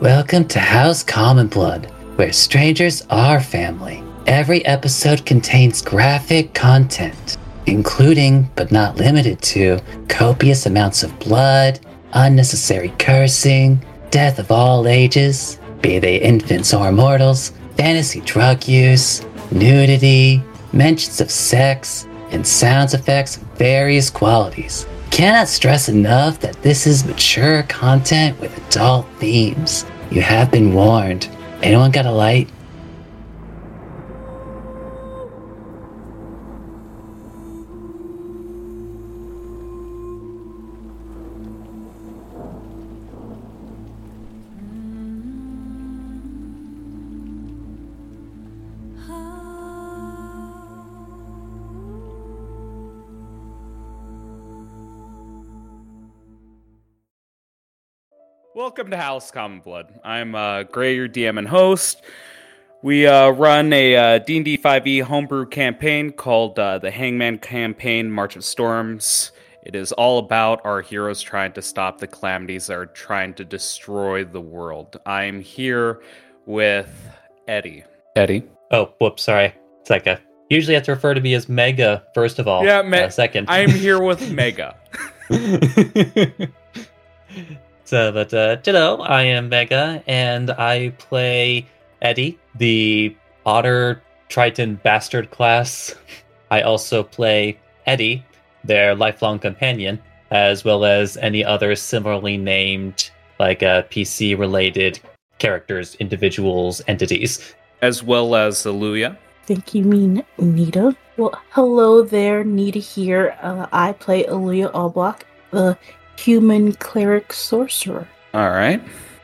Welcome to House Common Blood, where strangers are family. Every episode contains graphic content, including, but not limited to, copious amounts of blood, unnecessary cursing, death of all ages, be they infants or mortals, fantasy drug use, nudity, mentions of sex, and sound effects of various qualities. Cannot stress enough that this is mature content with adult themes. You have been warned. Anyone got a light? Welcome to House Common Blood. I'm uh, Gray, your DM and host. We uh, run a uh, D&D 5e homebrew campaign called uh, the Hangman Campaign March of Storms. It is all about our heroes trying to stop the calamities that are trying to destroy the world. I'm here with Eddie. Eddie. Oh, whoops, sorry. It's like a, usually have to refer to me as Mega first of all. Yeah, Me- uh, second. I'm here with Mega. so, but uh, hello, I am Mega, and I play Eddie, the Otter Triton Bastard class. I also play Eddie, their lifelong companion, as well as any other similarly named, like uh, PC related characters, individuals, entities. as well as Aluya. think you mean Nita. Well, hello there, Nita here. Uh, I play Aluya Alblock, the human cleric sorcerer. All right.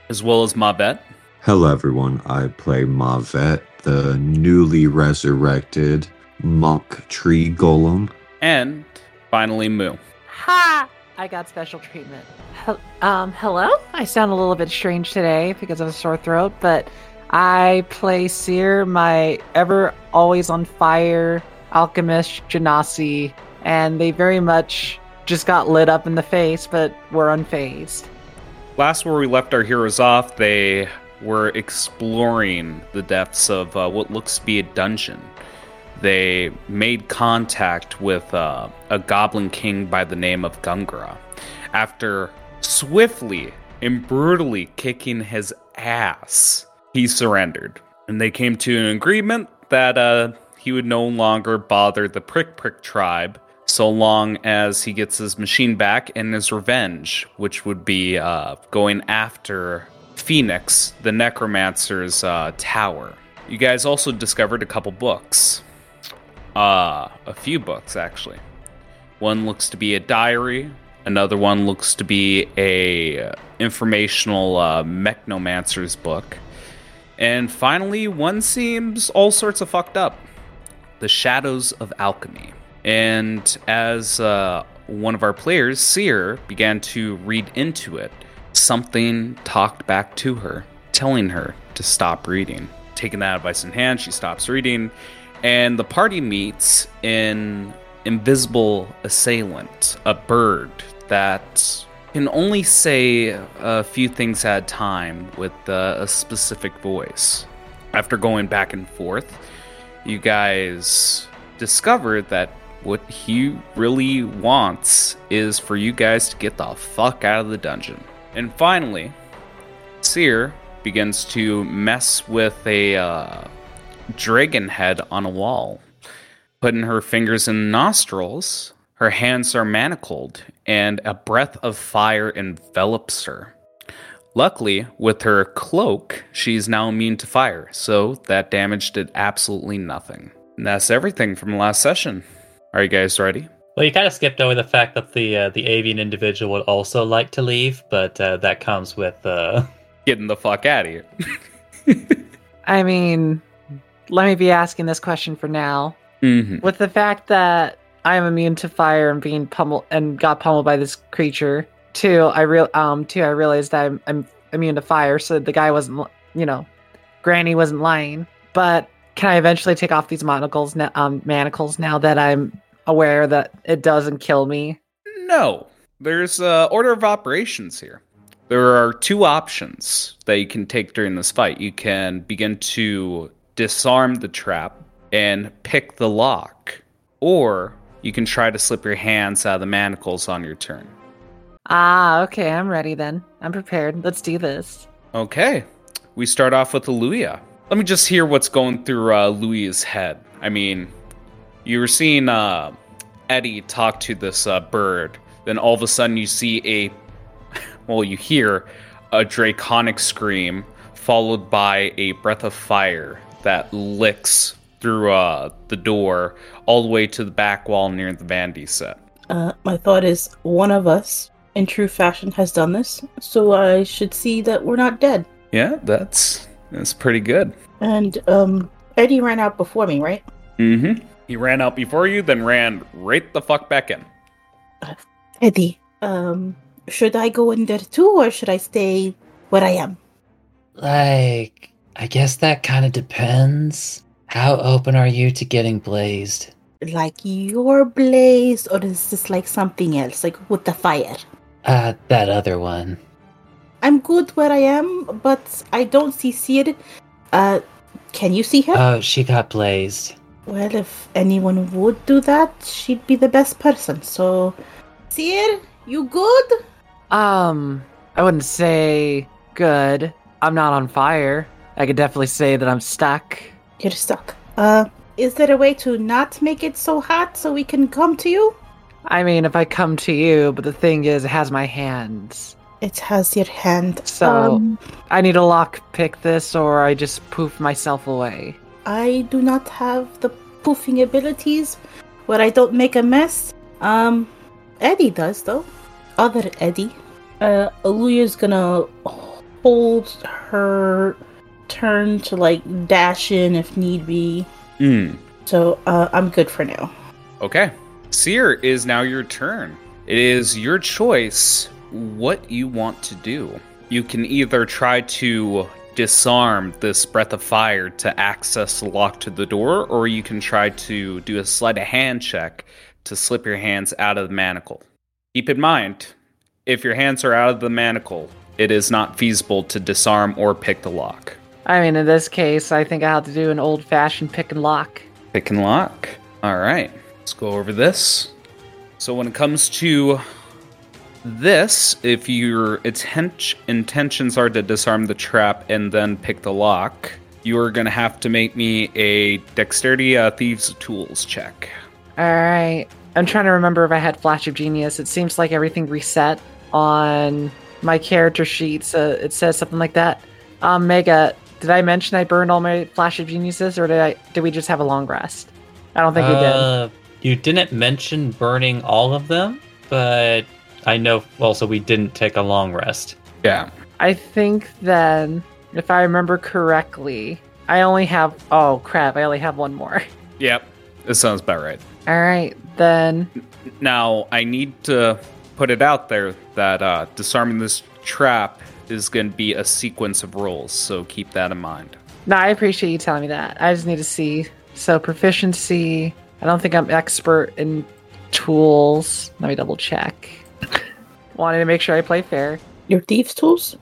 As well as Mavet. Hello, everyone. I play Mavet, the newly resurrected monk tree golem. And finally, Moo. Ha! I got special treatment. Hel- um, hello? I sound a little bit strange today because of a sore throat, but I play Seer, my ever always on fire alchemist Genasi, and they very much just got lit up in the face, but were unfazed. Last where we left our heroes off, they were exploring the depths of uh, what looks to be a dungeon. They made contact with uh, a goblin king by the name of Gungra. After swiftly and brutally kicking his ass, he surrendered. And they came to an agreement that uh, he would no longer bother the Prick Prick tribe so long as he gets his machine back and his revenge, which would be uh, going after Phoenix, the necromancer's uh, tower. You guys also discovered a couple books. Uh, a few books, actually. One looks to be a diary. Another one looks to be a informational uh, mechnomancer's book. And finally, one seems all sorts of fucked up. The Shadows of Alchemy. And as uh, one of our players, Seer, began to read into it, something talked back to her, telling her to stop reading. Taking that advice in hand, she stops reading, and the party meets an Invisible Assailant, a bird that can only say a few things at a time with a specific voice. After going back and forth, you guys discover that what he really wants is for you guys to get the fuck out of the dungeon. And finally, Seer begins to mess with a uh, dragon head on a wall. Putting her fingers in nostrils, her hands are manacled, and a breath of fire envelops her. Luckily, with her cloak, she's now immune to fire, so that damage did absolutely nothing. And that's everything from last session. Are you guys ready? Well, you kind of skipped over the fact that the uh, the avian individual would also like to leave, but uh, that comes with uh, Getting the fuck out of here. I mean, let me be asking this question for now. hmm With the fact that I am immune to fire and being pummeled and got pummeled by this creature, too, I real um too I realized that I'm I'm immune to fire, so the guy wasn't, you know, Granny wasn't lying. But can I eventually take off these manacles now, um, manacles now that I'm aware that it doesn't kill me? No, there's uh, order of operations here. There are two options that you can take during this fight. You can begin to disarm the trap and pick the lock, or you can try to slip your hands out of the manacles on your turn. Ah, okay, I'm ready then. I'm prepared. Let's do this. Okay, we start off with Aluya. Let me just hear what's going through uh, Louis's head. I mean, you were seeing uh, Eddie talk to this uh, bird, then all of a sudden you see a, well, you hear a draconic scream followed by a breath of fire that licks through uh, the door all the way to the back wall near the Vandy set. Uh, my thought is one of us, in true fashion, has done this, so I should see that we're not dead. Yeah, that's that's pretty good. And um, Eddie ran out before me, right? Mm-hmm. He ran out before you, then ran right the fuck back in. Eddie, um, should I go in there too, or should I stay where I am? Like, I guess that kind of depends. How open are you to getting blazed? Like your blaze, or is this like something else, like with the fire? Uh, that other one. I'm good where I am, but I don't see Seer. Uh, can you see her? Oh, she got blazed. well, if anyone would do that, she'd be the best person. So, Seer, you good? Um, I wouldn't say good. I'm not on fire. I could definitely say that I'm stuck. You're stuck. Uh, is there a way to not make it so hot so we can come to you? I mean, if I come to you, but the thing is, it has my hands. It has your hand. So Um, I need to lock pick this, or I just poof myself away. I do not have the poofing abilities where I don't make a mess. Um, Eddie does though. Other Eddie. Uh, Aluya's gonna hold her turn to like dash in if need be. Hmm. So uh, I'm good for now. Okay. Seer is now your turn. It is your choice what you want to do. You can either try to disarm this breath of fire to access the lock to the door, or you can try to do a sleight of hand check to slip your hands out of the manacle. Keep in mind, if your hands are out of the manacle, it is not feasible to disarm or pick the lock. I mean, in this case, I think I have to do an old fashioned pick and lock. Pick and lock. All right, let's go over this. So when it comes to this, if your intent- intentions are to disarm the trap and then pick the lock, you are going to have to make me a dexterity uh, thieves tools check. Alright. I'm trying to remember if I had Flash of Genius. It seems like everything reset on my character sheet, so it says something like that. Um, Mega, did I mention I burned all my Flash of Geniuses, or did I? Did we just have a long rest? I don't think we did. Uh, You didn't mention burning all of them, but I know also we didn't take a long rest. Yeah. I think then, if I remember correctly, I only have. Oh crap! I only have one more. Yep. This sounds about right. All right, then. Now, I need to put it out there that uh, disarming this trap is going to be a sequence of rolls, so keep that in mind. No, I appreciate you telling me that. I just need to see. So proficiency. I don't think I'm expert in tools. Let me double check. Wanted to make sure I play fair. Your thieves' tools?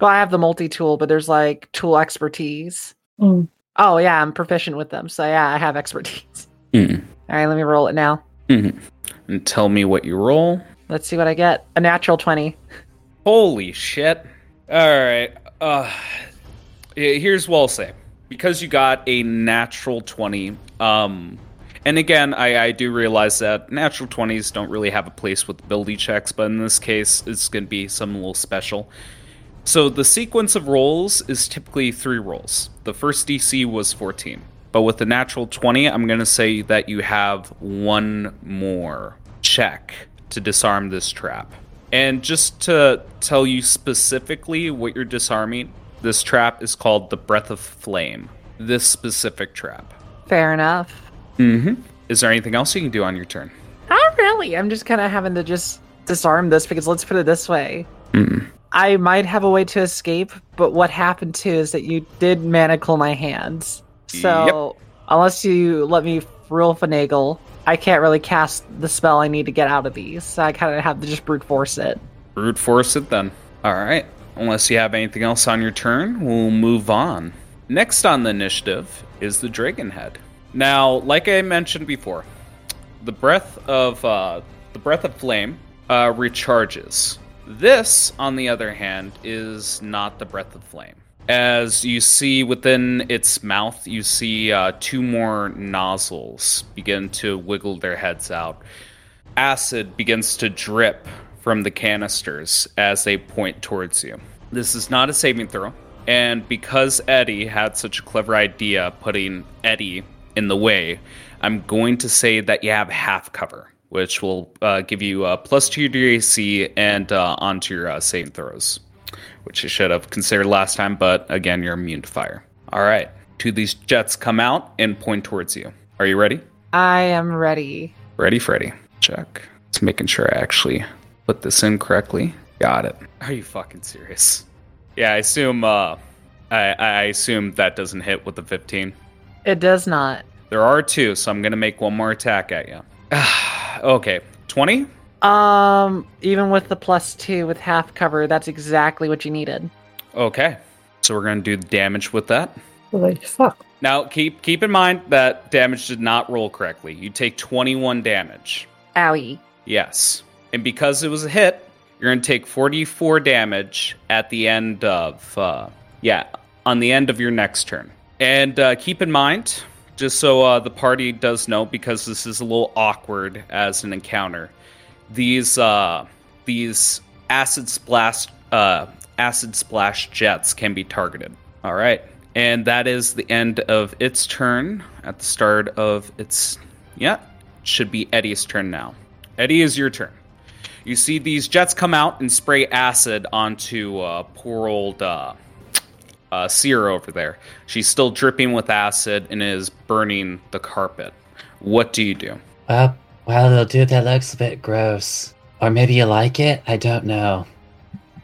Well, I have the multi tool, but there's like tool expertise. Mm. Oh yeah, I'm proficient with them. So yeah, I have expertise. Mm. All right, let me roll it now. And tell me what you roll. Let's see what I get. A natural twenty. Holy shit. All right. Uh, here's what I'll say. Because you got a natural 20, um, and again, I, I do realize that natural 20s don't really have a place with ability checks, but in this case, it's going to be something a little special. So the sequence of rolls is typically three rolls. The first DC was 14. But with the natural 20, I'm going to say that you have one more check to disarm this trap. And just to tell you specifically what you're disarming, this trap is called the Breath of Flame. This specific trap. Fair enough. Mm-hmm. Is there anything else you can do on your turn? Not really. I'm just kind of having to just disarm this because let's put it this way. Mm. I might have a way to escape, but what happened too is that you did manacle my hands. So unless you let me real finagle, I can't really cast the spell I need to get out of these. So I kind of have to just brute force it. Brute force it then. All right. Unless you have anything else on your turn, we'll move on. Next on the initiative is the Dragon Head. Now, like I mentioned before, the breath of uh, the breath of flame uh, recharges. This, on the other hand, is not the breath of flame. As you see within its mouth, you see uh, two more nozzles begin to wiggle their heads out. Acid begins to drip from the canisters as they point towards you. This is not a saving throw. And because Eddie had such a clever idea putting Eddie in the way, I'm going to say that you have half cover, which will uh, give you a plus two to your AC and uh, onto your uh, saving throws, which you should have considered last time, but again, you're immune to fire. All right. Two of these jets come out and point towards you. Are you ready? I am ready. Ready, Freddy. Check. Just making sure I actually put this in correctly. Got it. Are you fucking serious? Yeah, I assume. Uh, I, I assume that doesn't hit with the 15. It does not. There are two, so I'm gonna make one more attack at you. okay, 20. Um, even with the plus two with half cover, that's exactly what you needed. Okay, so we're gonna do damage with that. Holy fuck. Now, keep keep in mind that damage did not roll correctly. You take 21 damage. Owie. Yes, and because it was a hit, you're gonna take 44 damage at the end of uh, yeah on the end of your next turn. And uh, keep in mind, just so uh, the party does know, because this is a little awkward as an encounter, these uh, these acid splash uh, acid splash jets can be targeted. All right, and that is the end of its turn. At the start of its yeah, should be Eddie's turn now. Eddie is your turn. You see these jets come out and spray acid onto uh, poor old uh, uh, Seer over there. She's still dripping with acid and is burning the carpet. What do you do? Uh, well, dude, that looks a bit gross. Or maybe you like it? I don't know.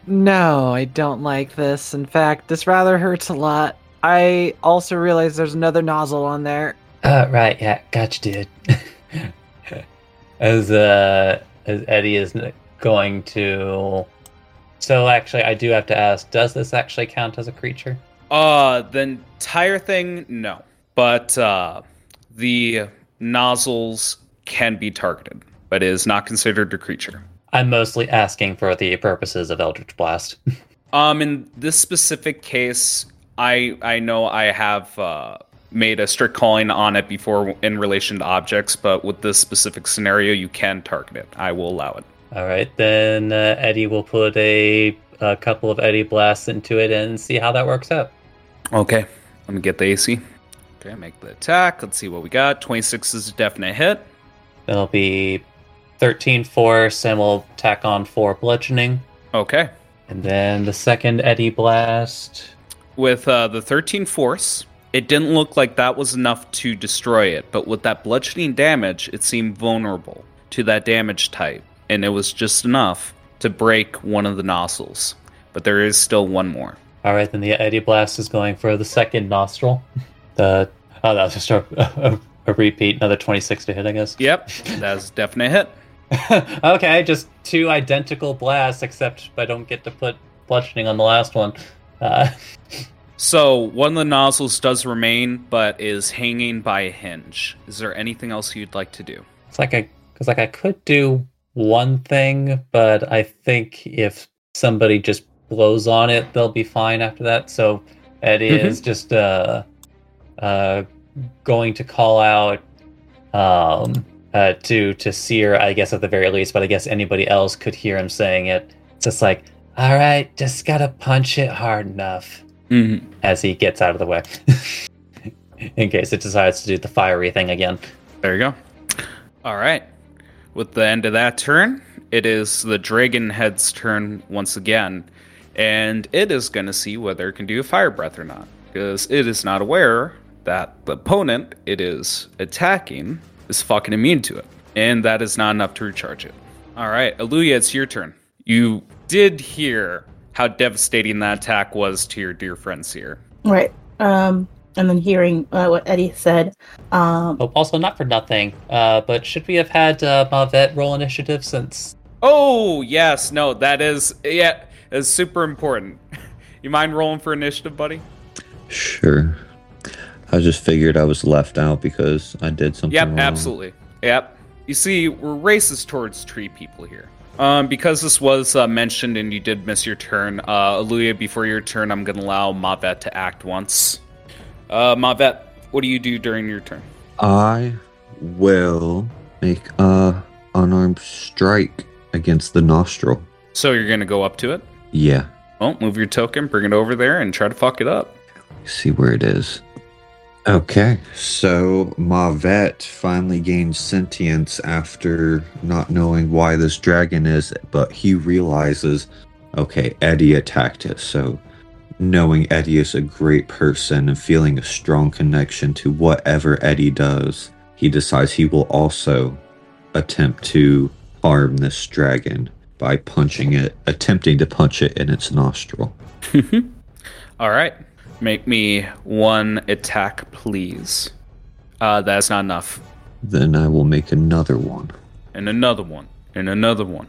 No, I don't like this. In fact, this rather hurts a lot. I also realize there's another nozzle on there. Oh, right, yeah, gotcha, dude. as, uh, as Eddie is going to. So, actually, I do have to ask does this actually count as a creature? Uh, the entire thing, no. But uh, the nozzles can be targeted, but it is not considered a creature. I'm mostly asking for the purposes of Eldritch Blast. Um, in this specific case, I I know I have uh, made a strict calling on it before in relation to objects, but with this specific scenario, you can target it. I will allow it. All right, then uh, Eddie will put a, a couple of Eddie blasts into it and see how that works out. Okay, let me get the AC. Okay, make the attack. Let's see what we got. 26 is a definite hit. It'll be 13 force, and we'll tack on 4 bludgeoning. Okay. And then the second Eddie blast. With uh, the 13 force, it didn't look like that was enough to destroy it, but with that bludgeoning damage, it seemed vulnerable to that damage type, and it was just enough to break one of the nozzles. But there is still one more. All right, then the Eddie blast is going for the second nostril. The oh, that was just a, a, a repeat, another 26 to hit, I guess. Yep, that's a definite hit. okay, just two identical blasts, except I don't get to put bludgeoning on the last one. Uh, So one of the nozzles does remain, but is hanging by a hinge. Is there anything else you'd like to do? it's like I, because like I could do one thing, but I think if somebody just blows on it, they'll be fine after that. So Eddie Mhm. is just uh, uh, going to call out um, uh, to to Seer, I guess at the very least, but I guess anybody else could hear him saying it. It's just like, all right, just gotta punch it hard enough Mm-hmm. as he gets out of the way. In case it decides to do the fiery thing again. There you go. All right. With the end of that turn, it is the Dragon Head's turn once again, and it is going to see whether it can do a fire breath or not, because it is not aware that the opponent it is attacking is fucking immune to it, and that is not enough to recharge it. All right, Aluya, it's your turn. You did hear how devastating that attack was to your dear friend Seer. Right. Um, and then hearing uh, what Eddie said, um, Oh, also, not for nothing, uh, but should we have had uh, Mavet roll initiative since? Oh yes, no, that is yeah. It's super important. You mind rolling for initiative, buddy? Sure. I just figured I was left out because I did something Yep, wrong. absolutely. Yep. You see, we're racist towards tree people here. Um, because this was uh, mentioned and you did miss your turn, uh, Aluya, before your turn, I'm going to allow Mavet to act once. Uh, Mavet, what do you do during your turn? I will make a unarmed strike against the nostril. So you're going to go up to it? Yeah. Well, move your token, bring it over there, and try to fuck it up. See where it is. Okay, so Mavet finally gains sentience after not knowing why this dragon is, but he realizes, okay, Eddie attacked it. So, knowing Eddie is a great person and feeling a strong connection to whatever Eddie does, he decides he will also attempt to harm this dragon by punching it, attempting to punch it in its nostril. All right. Make me one attack, please. Uh, that's not enough. Then I will make another one. And another one. And another one.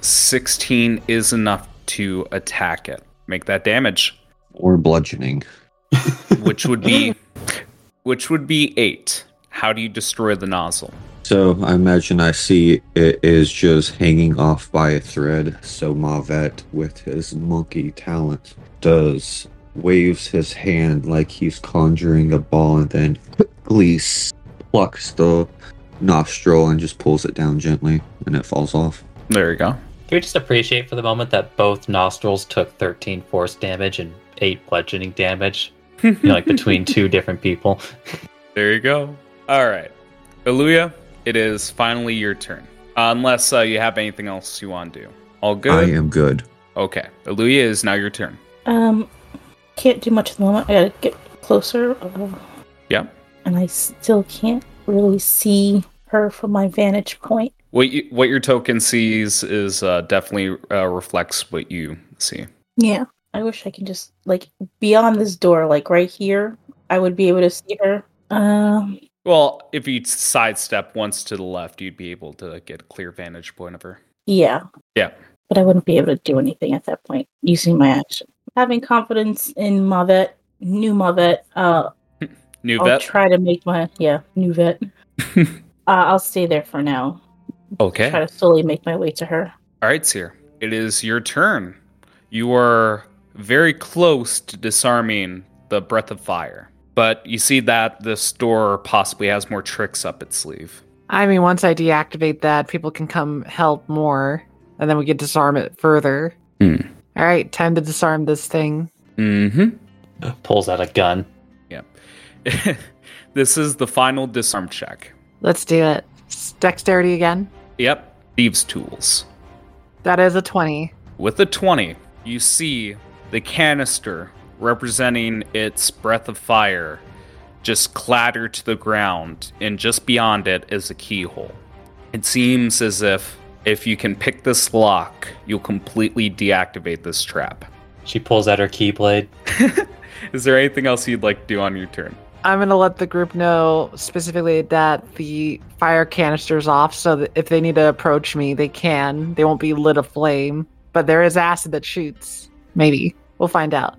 16 is enough to attack it. Make that damage, Or bludgeoning. which would be which would be 8. How do you destroy the nozzle? So I imagine I see it is just hanging off by a thread. So Mavet, with his monkey talent, does waves his hand like he's conjuring a ball and then quickly plucks the nostril and just pulls it down gently and it falls off. There you go. Can we just appreciate for the moment that both nostrils took 13 force damage and 8 bludgeoning damage? You know, like between two different people. There you go. All right. Aluya, it is finally your turn. Uh, unless uh, you have anything else you want to do. All good? I am good. Okay. Aluya is now your turn. Um, can't do much at the moment. I gotta get closer. Uh, Yep. and I still can't really see her from my vantage point. What you, what your token sees is uh, definitely uh, reflects what you see. Yeah. I wish I could just like beyond this door, like right here, I would be able to see her. Um, Well, if you sidestep once to the left, you'd be able to get a clear vantage point of her. yeah. Yeah. But I wouldn't be able to do anything at that point using my action. Having confidence in Mavet, new Mavet, uh, New vet. I'll try to make my yeah new vet. uh, I'll stay there for now. okay. Try to slowly make my way to her. All right, Seer. It is your turn. You are very close to disarming the breath of fire, but you see that this door possibly has more tricks up its sleeve. I mean, once I deactivate that, people can come help more, and then we can disarm it further. Hmm. All right, time to disarm this thing. Mm-hmm. Pulls out a gun. Yeah. this is the final disarm check. Let's do it. Dexterity again. Yep. Thieves' tools. That is a 20. With a 20, you see the canister representing its breath of fire just clatter to the ground, and just beyond it is a keyhole. It seems as if if you can pick this lock, you'll completely deactivate this trap. She pulls out her keyblade. Is there anything else you'd like to do on your turn? I'm going to let the group know specifically that the fire canister's off so that if they need to approach me, they can. They won't be lit aflame, but there is acid that shoots. Maybe. We'll find out.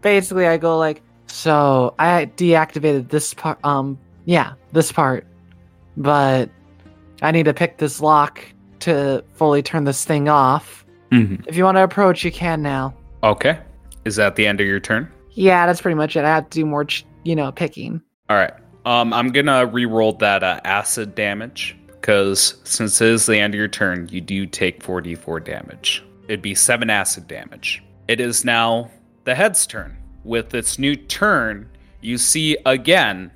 Basically, I go like, so I deactivated this part. Um, yeah, this part, but I need to pick this lock to fully turn this thing off. Mm-hmm. If you want to approach, you can now. Okay. Is that the end of your turn? Yeah, that's pretty much it. I have to do more, ch- you know, picking. All right. Um, I'm gonna re-roll that uh, acid damage because since it is the end of your turn, you do take 4d4 damage. It'd be seven acid damage. It is now the head's turn. With its new turn, you see again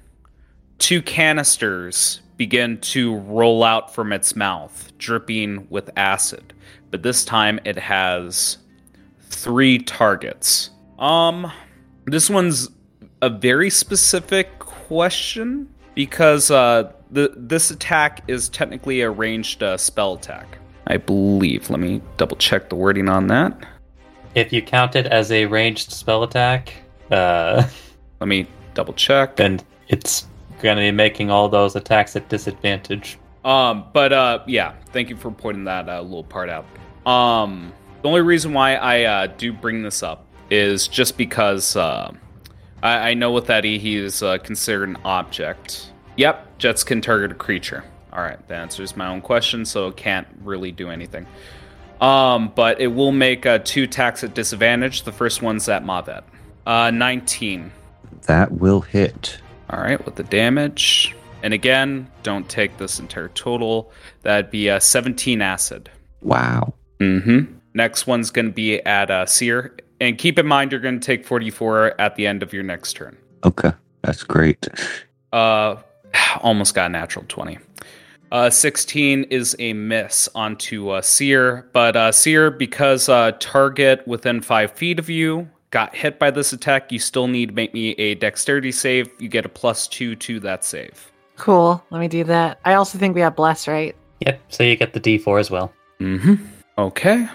two canisters begin to roll out from its mouth, dripping with acid. But this time it has three targets. Um, this one's a very specific question because uh, the this attack is technically a ranged uh, spell attack. I believe. Let me double check the wording on that. If you count it as a ranged spell attack, uh, Let me double check. then it's going to be making all those attacks at disadvantage. Um, but uh, yeah, thank you for pointing that uh, little part out. Um, The only reason why I uh, do bring this up is just because uh, I, I know with Eddie he is uh, considered an object. Yep, jets can target a creature. All right, that answers my own question, so it can't really do anything. Um, but it will make uh, two attacks at disadvantage. The first one's at Mavet. Uh, 19. That will hit. All right, with the damage. And again, don't take this entire total. That'd be a 17 acid. Wow. Mm-hmm. Next one's going to be at uh, Seer. And keep in mind, you're going to take 44 at the end of your next turn. Okay. That's great. Uh, almost got a natural 20. Uh, 16 is a miss onto uh, Seer. But uh, Seer, because uh, target within five feet of you got hit by this attack, you still need to make me a dexterity save. You get a plus two to that save. Cool. Let me do that. I also think we have bless, right? Yep. So you get the D4 as well. Mm-hmm. Okay.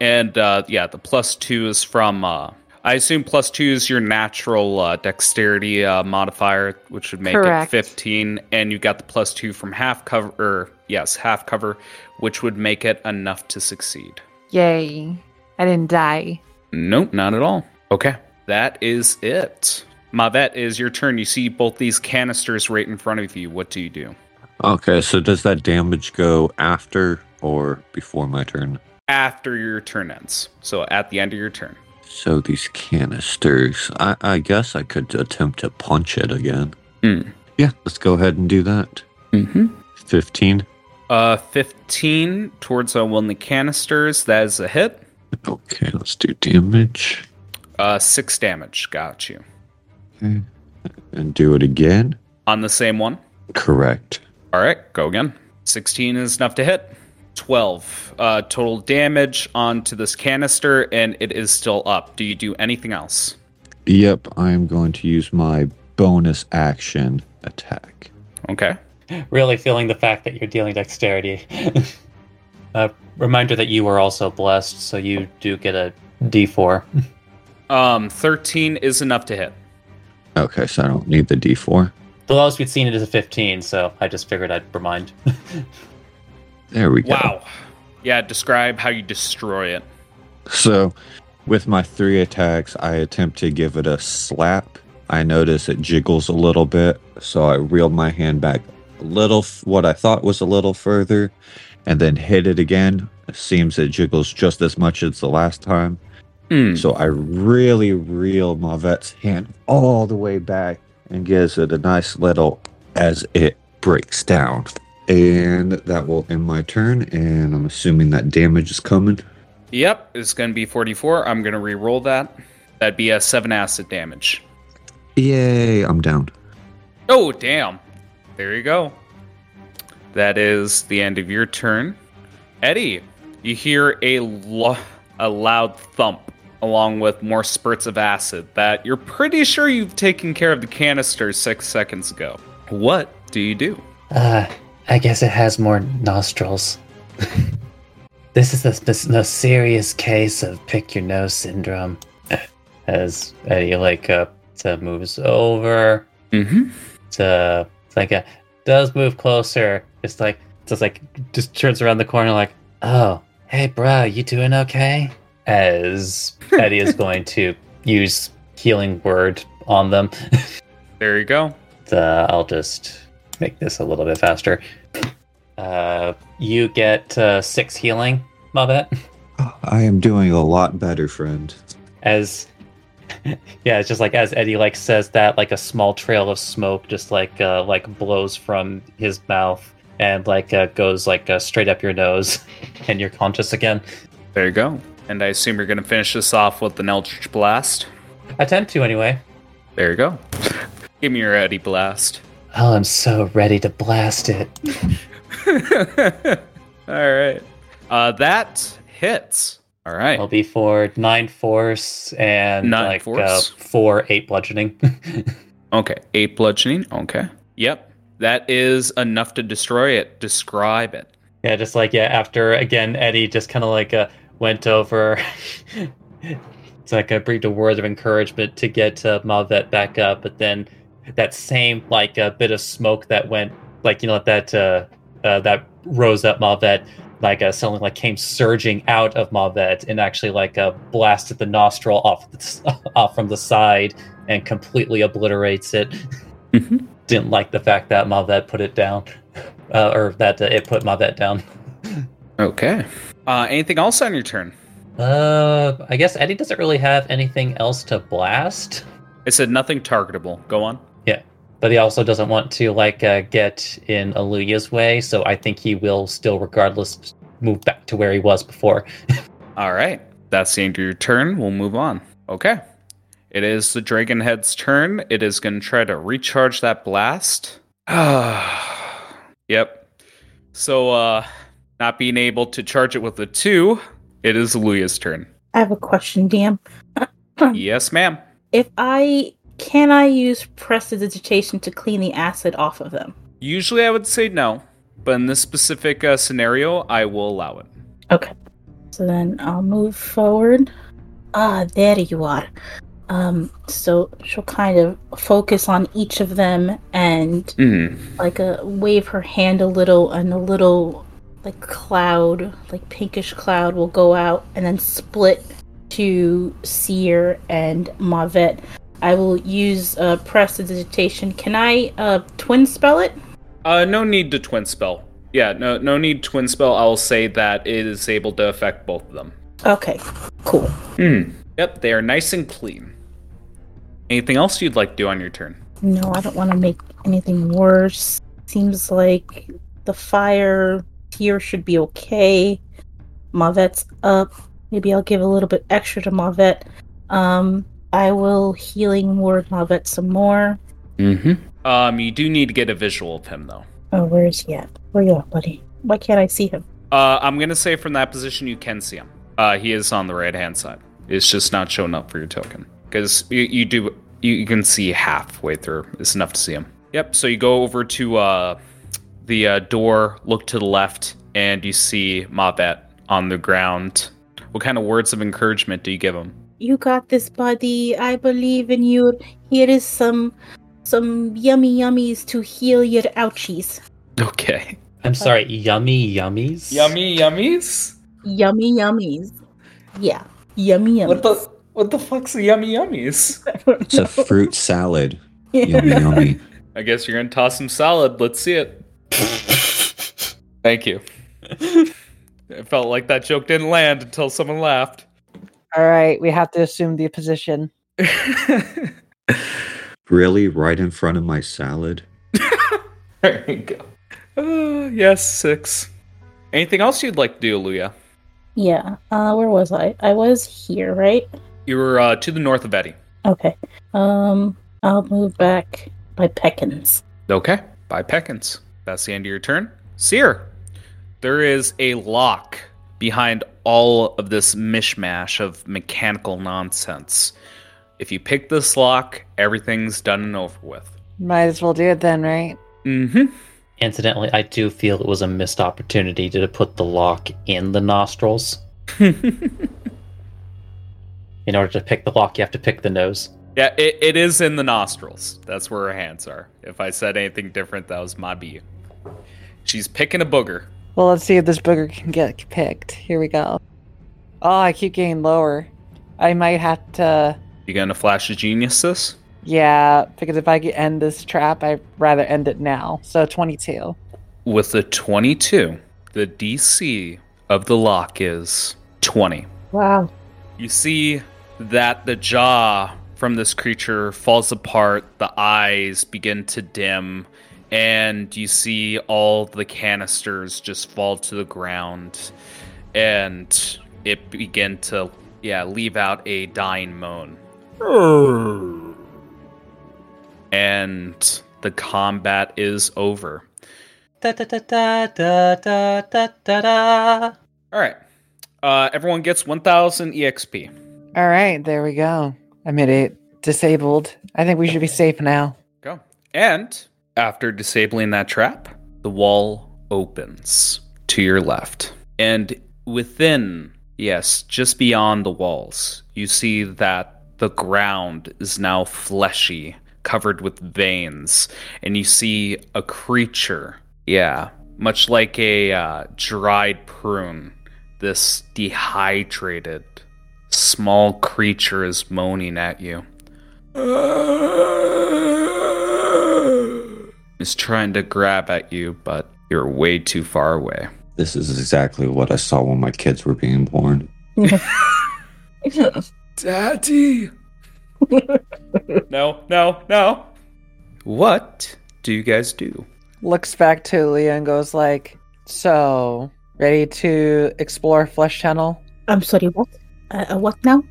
Yep. And uh, yeah, the plus two is from. Uh, I assume plus two is your natural uh, dexterity uh, modifier, which would make Correct. it fifteen, and you got the plus two from half cover. Or yes, half cover, which would make it enough to succeed. Yay. I didn't die. Nope, not at all. Okay, that is it. Mavet is your turn. You see both these canisters right in front of you. What do you do? Okay, so does that damage go after or before my turn? After your turn ends. So at the end of your turn. So these canisters, I, I guess I could attempt to punch it again. Mm. Yeah, let's go ahead and do that. Mm-hmm. 15. Uh, 15 towards uh, one of the canisters. That is a hit. Okay, let's do damage. Uh, six damage. Got you. Okay. And do it again. On the same one. Correct. All right, go again. 16 is enough to hit. 12 uh, total damage onto this canister, and it is still up. Do you do anything else? Yep, I'm going to use my bonus action attack. Okay. Really feeling the fact that you're dealing dexterity. uh, reminder that you are also blessed, so you do get a D4. Um, 13 is enough to hit. Okay, so I don't need the d4. The lowest we'd seen it is a 15, so I just figured I'd remind. There we go. Wow. Yeah, describe how you destroy it. So, with my three attacks, I attempt to give it a slap. I notice it jiggles a little bit, so I reel my hand back a little, f- what I thought was a little further, and then hit it again. It seems it jiggles just as much as the last time. Hmm. So I really reel Mavet's hand all the way back and gives it a nice little as it breaks down. And that will end my turn, and I'm assuming that damage is coming. Yep, it's going to be 44. I'm going to re-roll that. That'd be a 7 acid damage. Yay, I'm down. Oh, damn. There you go. That is the end of your turn. Eddie, you hear a, lo- a loud thump along with more spurts of acid that you're pretty sure you've taken care of the canister six seconds ago. What do you do? Uh, I guess it has more nostrils. this is the, the most serious case of pick your nose syndrome. As Eddie like uh, to moves over Mm-hmm. to like a does move closer. It's like just like just turns around the corner like Oh, hey, bro, you doing okay? as Eddie is going to use healing word on them. There you go. uh, I'll just make this a little bit faster. Uh, you get uh, six healing, Mavet. I am doing a lot better, friend. As yeah, it's just like as Eddie like says that, like a small trail of smoke just like uh, like blows from his mouth and like uh, goes like uh, straight up your nose, and you're conscious again. There you go. And I assume you're going to finish this off with an Eldritch Blast. Attempt to anyway. There you go. Give me your Eddie Blast. Oh, I'm so ready to blast it. All right. Uh, that hits. All right. I'll be for nine force and Nine like force. Uh, four eight bludgeoning. Okay. Eight bludgeoning. Okay. Yep. That is enough to destroy it. Describe it. Yeah, just like yeah, after again, Eddie just kind of like uh, went over. it's like I breathed a word of encouragement to get uh, Malvet back up, but then that same like a bit of smoke that went like you know that uh, uh, that rose up Malvet like uh, something like came surging out of Mavet and actually like uh, blasted the nostril off the, off from the side and completely obliterates it. Mhm. Didn't like the fact that Mavet put it down, uh, or that uh, it put Mavet down. Okay. Uh, anything else on your turn? Uh, I guess Eddie doesn't really have anything else to blast, It said nothing targetable. Go on. But he also doesn't want to like uh, get in Aluya's way, so I think he will still, regardless, move back to where he was before. All right. That's the end of your turn. We'll move on. Okay. It is the Dragonhead's turn. It is going to try to recharge that blast. yep. So, uh, not being able to charge it with a two, it is Luya's turn. I have a question, DM. yes, ma'am. If I can I use prestidigitation to clean the acid off of them? Usually I would say no, but in this specific uh, scenario, I will allow it. Okay. So then I'll move forward. Ah, there you are. Um, so she'll kind of focus on each of them and Mm. like a wave her hand a little and a little like cloud, like pinkish cloud will go out and then split to Seer and Mavet. I will use uh prestidigitation. Can I uh twin spell it? Uh, no need to twin spell. Yeah, no, no need twin spell. I'll say that it is able to affect both of them. Okay, cool. Hmm. Yep, they are nice and clean. Anything else you'd like to do on your turn? No, I don't want to make anything worse. Seems like the fire here should be okay. Mavet's up. Maybe I'll give a little bit extra to Mavet. Um, I will healing word Mavet some more. Mm-hmm. Um, you do need to get a visual of him though. Oh, where is he at? Where you at, buddy? Why can't I see him? Uh, I'm gonna say from that position you can see him. Uh, he is on the right hand side. It's just not showing up for your token because you, you do you, you can see halfway through. It's enough to see him. Yep. So you go over to uh, the uh, door, look to the left, and you see Mavet on the ground. What kind of words of encouragement do you give him? You got this, buddy. I believe in you. Here is some some yummy yummies to heal your ouchies. Okay. I'm sorry, yummy yummies. Yummy yummies. Yummy yummies. Yeah, yummy yummies. What the what the fuck's a yummy yummies? It's a fruit salad. Yummy, yummy. I guess you're gonna toss some salad. Let's see it. Thank you. It felt like that joke didn't land until someone laughed. All right, we have to assume the position. Really, right in front of my salad? there you go. Uh, yes, six. Anything else you'd like to do, Luya? Yeah. Uh, where was I? I was here, right? You were uh, to the north of Eddie. Okay. Um, I'll move back by Peckins. Okay. By Peckins. That's the end of your turn. Seer. There is a lock behind all of this mishmash of mechanical nonsense. If you pick this lock, everything's done and over with. Might as well do it then, right? Mm-hmm. Incidentally, I do feel it was a missed opportunity to put the lock in the nostrils. In order to pick the lock, you have to pick the nose. Yeah, it, it is in the nostrils. That's where her hands are. If I said anything different, that was my B. She's picking a booger. Well, let's see if this booger can get picked. Here we go. Oh, I keep getting lower. I might have to. You gonna flash of genius this? Yeah, because if I could end this trap, I'd rather end it now. So 22. With the 22, the DC of the lock is 20. Wow. You see that the jaw from this creature falls apart, the eyes begin to dim, and you see all the canisters just fall to the ground and it begin to yeah leave out a dying moan. And the combat is over. Da, da, da, all right. Uh, everyone gets 1000 exp all right there we go. I'm at it disabled. I think we should be safe now. Go. And after disabling that trap, the wall opens to your left. And within, yes, just beyond the walls, you see that the ground is now fleshy, covered with veins. And you see a creature, yeah, much like a uh, dried prune. This dehydrated, small creature is moaning at you. Is trying to grab at you, but you're way too far away. This is exactly what I saw when my kids were being born. Daddy! no, no, no. What do you guys do? Looks back to Leah and goes like, "So, ready to explore Flesh Channel?" I'm sorry, what? Uh, uh, what now?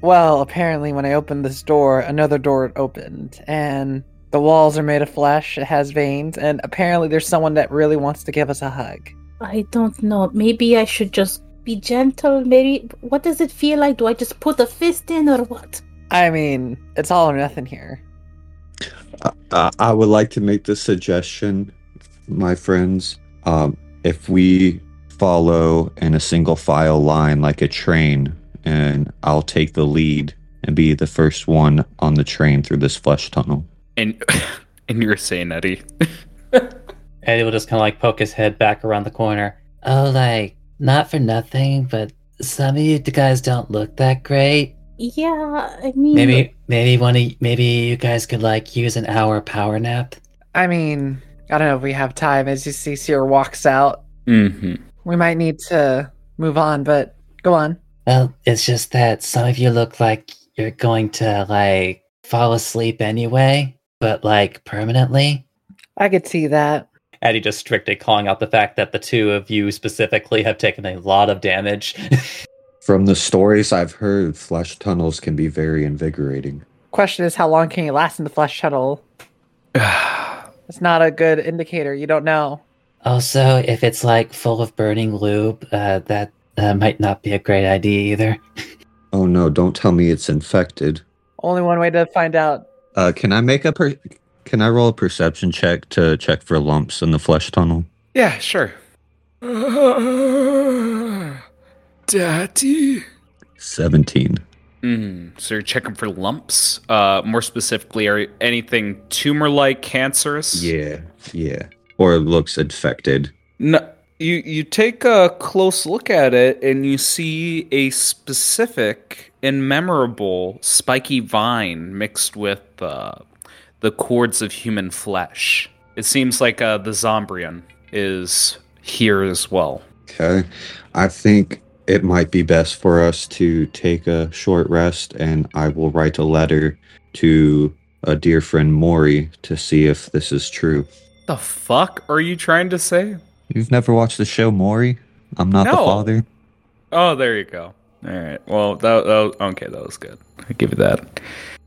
Well, apparently, when I opened this door, another door opened, and the walls are made of flesh. It has veins, and apparently, there's someone that really wants to give us a hug. I don't know. Maybe I should just be gentle. Maybe. What does it feel like? Do I just put a fist in or what? I mean, it's all or nothing here. I, I, I would like to make the suggestion, my friends. Um, if we follow in a single file line like a train, and I'll take the lead and be the first one on the train through this flesh tunnel. And and you're saying Eddie. Eddie will just kind of like poke his head back around the corner. Oh, like, not for nothing, but some of you guys don't look that great. Yeah, I mean. Maybe, maybe one of, maybe you guys could like use an hour power nap. I mean, I don't know if we have time. As you see, Seer walks out. Mm-hmm. We might need to move on, but go on. Well, it's just that some of you look like you're going to like fall asleep anyway, but like permanently. I could see that. Eddie just strictly calling out the fact that the two of you specifically have taken a lot of damage. From the stories I've heard, flesh tunnels can be very invigorating. Question is, how long can you last in the flesh tunnel? It's not a good indicator. You don't know. Also, if it's like full of burning lube, uh, that uh, might not be a great idea either. Oh no, don't tell me it's infected. Only one way to find out. Uh, can I make a per- can I roll a perception check to check for lumps in the flesh tunnel? Yeah, sure. Daddy. 17. Mm, so you're checking for lumps. Uh, more specifically, are anything tumor-like, cancerous? Yeah, yeah. Or it looks infected. No, you you take a close look at it and you see a specific and memorable spiky vine mixed with uh, the cords of human flesh. It seems like uh, the Zombrian is here as well. Okay. I think it might be best for us to take a short rest and I will write a letter to a dear friend Maury to see if this is true. The fuck are you trying to say? You've never watched the show Maury? I'm not the father. Oh, there you go. All right. Well, that, that okay. That was good. I give you that.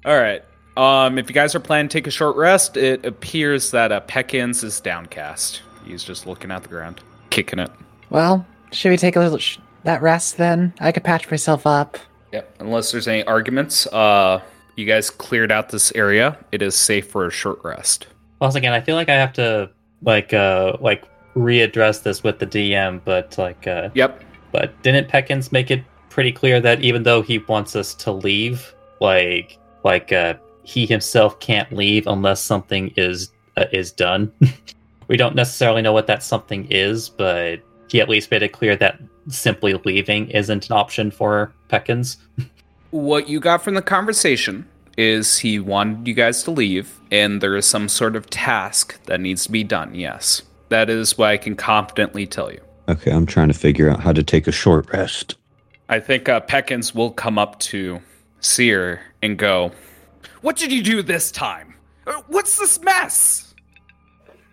All right. Um, if you guys are planning to take a short rest, it appears that uh, Peckins is downcast. He's just looking at the ground, kicking it. Well, should we take a little sh- that rest then? I could patch myself up. Yep. Unless there's any arguments, uh, you guys cleared out this area. It is safe for a short rest. Once again, I feel like I have to like uh like readdress this with the DM, but like uh Yep. but didn't Peckins make it pretty clear that even though he wants us to leave, like like uh he himself can't leave unless something is uh, is done. we don't necessarily know what that something is, but he at least made it clear that simply leaving isn't an option for Peckins. What you got from the conversation is he wanted you guys to leave, and there is some sort of task that needs to be done. Yes. That is what I can confidently tell you. Okay, I'm trying to figure out how to take a short rest. I think uh, Peckins will come up to Seer and go, What did you do this time? Uh, What's this mess?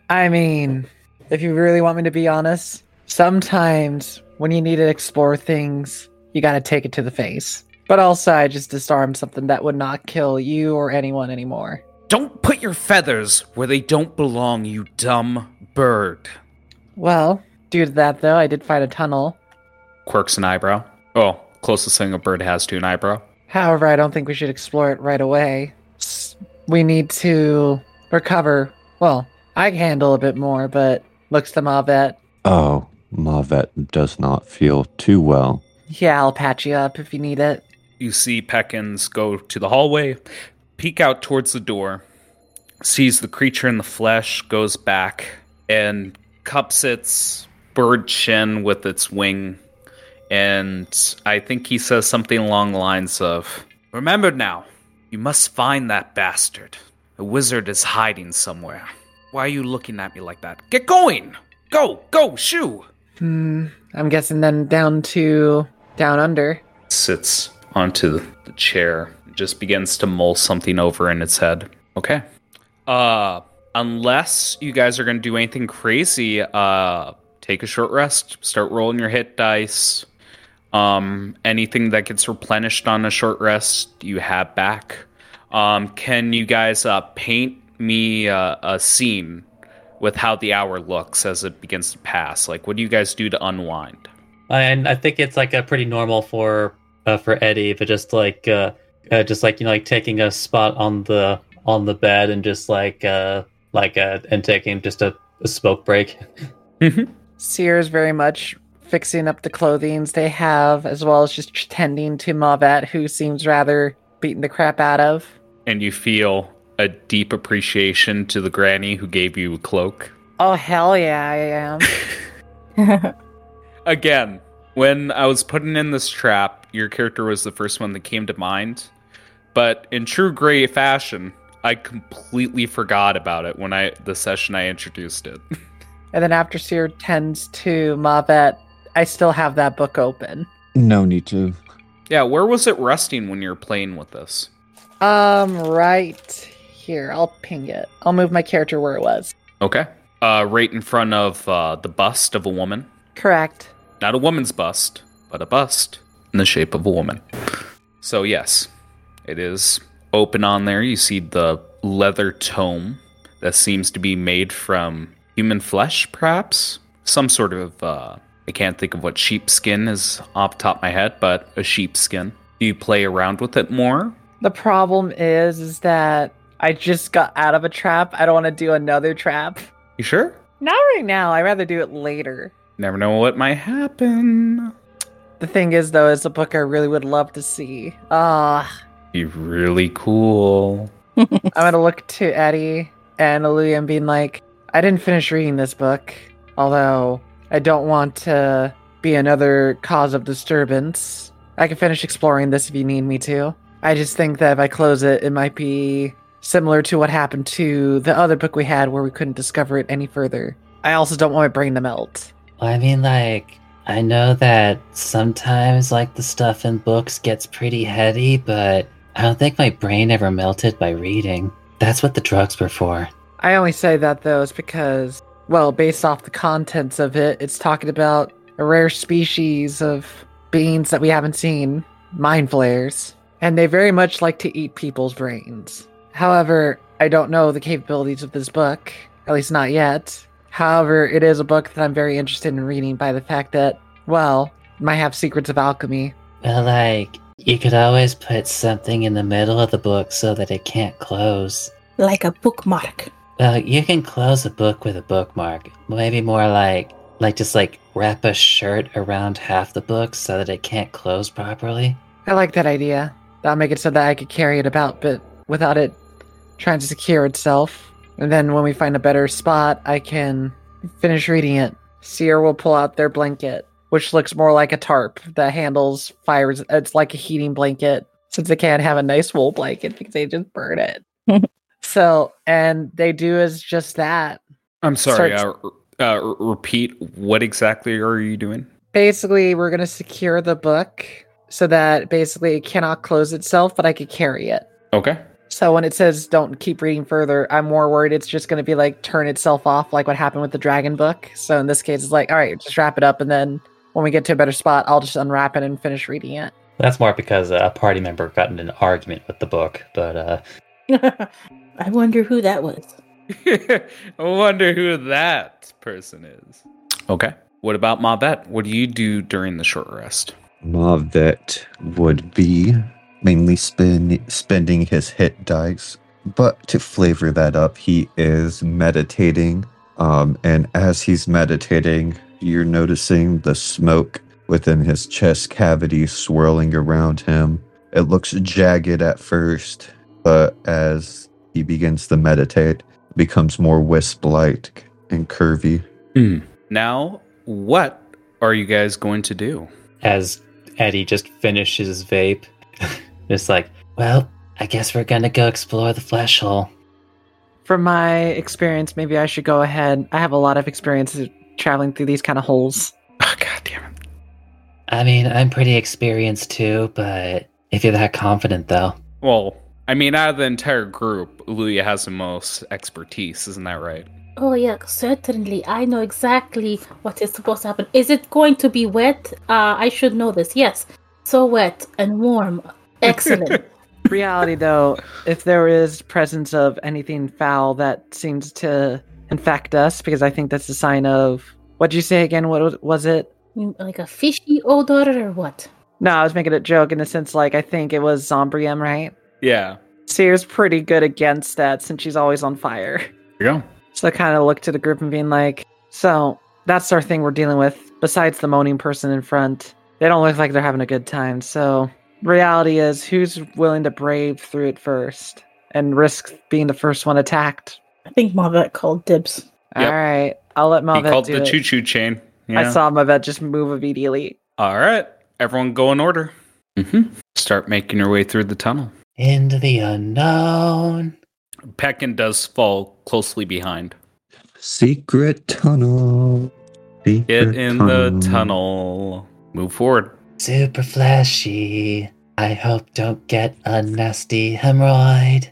I mean, if you really want me to be honest, sometimes when you need to explore things, you gotta take it to the face. But also, I just disarmed something that would not kill you or anyone anymore. Don't put your feathers where they don't belong, you dumb bird. Well, due to that though, I did find a tunnel. Quirks an eyebrow. Oh, closest thing a bird has to an eyebrow. However, I don't think we should explore it right away. We need to recover. Well, I can handle a bit more, but looks to Mavet. Oh, Mavet does not feel too well. Yeah, I'll patch you up if you need it. You see Peckins go to the hallway, peek out towards the door, sees the creature in the flesh, goes back, and cups its bird chin with its wing, and I think he says something along the lines of, Remember now, you must find that bastard. The wizard is hiding somewhere. Why are you looking at me like that? Get going! Go, go, shoo! Hmm. I'm guessing then down to down under. Sits onto the chair, just begins to mull something over in its head. Okay. Uh, unless you guys are gonna do anything crazy, uh, take a short rest, start rolling your hit dice. Um, anything that gets replenished on a short rest, you have back. Um, can you guys uh, paint me uh, a scene with how the hour looks as it begins to pass? Like, what do you guys do to unwind? And I think it's like a pretty normal for uh, for Eddie, but just like uh, uh, just like you know, like taking a spot on the on the bed and just like uh like uh and taking just a, a smoke break. Seer's very much fixing up the clothings they have, as well as just tending to Mavet, who seems rather beaten the crap out of. and you feel a deep appreciation to the granny who gave you a cloak. Oh hell yeah, I am. Again, when I was putting in this trap, your character was the first one that came to mind. But in true gray fashion, I completely forgot about it when I the session I introduced it. and then after Seer tends to Mavet, I still have that book open. No need to. yeah, where was it resting when you were playing with this? Um, right here. I'll ping it. I'll move my character where it was. Okay. Uh, right in front of uh, the bust of a woman. Correct. Not a woman's bust, but a bust in the shape of a woman. So, yes, it is open on there. You see the leather tome that seems to be made from human flesh, perhaps? Some sort of, uh, I can't think of what sheepskin is off the top of my head, but a sheepskin. Do you play around with it more? The problem is, is that I just got out of a trap. I don't want to do another trap. You sure? Not right now. I'd rather do it later. Never know what might happen. The thing is, though, is a book I really would love to see. Ah, Be really cool. I'm gonna look to Eddie and Aluya and being like, I didn't finish reading this book, although I don't want to be another cause of disturbance. I can finish exploring this if you need me to. I just think that if I close it, it might be similar to what happened to the other book we had where we couldn't discover it any further. I also don't want my brain to melt. Well, I mean, like, I know that sometimes, like, the stuff in books gets pretty heady, but I don't think my brain ever melted by reading. That's what the drugs were for. I only say that though is because, well, based off the contents of it, it's talking about a rare species of beings that we haven't seen, mind flayers, and they very much like to eat people's brains. However, I don't know the capabilities of this book, at least not yet. However, it is a book that I'm very interested in reading by the fact that, well, it might have secrets of alchemy. Well, like, you could always put something in the middle of the book so that it can't close. like a bookmark. Well, you can close a book with a bookmark. Maybe more like, like just like wrap a shirt around half the book so that it can't close properly. I like that idea. That'll make it so that I could carry it about, but without it trying to secure itself. And then when we find a better spot, I can finish reading it. Seer will pull out their blanket, which looks more like a tarp that handles fires. It's like a heating blanket, since they can't have a nice wool blanket because they just burn it. so, and they do is just that. I'm sorry. Starts- Uh, uh, r- repeat. What exactly are you doing? Basically, we're going to secure the book so that basically it cannot close itself, but I could carry it. Okay. So when it says don't keep reading further, I'm more worried it's just going to be like turn itself off, like what happened with the dragon book. So in this case, it's like, all right, just wrap it up, and then when we get to a better spot, I'll just unwrap it and finish reading it. That's more because uh, a party member got in an argument with the book, but uh, I wonder who that was. I wonder who that person is. Okay. What about Mavet? What do you do during the short rest? Mavet would be mainly spend, spending his hit dice, but to flavor that up, he is meditating. Um, and as he's meditating, you're noticing the smoke within his chest cavity swirling around him. It looks jagged at first, but as he begins to meditate, becomes more wisp like and curvy. Hmm. Now, what are you guys going to do? As Eddie just finishes vape, it's like, Well, I guess we're gonna go explore the flesh hole. From my experience, maybe I should go ahead. I have a lot of experience traveling through these kind of holes. Oh, God damn it. I mean, I'm pretty experienced too, but if you're that confident though. Well, I mean, out of the entire group, Aluya has the most expertise, isn't that right? Oh yeah, certainly. I know exactly what is supposed to happen. Is it going to be wet? Uh, I should know this. Yes, so wet and warm. Excellent. Reality, though, if there is presence of anything foul that seems to infect us, because I think that's a sign of. What'd you say again? What was- was it? Like a fishy old odor or what? No, I was making a joke in the sense like I think it was Zombrium, right? Yeah. Seer's pretty good against that since she's always on fire. Here you go. So I kind of looked at the group and being like, so that's our thing we're dealing with. Besides the moaning person in front, they don't look like they're having a good time. So reality is, who's willing to brave through it first and risk being the first one attacked? I think Mavet called dibs. Yep. All right, I'll let he Mavet called do the choo choo chain. I saw Mavet just move immediately. All right. Everyone go in order. Mm-hmm. Start making your way through the tunnel. Into the unknown. Peckin does fall closely behind. Secret tunnel. Get Secret in the tunnel. Move forward. Super flashy. I hope don't get a nasty hemorrhoid.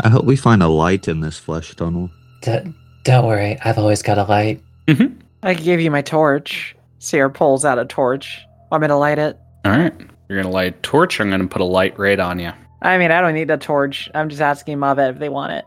I hope we find a light in this flesh tunnel. D- don't worry, I've always got a light. Mm-hmm. I can give you my torch. Seer pulls out a torch. Want me to light it? All right. You're going to light a torch. I'm going to put a light right on you. I mean, I don't need a torch. I'm just asking Mavet if they want it.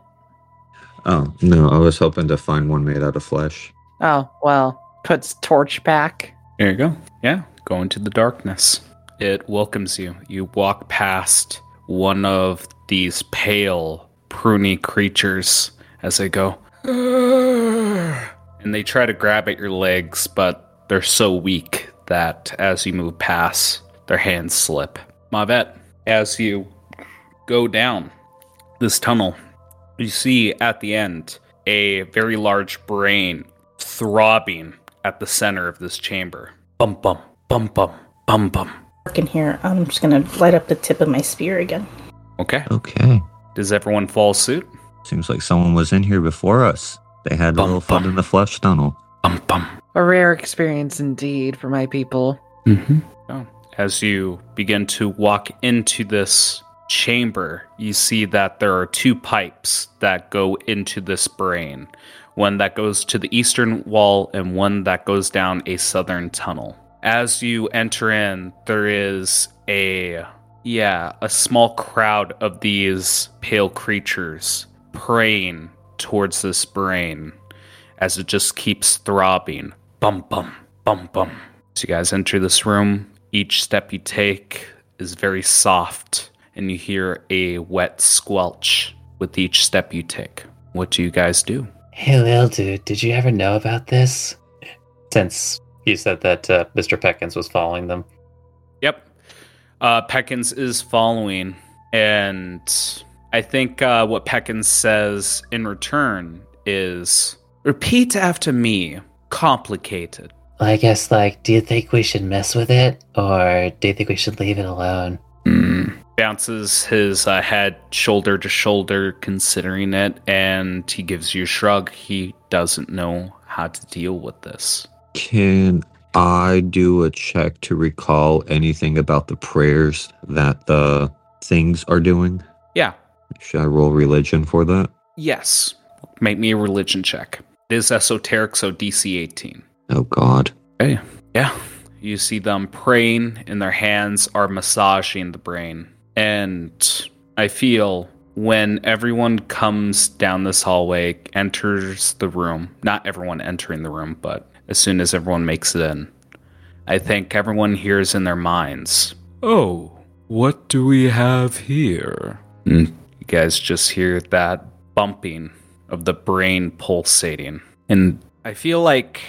Oh, no, I was hoping to find one made out of flesh. Oh, well, puts torch back. There you go. Yeah. Go into the darkness. It welcomes you. You walk past one of these pale, pruny creatures as they go. And they try to grab at your legs, but they're so weak that as you move past, their hands slip. Mavet, as you go down this tunnel, you see at the end a very large brain throbbing at the center of this chamber. Bum bum bum bum bum bum. In here, I'm just gonna light up the tip of my spear again. Okay. Okay. Does everyone follow suit? Seems like someone was in here before us. They had a little fun bum. in the flesh tunnel. Bum bum. A rare experience indeed for my people. Mm-hmm. Oh. As you begin to walk into this chamber, you see that there are two pipes that go into this brain one that goes to the eastern wall and one that goes down a southern tunnel. As you enter in, there is a yeah, a small crowd of these pale creatures praying towards this brain as it just keeps throbbing. Bum bum bum bum. So you guys enter this room. Each step you take is very soft, and you hear a wet squelch with each step you take. What do you guys do? Hey, Lil Dude, did you ever know about this? since you said that uh, Mr. Peckins was following them. Yep. Uh, Peckins is following, and I think uh, what Peckins says in return is repeat after me. Complicated. I guess, like, do you think we should mess with it, or do you think we should leave it alone? Mm. Bounces his uh, head shoulder to shoulder, considering it, and he gives you a shrug. He doesn't know how to deal with this. Can I do a check to recall anything about the prayers that the things are doing? Yeah. Should I roll religion for that? Yes. Make me a religion check. It is esoteric, so DC 18. Oh God. Hey, yeah. You see them praying, and their hands are massaging the brain. And I feel when everyone comes down this hallway, enters the room, not everyone entering the room, but as soon as everyone makes it in, I think everyone hears in their minds, Oh, what do we have here? You guys just hear that bumping of the brain pulsating. And I feel like,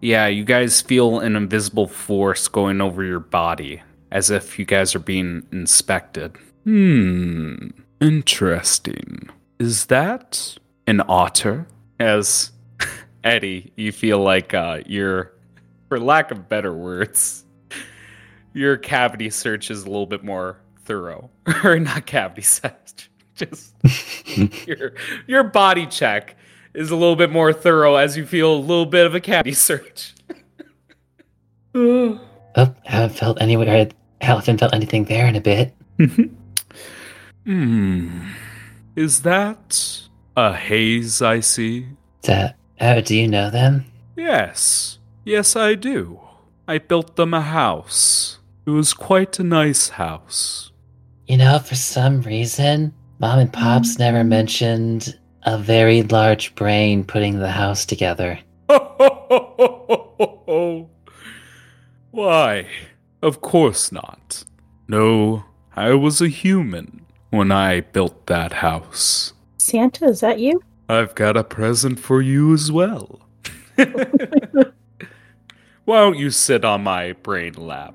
yeah, you guys feel an invisible force going over your body as if you guys are being inspected. Hmm, interesting. Is that an otter? As Eddie, you feel like uh, you're, for lack of better words, your cavity search is a little bit more thorough, or not cavity search, just your your body check is a little bit more thorough as you feel a little bit of a cavity search. Oh, I haven't felt anywhere. I haven't felt anything there in a bit. Hmm. Is that a haze I see? That, oh, do you know them? Yes. Yes, I do. I built them a house. It was quite a nice house. You know, for some reason, Mom and Pops never mentioned a very large brain putting the house together. Why? Of course not. No, I was a human when I built that house. Santa, is that you? I've got a present for you as well. Why don't you sit on my brain lap?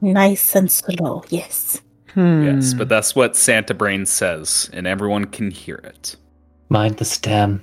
Nice and slow, yes. Hmm. Yes, but that's what Santa Brain says, and everyone can hear it. Mind the stem.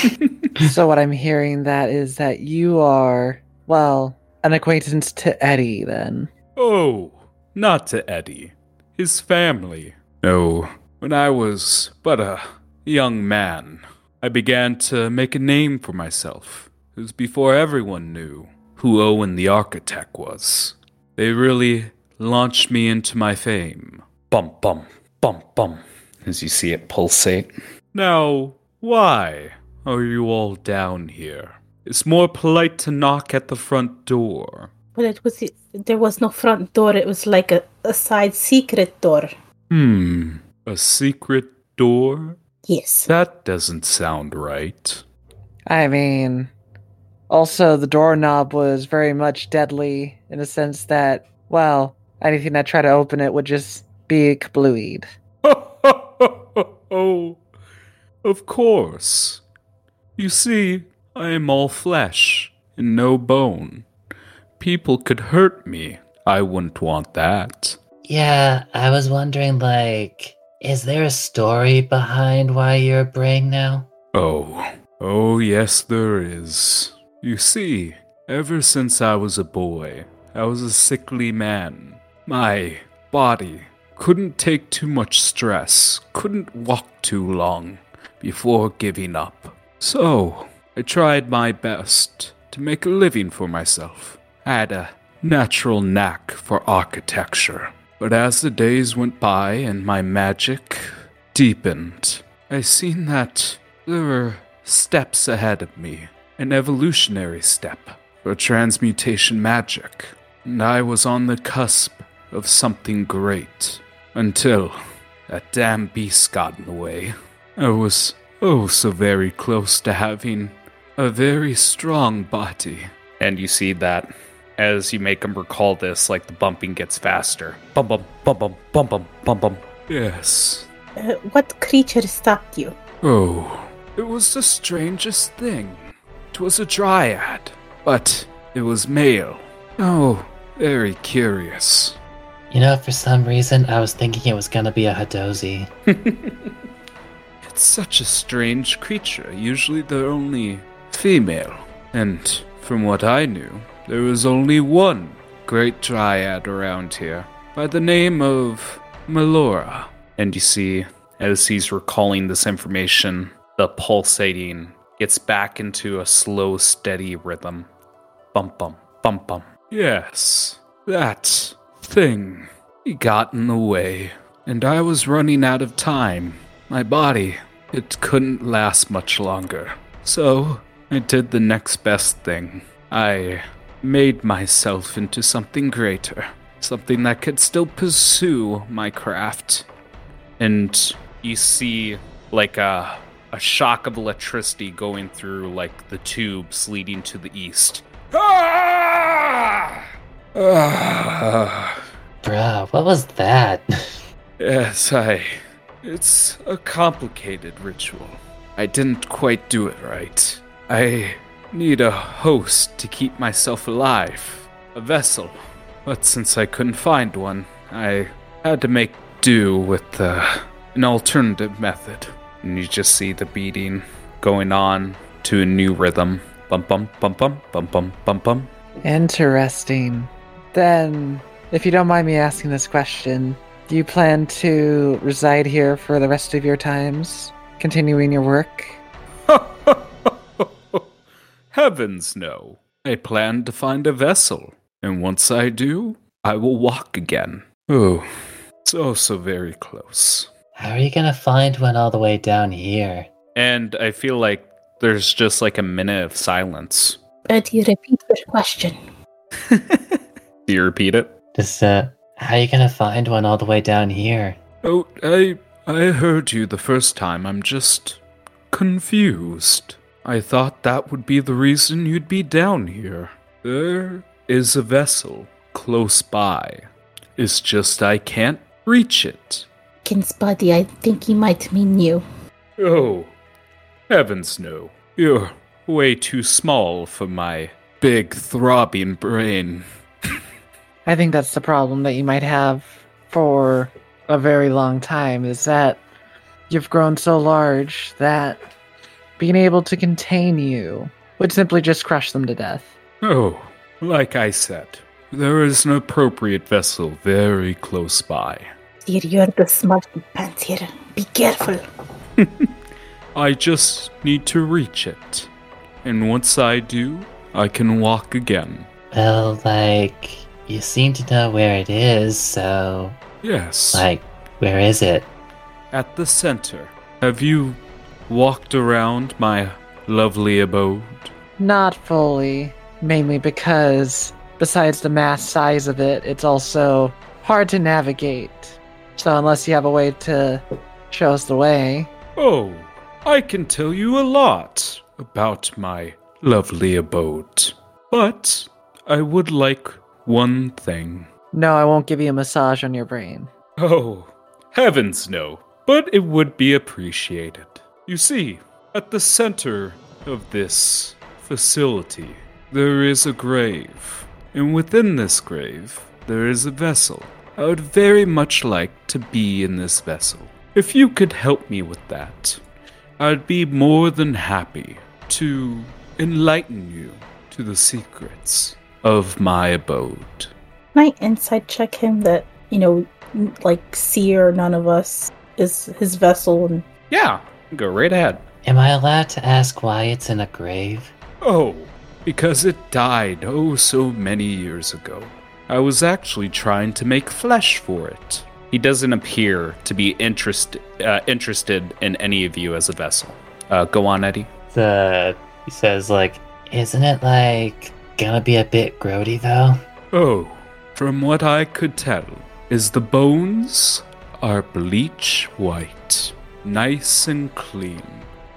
so what I'm hearing that is that you are well an acquaintance to Eddie then. Oh, not to Eddie. His family. No, when I was but a young man, I began to make a name for myself. It was before everyone knew who Owyn the architect was. They really launched me into my fame. Bum bum, bum bum, as you see it pulsate. Now, why are you all down here? It's more polite to knock at the front door. But it was there was no front door. It was like a, a side secret door. Hmm, a secret door? Yes. That doesn't sound right. I mean, also the doorknob was very much deadly in a sense that, well, anything that tried to open it would just be kablooied. oh, of course. You see, I am all flesh and no bone. People could hurt me. I wouldn't want that. Yeah, I was wondering, like, is there a story behind why you're a brain now? Oh, oh, yes, there is. You see, ever since I was a boy, I was a sickly man. My body couldn't take too much stress, couldn't walk too long before giving up. So, I tried my best to make a living for myself. I had a natural knack for architecture. But as the days went by and my magic deepened, I seen that there were steps ahead of me, an evolutionary step for transmutation magic, and I was on the cusp of something great until that damn beast got in the way. I was oh so very close to having a very strong body. And you see that as you make him recall this, like the bumping gets faster. Bum bum bum bum bum bum bum bum. Yes. Uh, what creature stopped you? Oh, it was the strangest thing. It was a dryad, but it was male. Oh, very curious. You know, for some reason, I was thinking it was gonna be a Hadozee. It's such a strange creature. Usually they're only female. And from what I knew, there was only one great dryad around here by the name of Melora. And you see, as he's recalling this information, the pulsating gets back into a slow, steady rhythm. Bump, bump, bump, bump. Yes, that thing. He got in the way, and I was running out of time. My body, it couldn't last much longer. So, I did the next best thing. I made myself into something greater, something that could still pursue my craft. And you see, like a a shock of electricity going through like the tubes leading to the east. Ah! Ah! Bruh, what was that? Yes, I. It's a complicated ritual. I didn't quite do it right. I need a host to keep myself alive, a vessel. But since I couldn't find one, I had to make do with uh, an alternative method. And you just see the beating going on to a new rhythm. Bum bum bum bum bum bum bum bum. Interesting. Then, if you don't mind me asking this question, do you plan to reside here for the rest of your times, continuing your work? Heavens no. I plan to find a vessel, and once I do, I will walk again. Oh, so so very close. How are you gonna find one all the way down here? And I feel like there's just like a minute of silence. Eddie, repeat the question. Do you repeat it? Just, uh, how are you gonna find one all the way down here? Oh, I I heard you the first time. I'm just confused. I thought that would be the reason you'd be down here. There is a vessel close by. It's just I can't reach it. King's buddy, I think he might mean you. Oh, heavens no. You're way too small for my big throbbing brain. I think that's the problem that you might have for a very long time is that you've grown so large that being able to contain you would simply just crush them to death. Oh, like I said, there is an appropriate vessel very close by. Dear, you're the smart pants here. Be careful. I just need to reach it. And once I do, I can walk again. Well, like, you seem to know where it is, so, Yes. like, where is it? At the center. Have you walked around my lovely abode? Not fully, mainly because, besides the mass size of it, it's also hard to navigate. So, unless you have a way to show us the way, Oh, I can tell you a lot about my lovely abode. But I would like one thing. no, I won't give you a massage on your brain. Oh, heavens no. But it would be appreciated. You see, at the center of this facility, there is a grave. And within this grave, there is a vessel. I would very much like to be in this vessel. If you could help me with that, I'd be more than happy to enlighten you to the secrets of my abode. Can I insight check him that, you know, like Seer, none of us is his vessel and Yeah, go right ahead. Am I allowed to ask why it's in a grave? Oh, because it died oh so many years ago. I was actually trying to make flesh for it. He doesn't appear to be interest, uh, interested in any of you as a vessel. Uh, go on, Eddie. The, he says, like, isn't it, like, gonna be a bit grody, though? Oh, from what I could tell, is the bones are bleach white, nice and clean.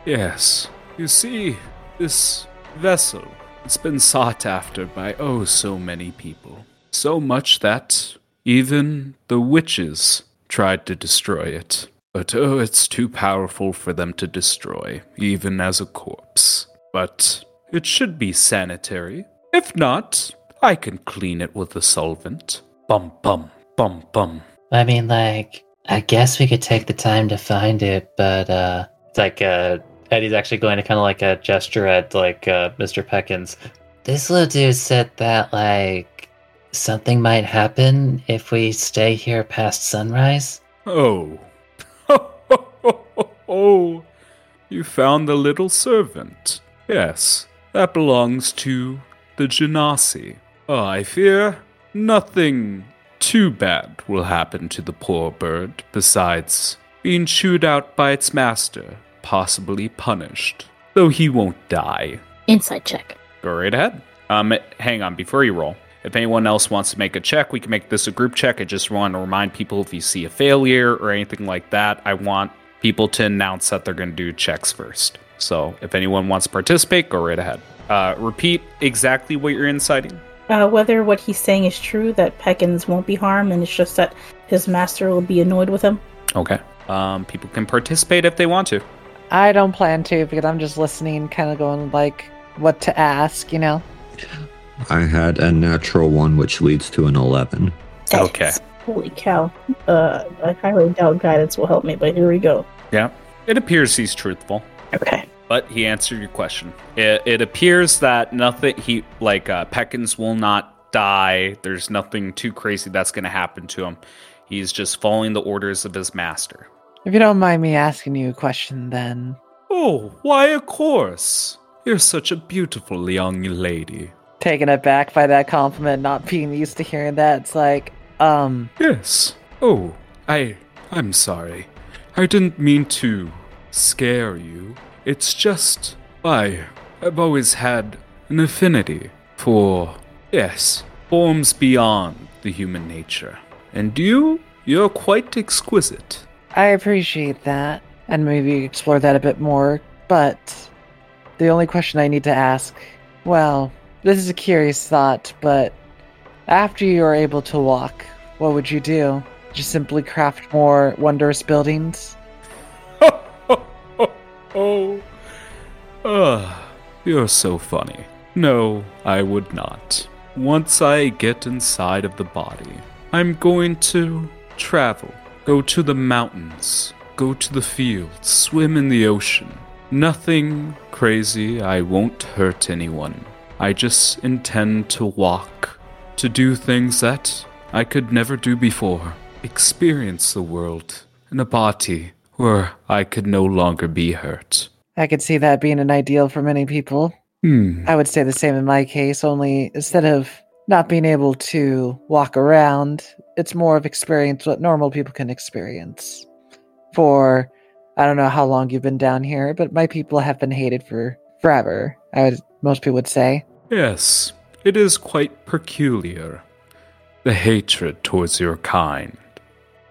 Yes, you see, this vessel, it's been sought after by oh so many people. So much that even the witches tried to destroy it. But oh, it's too powerful for them to destroy, even as a corpse. But it should be sanitary. If not, I can clean it with a solvent. Bum bum bum bum. I mean, like, I guess we could take the time to find it, but, uh, it's like, uh, Eddie's actually going to kind of like a gesture at, like, uh, Mr. Peckins. This little dude said that, like, something might happen if we stay here past sunrise. Oh. oh. You found the little servant. Yes, that belongs to the Genasi. Oh, I fear nothing too bad will happen to the poor bird, besides being chewed out by its master, possibly punished. Though he won't die. insight check. Go right ahead. Um, hang on before you roll. If anyone else wants to make a check, we can make this a group check. I just want to remind people if you see a failure or anything like that, I want people to announce that they're going to do checks first. So if anyone wants to participate, go right ahead. Uh, repeat exactly what you're inciting. Uh, whether what he's saying is true, that Peckins won't be harmed, and it's just that his master will be annoyed with him. Okay. Um, people can participate if they want to. I don't plan to because I'm just listening, kind of going like what to ask, you know? I had a natural one, which leads to an 11. Okay. That's- Holy cow. Uh, I highly doubt guidance will help me, but here we go. Yeah. It appears he's truthful. Okay. But he answered your question. It, it appears that nothing he like uh, Peckins will not die. There's nothing too crazy that's going to happen to him. He's just following the orders of his master. If you don't mind me asking you a question, then Oh, why, of course. You're such a beautiful young lady. taken aback by that compliment, not being used to hearing that, it's like, um, Yes. Oh, I. I'm sorry. I didn't mean to scare you. It's just. I. I've always had an affinity for. Yes, forms beyond the human nature. And you? You're quite exquisite. I appreciate that, and maybe explore that a bit more, but the only question I need to ask well, this is a curious thought, but after you are able to walk, what would you do? Just simply craft more wondrous buildings? Oh. Ah, you're so funny. No, I would not. Once I get inside of the body, I'm going to travel, go to the mountains, go to the fields, swim in the ocean. Nothing crazy, I won't hurt anyone. I just intend to walk, to do things that I could never do before, experience the world in a body where I could no longer be hurt. I could see that being an ideal for many people. Hmm. I would say the same in my case, only instead of not being able to walk around, it's more of experience what normal people can experience. For I don't know how long you've been down here, but my people have been hated for forever. I would most people would say. Yes, it is quite peculiar. The hatred towards your kind.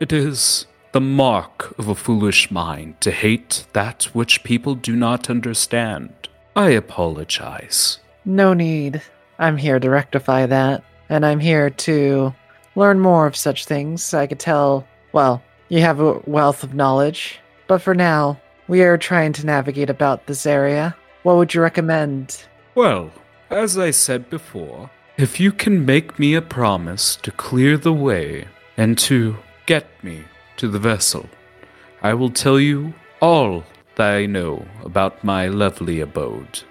It is the mark of a foolish mind to hate that which people do not understand. I apologize. No need. I'm here to rectify that, and I'm here to learn more of such things. I could tell, well, you have a wealth of knowledge, but for now, we are trying to navigate about this area. What would you recommend? Well, as I said before, if you can make me a promise to clear the way and to get me to the vessel, I will tell you all that I know about my lovely abode.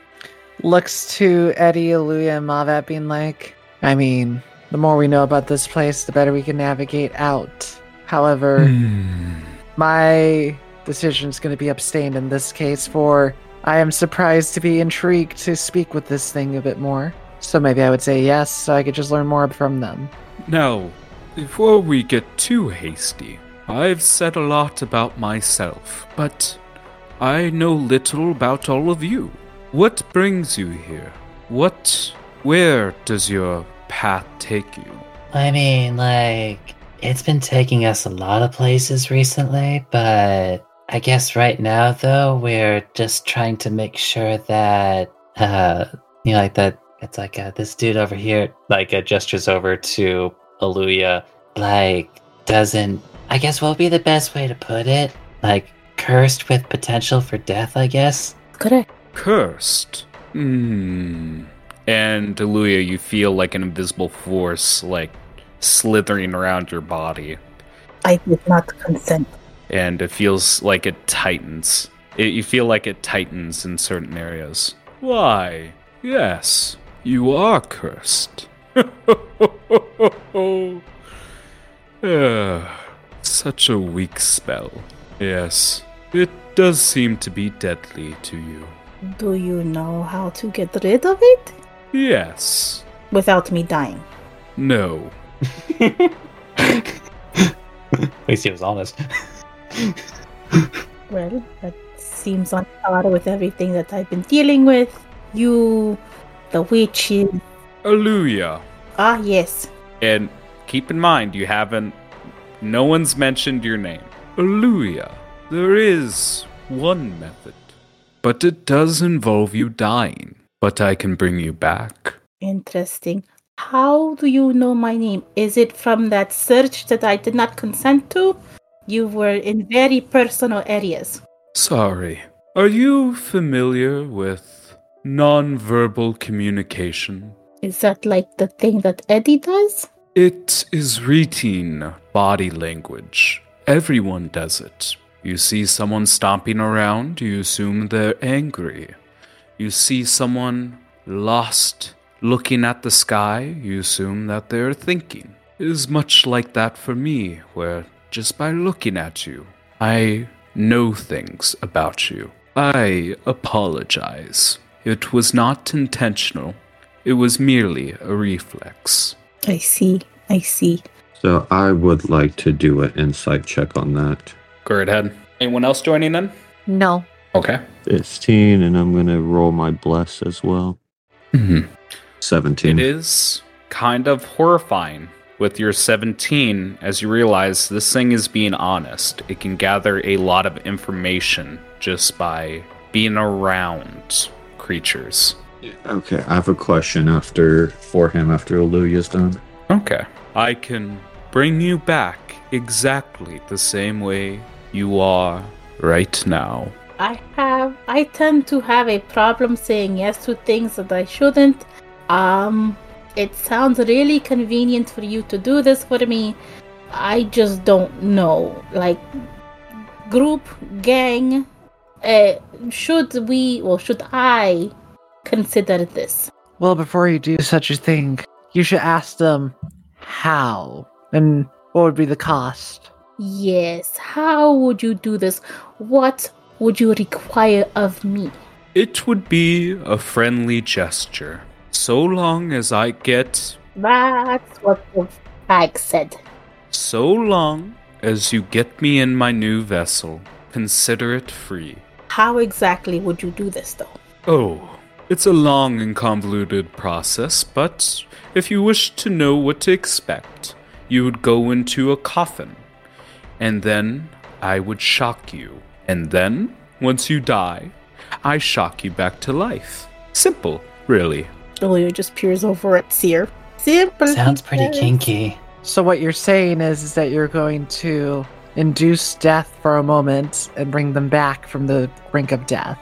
Looks to Eddie, Aluya, and Mavet being like, I mean, the more we know about this place, the better we can navigate out. However, hmm. my decision is going to be abstained in this case, for I am surprised to be intrigued to speak with this thing a bit more. So maybe I would say yes, so I could just learn more from them. Now, before we get too hasty, I've said a lot about myself, but I know little about all of you. What brings you here? What. Where does your path take you? I mean, like, it's been taking us a lot of places recently, but I guess right now, though, we're just trying to make sure that, uh, you know, like that, it's like uh, this dude over here, like, uh, gestures over to Aluya, like, doesn't, I guess what would be the best way to put it? Like, cursed with potential for death, I guess? Correct. Cursed. Hmm. And Deluya, you feel like an invisible force, like slithering around your body, I did not consent. and it feels like it tightens. It, you feel like it tightens in certain areas. Why? Yes, you are cursed. Such a weak spell. Yes, it does seem to be deadly to you. Do you know how to get rid of it? Yes. Without me dying. No. At least he was honest. Well, that seems on par with everything that I've been dealing with. You, the witches. Alleluia. Ah, yes. And keep in mind, you haven't. No one's mentioned your name. Alleluia. There is one method, but it does involve you dying. But I can bring you back. Interesting. How do you know my name? Is it from that search that I did not consent to? You were in very personal areas. Sorry. Are you familiar with nonverbal communication? Is that like the thing that Eddie does? It is routine body language. Everyone does it. You see someone stomping around, you assume they're angry. You see someone lost looking at the sky, you assume that they're thinking. It is much like that for me, where just by looking at you, I know things about you. I apologize. It was not intentional. It was merely a reflex. I see. I see. So I would like to do an insight check on that. Go right ahead. Anyone else joining in? No. Okay. 15, and I'm going to roll my bless as well. Mm-hmm. 17. It is kind of horrifying with your 17 as you realize this thing is being honest. It can gather a lot of information just by being around creatures. Okay, I have a question after for him after Aluya's done. Okay. I can bring you back exactly the same way you are right now. I have I tend to have a problem saying yes to things that I shouldn't. Um it sounds really convenient for you to do this for me. I just don't know. Like group gang uh, should we or should I consider this? Well, before you do such a thing, you should ask them how and what would be the cost. Yes, how would you do this? What would you require of me? It would be a friendly gesture. So long as I get. That's what the hag said. So long as you get me in my new vessel, consider it free. How exactly would you do this, though? Oh, it's a long and convoluted process, but if you wish to know what to expect, you would go into a coffin, and then I would shock you. And then, once you die, I shock you back to life. Simple, really. Julia just peers over at Seer. Simple. Sounds pretty kinky. So what you're saying is, is that you're going to induce death for a moment and bring them back from the brink of death.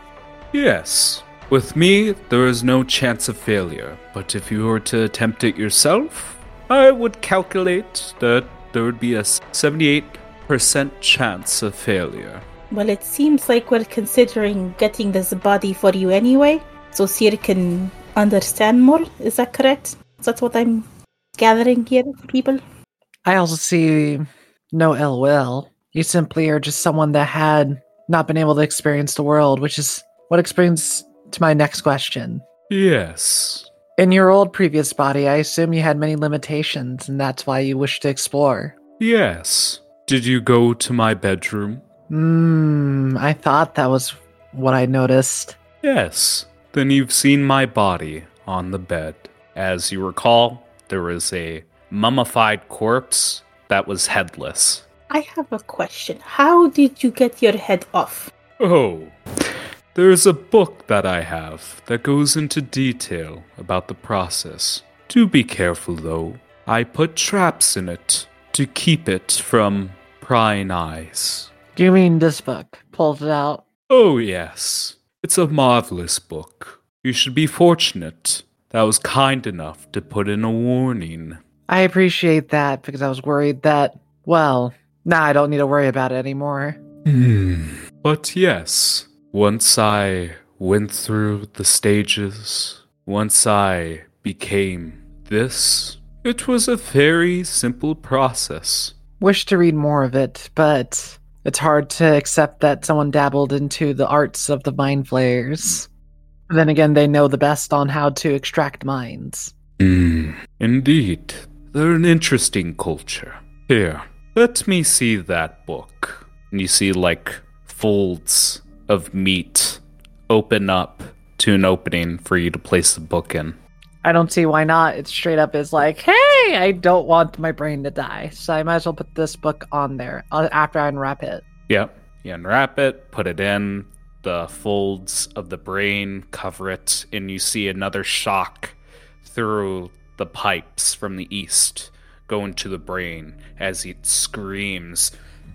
Yes. With me, there is no chance of failure, but if you were to attempt it yourself, I would calculate that there would be a 78% chance of failure. Well, it seems like we're considering getting this body for you anyway, so Seer can understand more. Is that correct? That's what I'm gathering here, people? I also see no ill will. You simply are just someone that had not been able to experience the world, which is what explains to my next question. Yes. In your old previous body, I assume you had many limitations, and that's why you wish to explore. Yes. Did you go to my bedroom? Hmm, I thought that was what I noticed. Yes. Then you've seen my body on the bed. As you recall, there was a mummified corpse that was headless. I have a question. How did you get your head off? Oh, there's a book that I have that goes into detail about the process. Do be careful though. I put traps in it to keep it from prying eyes. Do you mean this book? Pulled it out. Oh, yes. It's a marvelous book. You should be fortunate that I was kind enough to put in a warning. I appreciate that because I was worried that, well, now I don't need to worry about it anymore. Hmm. But yes, once I went through the stages, once I became this, it was a very simple process. Wish to read more of it, but it's hard to accept that someone dabbled into the arts of the mind flayers. Then again, they know the best on how to extract minds. Hmm. Indeed, they're an interesting culture. Here, let me see that book. And you see, like, folds of meat open up to an opening for you to place the book in. I don't see why not. It straight up is like, hey, I don't want my brain to die, so I might as well put this book on there uh, after I unwrap it. Yep. You unwrap it, put it in, the folds of the brain cover it, and you see another shock through the pipes from the east go into the brain as it screams.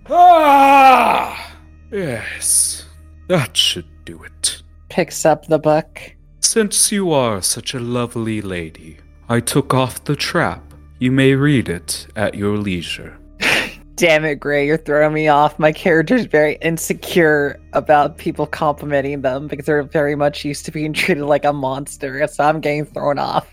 Ah! Yes, that should do it. Picks up the book. Since you are such a lovely lady, I took off the trap. You may read it at your leisure. Damn it, Gray, you're throwing me off. My character's very insecure about people complimenting them because they're very much used to being treated like a monster, so I'm getting thrown off.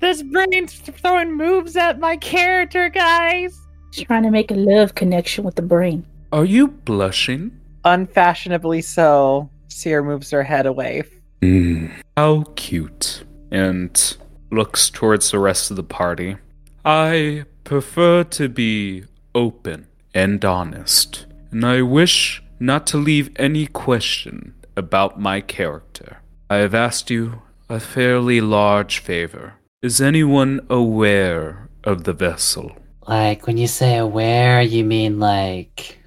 This brain's throwing moves at my character, guys! Trying to make a love connection with the brain. Are you blushing? Unfashionably so, Seer moves her head away. Mm, how cute. And looks towards the rest of the party. I prefer to be open and honest, and I wish not to leave any question about my character. I have asked you a fairly large favor. Is anyone aware of the vessel? Like, when you say aware, you mean like.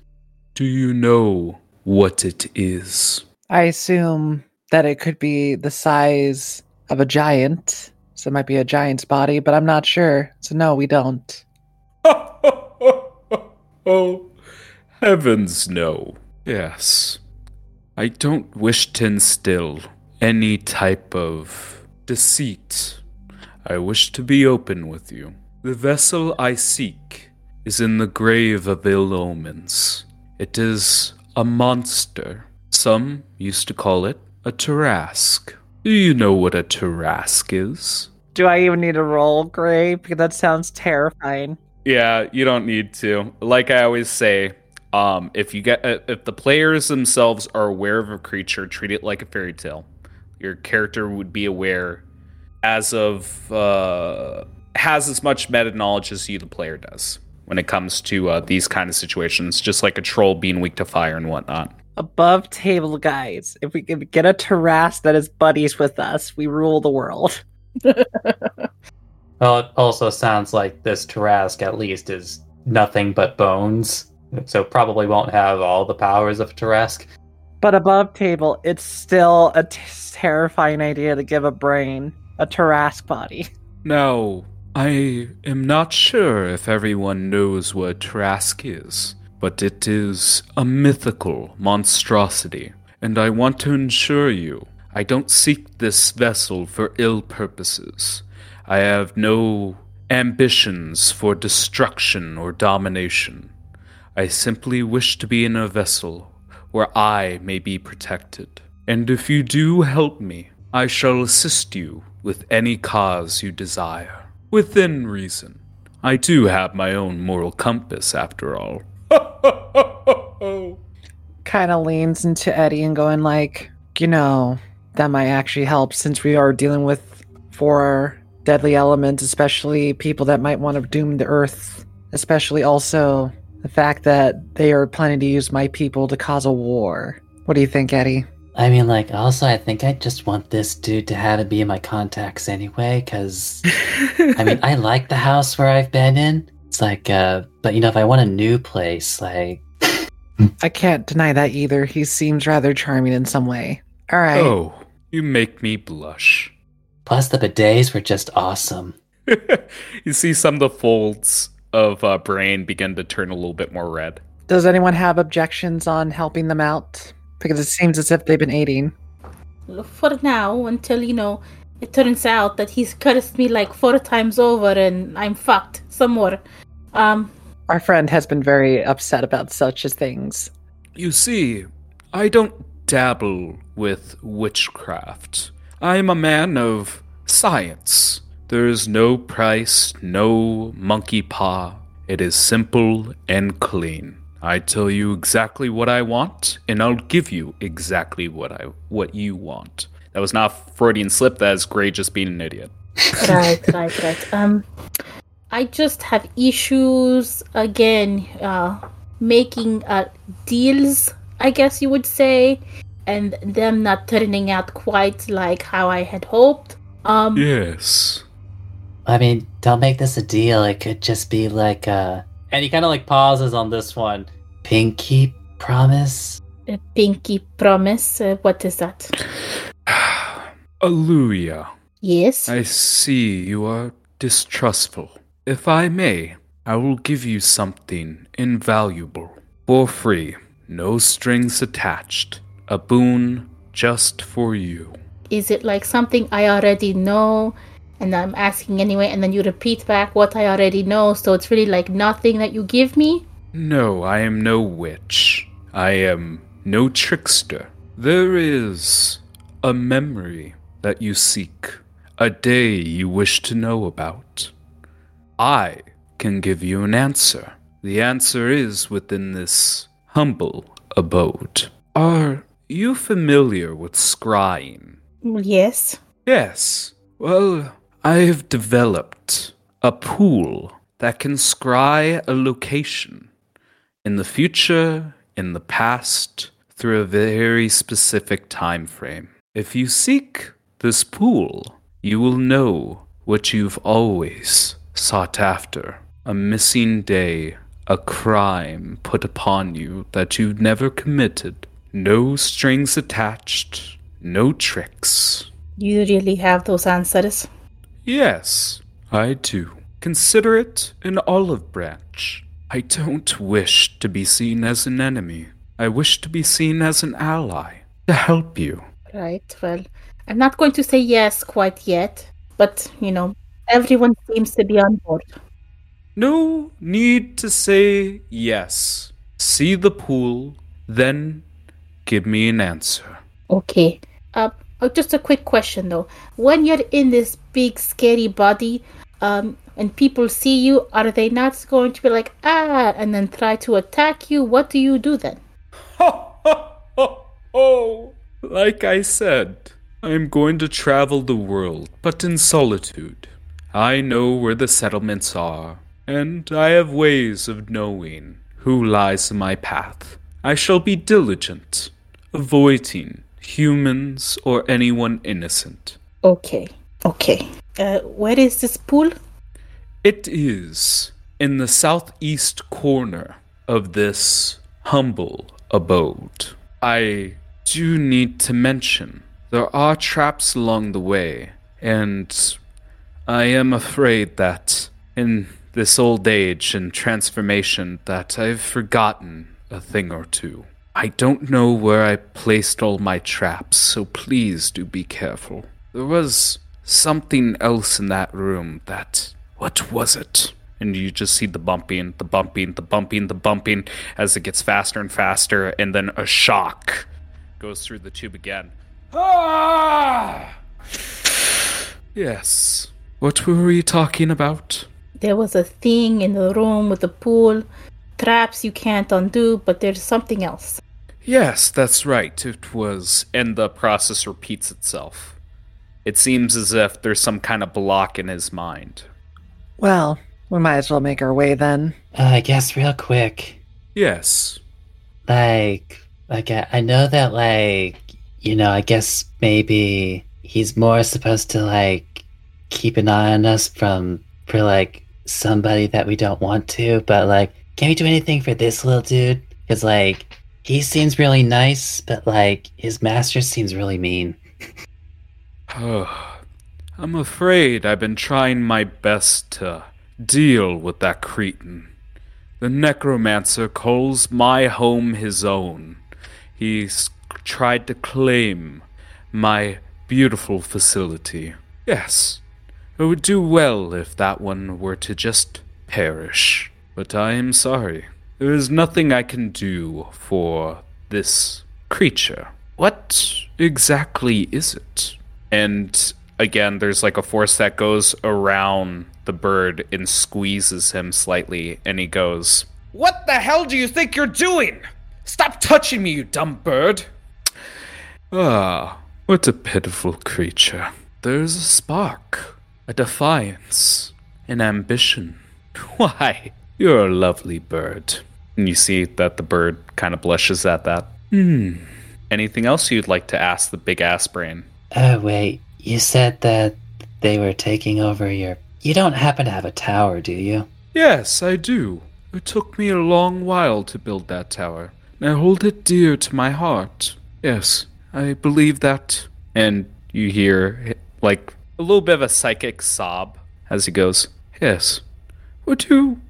Do you know what it is? I assume that it could be the size of a giant. So it might be a giant's body, but I'm not sure. So no, we don't. oh, heavens no. Yes. I don't wish to instill any type of deceit. I wish to be open with you. The vessel I seek is in the grave of ill omens. It is a monster. Some used to call it a Tarrasque. Do you know what a Tarrasque is? Do I even need a roll, Gray? Because that sounds terrifying. Yeah, you don't need to. Like I always say, um, if you get uh, if the players themselves are aware of a creature, treat it like a fairy tale. Your character would be aware as of uh, has as much meta knowledge as you, the player, does when it comes to uh, these kind of situations. Just like a troll being weak to fire and whatnot. Above table guys, if we can get a Tarrasque that is buddies with us, we rule the world. Well, it also sounds like this Tarrasque at least is nothing but bones, so probably won't have all the powers of Tarrasque. But above table, it's still a t- terrifying idea to give a brain a Tarrasque body. Now, I am not sure if everyone knows what Tarrasque is, but it is a mythical monstrosity, and I want to assure you I don't seek this vessel for ill purposes. I have no ambitions for destruction or domination. I simply wish to be in a vessel where I may be protected. And if you do help me, I shall assist you with any cause you desire. Within reason. I do have my own moral compass, after all. Kind of leans into Eddie and going like, you know, that might actually help since we are dealing with four deadly elements, especially people that might want to doom the earth, especially also the fact that they are planning to use my people to cause a war. What do you think, Eddie? I mean, like, also, I think I just want this dude to have it be in my contacts anyway, because, I mean, I like the house where I've been in. It's like, uh, but you know, if I want a new place, like, I can't deny that either. He seems rather charming in some way. All right. Oh, you make me blush. plus the bidets were just awesome. you see some of the folds of uh, brain begin to turn a little bit more red. Does anyone have objections on helping them out? Because it seems as if they've been aiding. For now, until, you know, it turns out that he's cursed me like four times over and I'm fucked some more. Um, Our friend has been very upset about such as things. You see, I don't dabble with witchcraft. I am a man of science. There is no price, no monkey paw. It is simple and clean. I tell you exactly what I want, and I'll give you exactly what I what you want. That was not Freudian slip. That is Gray just being an idiot. right, right, right. Um, I just have issues again, uh, making uh deals. I guess you would say, and them not turning out quite like how I had hoped. Um, Yes. I mean, don't make this a deal. It could just be like a And he kind of like pauses on this one. pinky promise. a pinky promise. Uh, what is that? Aluya. Yes. I see you are distrustful. If I may, I will give you something invaluable. For free, no strings attached. A boon just for you. Is it like something I already know? And I'm asking anyway, and then you repeat back what I already know. So it's really like nothing that you give me. No, I am no witch. I am no trickster. There is a memory that you seek, a day you wish to know about. I can give you an answer. The answer is within this humble abode. Are you familiar with scrying? Yes. Yes. Well, I have developed a pool that can scry a location in the future, in the past, through a very specific time frame. If you seek this pool, you will know what you've always sought after a missing day, a crime put upon you that you've never committed. No strings attached, no tricks. You really have those answers. Yes, I do. Consider it an olive branch. I don't wish to be seen as an enemy. I wish to be seen as an ally to help you. Right. Well, I'm not going to say yes quite yet, but you know, everyone seems to be on board. No need to say yes. See the pool, then give me an answer. Okay. Uh, oh, just a quick question though. When you're in this big scary body, um, and people see you, are they not going to be like ah, and then try to attack you? What do you do then? Ho, ho, ho, ho. Like I said, I am going to travel the world, but in solitude. I know where the settlements are, and I have ways of knowing who lies in my path. I shall be diligent, avoiding humans or anyone innocent. Okay. Okay. Uh, where is this pool? It is in the southeast corner of this humble abode. I do need to mention there are traps along the way, and I am afraid that in this old age and transformation that I've forgotten a thing or two. I don't know where I placed all my traps, so please do be careful. There was something else in that room that what was it? And you just see the bumping, the bumping, the bumping, the bumping as it gets faster and faster, and then a shock goes through the tube again. Ah! Yes. What were we talking about? There was a thing in the room with the pool, traps you can't undo, but there's something else. Yes, that's right. It was. And the process repeats itself. It seems as if there's some kind of block in his mind. Well, we might as well make our way then. Uh, I guess real quick, Yes. like, like I, I know that, like, you know, I guess maybe he's more supposed to like keep an eye on us from for like somebody that we don't want to, but like, can we do anything for this little dude? Because like, he seems really nice, but like, his master seems really mean. oh, I'm afraid I've been trying my best to deal with that cretin. The necromancer calls my home his own. He's tried to claim my beautiful facility. Yes, it would do well if that one were to just perish. But I am sorry. There is nothing I can do for this creature. What exactly is it? And again, there's like a force that goes around the bird and squeezes him slightly, and he goes, What the hell do you think you're doing? Stop touching me, you dumb bird! Ah, what a pitiful creature. There's a spark, a defiance, an ambition. Why, you're a lovely bird. And you see that the bird kind of blushes at that. Hmm. Anything else you'd like to ask the big ass brain? Oh, wait, you said that they were taking over your. You don't happen to have a tower, do you? Yes, I do. It took me a long while to build that tower. and I hold it dear to my heart. Yes, I believe that. And you hear, like, a little bit of a psychic sob as he goes, Yes. Would you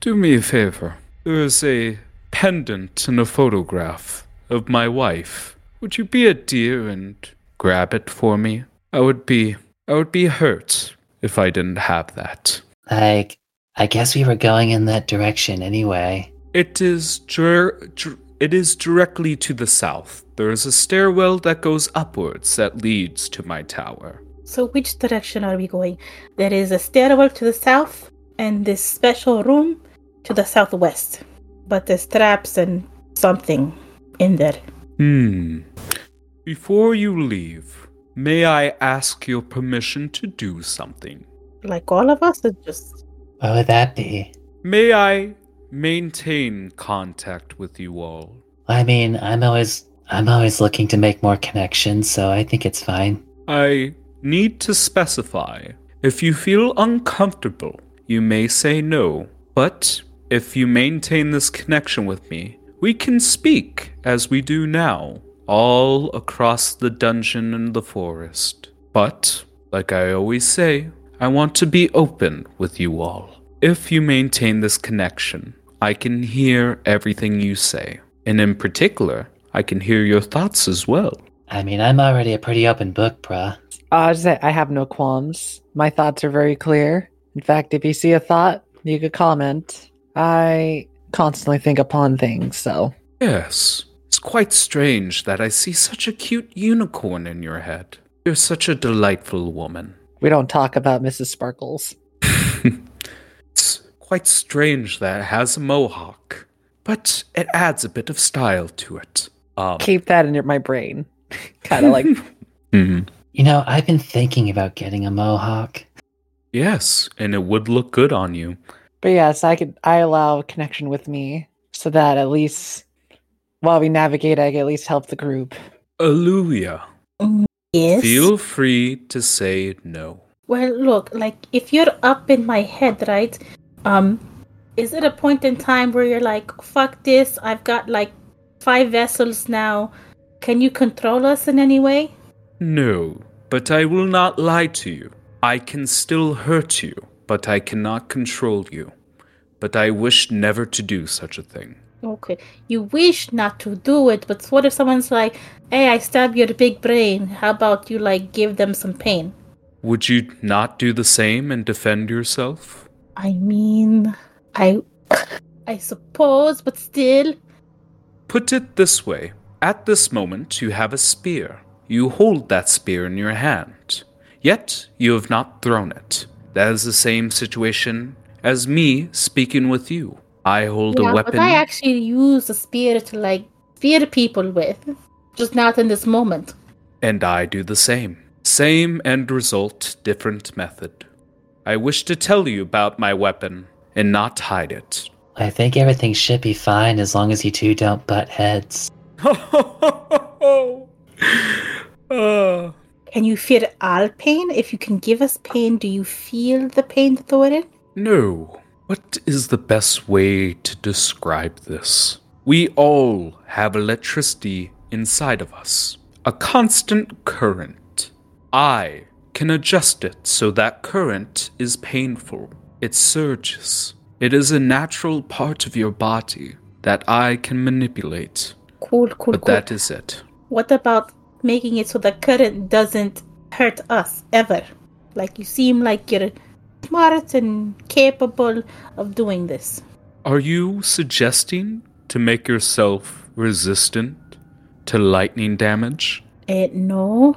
do me a favor? There is a pendant and a photograph of my wife. Would you be a dear and grab it for me? I would be I would be hurt if I didn't have that. Like, I guess we were going in that direction anyway. It is dir- dir- it is directly to the south. There is a stairwell that goes upwards that leads to my tower. So which direction are we going? There is a stairwell to the south and this special room to the southwest. But there's traps and something in there. Hmm. Before you leave, may I ask your permission to do something? Like all of us, or just What would that be? May I maintain contact with you all? I mean, I'm always I'm always looking to make more connections, so I think it's fine. I need to specify. If you feel uncomfortable, you may say no. But if you maintain this connection with me, we can speak as we do now, all across the dungeon and the forest. But, like I always say, I want to be open with you all. If you maintain this connection, I can hear everything you say. And in particular, I can hear your thoughts as well. I mean, I'm already a pretty open book, bruh. I say I have no qualms. My thoughts are very clear. In fact, if you see a thought, you could comment. I constantly think upon things, so Yes. It's quite strange that I see such a cute unicorn in your head. You're such a delightful woman. we don't talk about Mrs. Sparkles. It's quite strange that it has a mohawk, but it adds a bit of style to it. Um, Keep that in your, my brain. kind of like mhm. You know, I've been thinking about getting a mohawk. Yes, and it would look good on you. But yes, I could I allow connection with me so that at least while we navigate I can at least help the group. Aluya, yes. feel free to say no. Well, look, like if you're up in my head, right? Um, is it a point in time where you're like, "Fuck this! I've got like five vessels now. Can you control us in any way?" No, but I will not lie to you. I can still hurt you, but I cannot control you. But I wish never to do such a thing. Okay. You wish not to do it, but what if someone's like, "Hey, I stabbed your big brain. How about you like give them some pain?" Would you not do the same and defend yourself? I mean, I, I suppose, but still. Put it this way at this moment, you have a spear. You hold that spear in your hand, yet you have not thrown it. That is the same situation as me speaking with you. I hold yeah, a weapon. but I actually use a spear to like fear people with, just not in this moment. And I do the same. Same end result, different method. I wish to tell you about my weapon and not hide it. I think everything should be fine as long as you two don't butt heads. Can you feel all pain? If you can give us pain, do you feel the pain to throw it in? no. What is the best way to describe this? We all have electricity inside of us, a constant current. I can adjust it so that current is painful. It surges. It is a natural part of your body that I can manipulate. Cool, cool, But cool. that is it. What about making it so the current doesn't hurt us ever? Like you seem like you're smart and capable of doing this. Are you suggesting to make yourself resistant to lightning damage? Uh, no.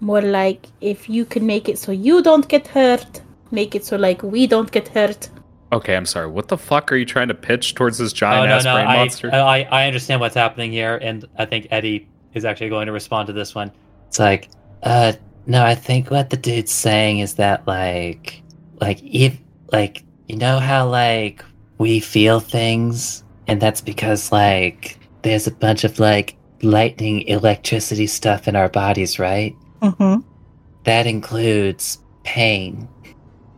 More like if you can make it so you don't get hurt, make it so like we don't get hurt. Okay, I'm sorry. What the fuck are you trying to pitch towards this Oh giant no, ass no, brain I, monster? I I understand what's happening here, and I think Eddie is actually going to respond to this one. It's like, uh, no, I think what the dude's saying is that, like, like, if, like, you know how, like, we feel things? And that's because, like, there's a bunch of, like, lightning electricity stuff in our bodies, right? Mm-hmm. That includes pain.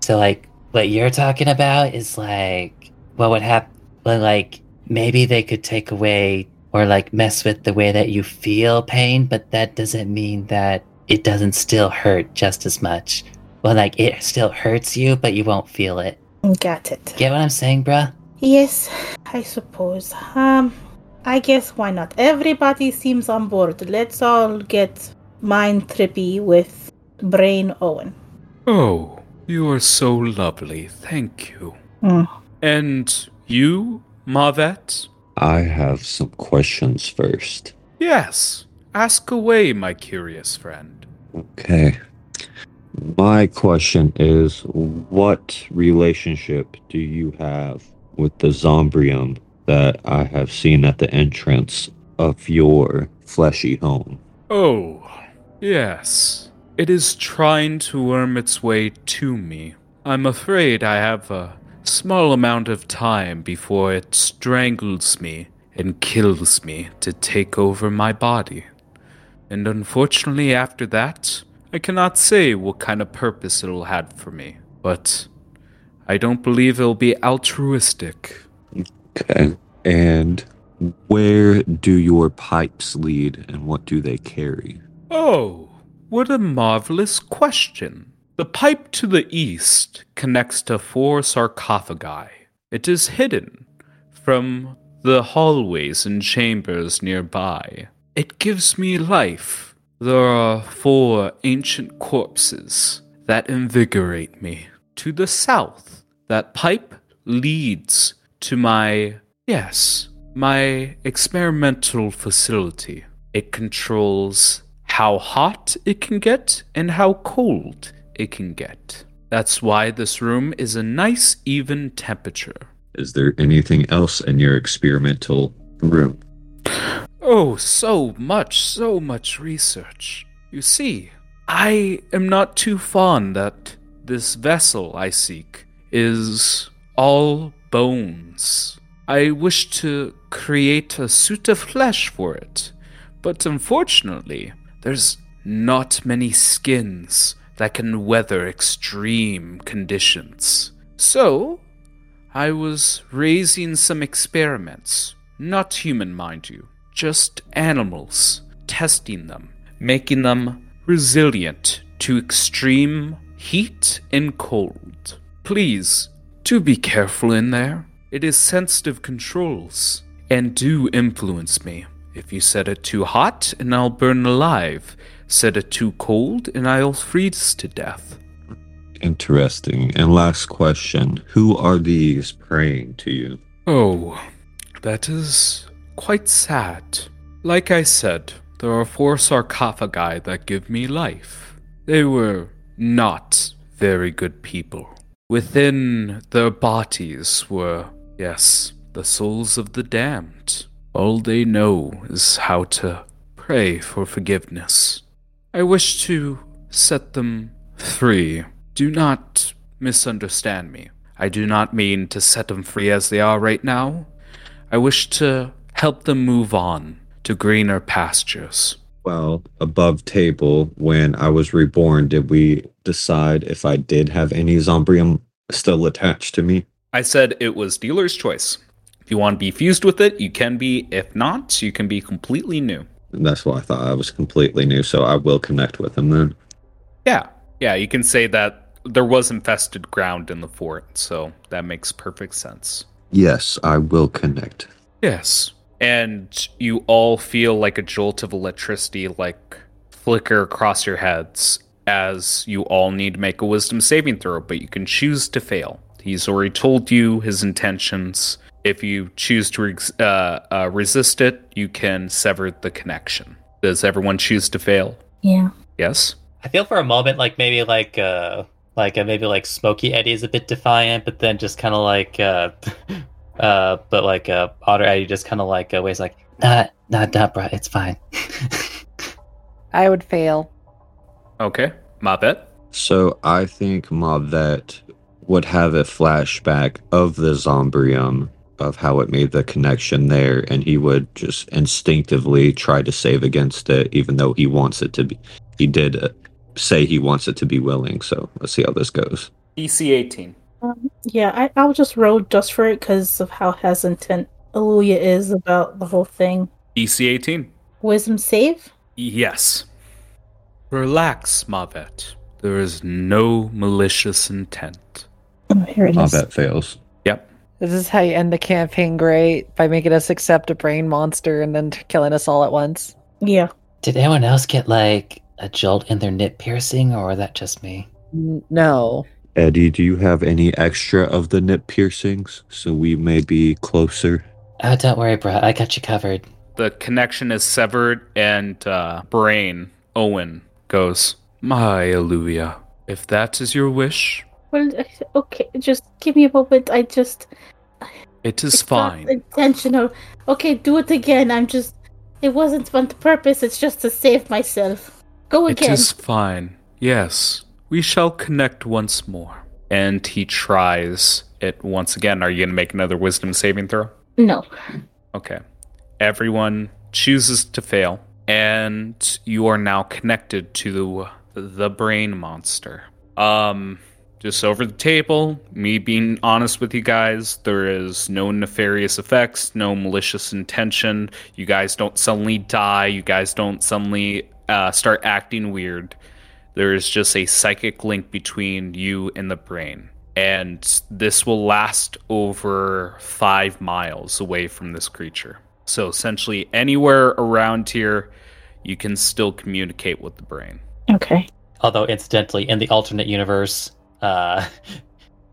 So, like, what you're talking about is, like, what would happen, like, maybe they could take away or like mess with the way that you feel pain, but that doesn't mean that it doesn't still hurt just as much. Well, like it still hurts you, but you won't feel it. Got it. Get what I'm saying, bruh? Yes, I suppose. Um, I guess why not? Everybody seems on board. Let's all get mind trippy with Brain Owyn. oh, you are so lovely. Thank you. Hmm. And you, Mavet? I have some questions first. Yes. Ask away, my curious friend. Okay. My question is what relationship do you have with the Zombrium that I have seen at the entrance of your fleshy home? Oh, yes. It is trying to worm its way to me. I'm afraid I have a small amount of time before it strangles me and kills me to take over my body. And unfortunately, after that, I cannot say what kind of purpose it'll have for me. But I don't believe it'll be altruistic. Okay. And where do your pipes lead and what do they carry? Oh, what a marvelous question. The pipe to the east connects to four sarcophagi. It is hidden from the hallways and chambers nearby. It gives me life. There are four ancient corpses that invigorate me. To the south, that pipe leads to my, yes, my experimental facility. It controls how hot it can get and how cold it can get. That's why this room is a nice, even temperature. Is there anything else in your experimental room? Oh, so much, so much research. You see, I am not too fond that this vessel I seek is all bones. I wish to create a suit of flesh for it, but unfortunately, there's not many skins that can weather extreme conditions. So, I was raising some experiments, not human, mind you, just animals, testing them, making them resilient to extreme heat and cold. Please, do be careful in there. It is sensitive controls, and do influence me. If you set it too hot, and I'll burn alive. Set it too cold, and I'll freeze to death. Interesting. And last question Who are these praying to you? Oh, that is quite sad. Like I said, there are four sarcophagi that give me life. They were not very good people. Within their bodies were, yes, the souls of the damned. All they know is how to pray for forgiveness. I wish to set them free. Do not misunderstand me. I do not mean to set them free as they are right now. I wish to help them move on to greener pastures. Well, above table, when I was reborn, did we decide if I did have any Zombrium still attached to me? I said it was dealer's choice. If you want to be fused with it, you can be. If not, you can be completely new. And that's why I thought I was completely new, so I will connect with him then. Yeah. Yeah, you can say that there was infested ground in the fort, so that makes perfect sense. Yes, I will connect. Yes. And you all feel like a jolt of electricity like flicker across your heads as you all need to make a wisdom saving throw, but you can choose to fail. He's already told you his intentions. If you choose to ex- uh, uh, resist it, you can sever the connection. Does everyone choose to fail? Yeah. Yes? I feel for a moment like maybe like uh like uh, maybe like Smoky Eddie is a bit defiant, but then just kind of like uh uh but like uh Otter Eddie just kind of like uh, ways like Not, not, not, bro. It's fine. I would fail. Okay. Mavet? So I think Mavet would have a flashback of the Zombrium, of how it made the connection there, and he would just instinctively try to save against it, even though he wants it to be. He did uh, say he wants it to be willing, so let's see how this goes. DC 18. Um, yeah, I, I'll just roll just for it because of how hesitant Aluya is about the whole thing. DC 18. Wisdom save? Yes. Relax, Mavet. There is no malicious intent. Oh, here it is. Mavet fails. Yep. This is how you end the campaign great by making us accept a brain monster and then t- killing us all at once. Yeah. Did anyone else get like a jolt in their nip piercing, or was that just me? N- No. Eddie, do you have any extra of the nip piercings so we may be closer? Oh, don't worry, bro. I got you covered. The connection is severed, and uh, Brain, Owyn, goes, My Aluya, if that is your wish, Well, okay, just give me a moment. I just. it is fine. intentional. Okay, do it again. I'm just. It wasn't on purpose. It's just to save myself. Go again. It is fine. Yes, we shall connect once more. And he tries it once again. Are you going to make another wisdom saving throw? No. Okay. Everyone chooses to fail, and you are now connected to the brain monster. Um, just over the table, me being honest with you guys, there is no nefarious effects, no malicious intention. You guys don't suddenly die. You guys don't suddenly uh, start acting weird. There is just a psychic link between you and the brain. And this will last over five miles away from this creature. So essentially, anywhere around here, you can still communicate with the brain. Okay. Although, incidentally, in the alternate universe, uh,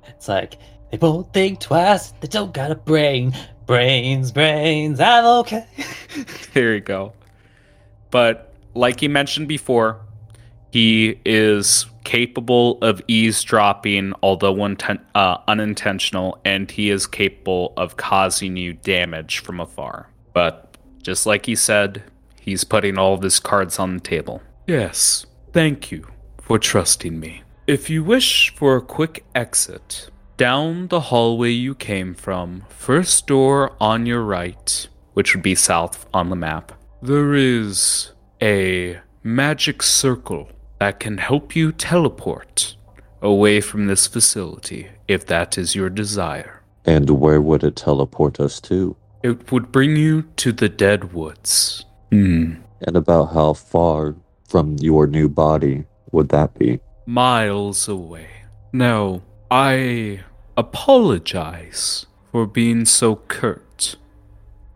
it's like they won't think twice. They don't got a brain. Brains, brains. I'm okay. There you go. But like you mentioned before, he is capable of eavesdropping, although unten- uh, unintentional, and he is capable of causing you damage from afar. But just like he said, he's putting all of his cards on the table. Yes, thank you for trusting me. If you wish for a quick exit, down the hallway you came from, first door on your right, which would be south on the map, there is a magic circle that can help you teleport away from this facility if that is your desire. And where would it teleport us to? It would bring you to the Dead Woods. Hmm. And about how far from your new body would that be? Miles away. Now, I apologize for being so curt,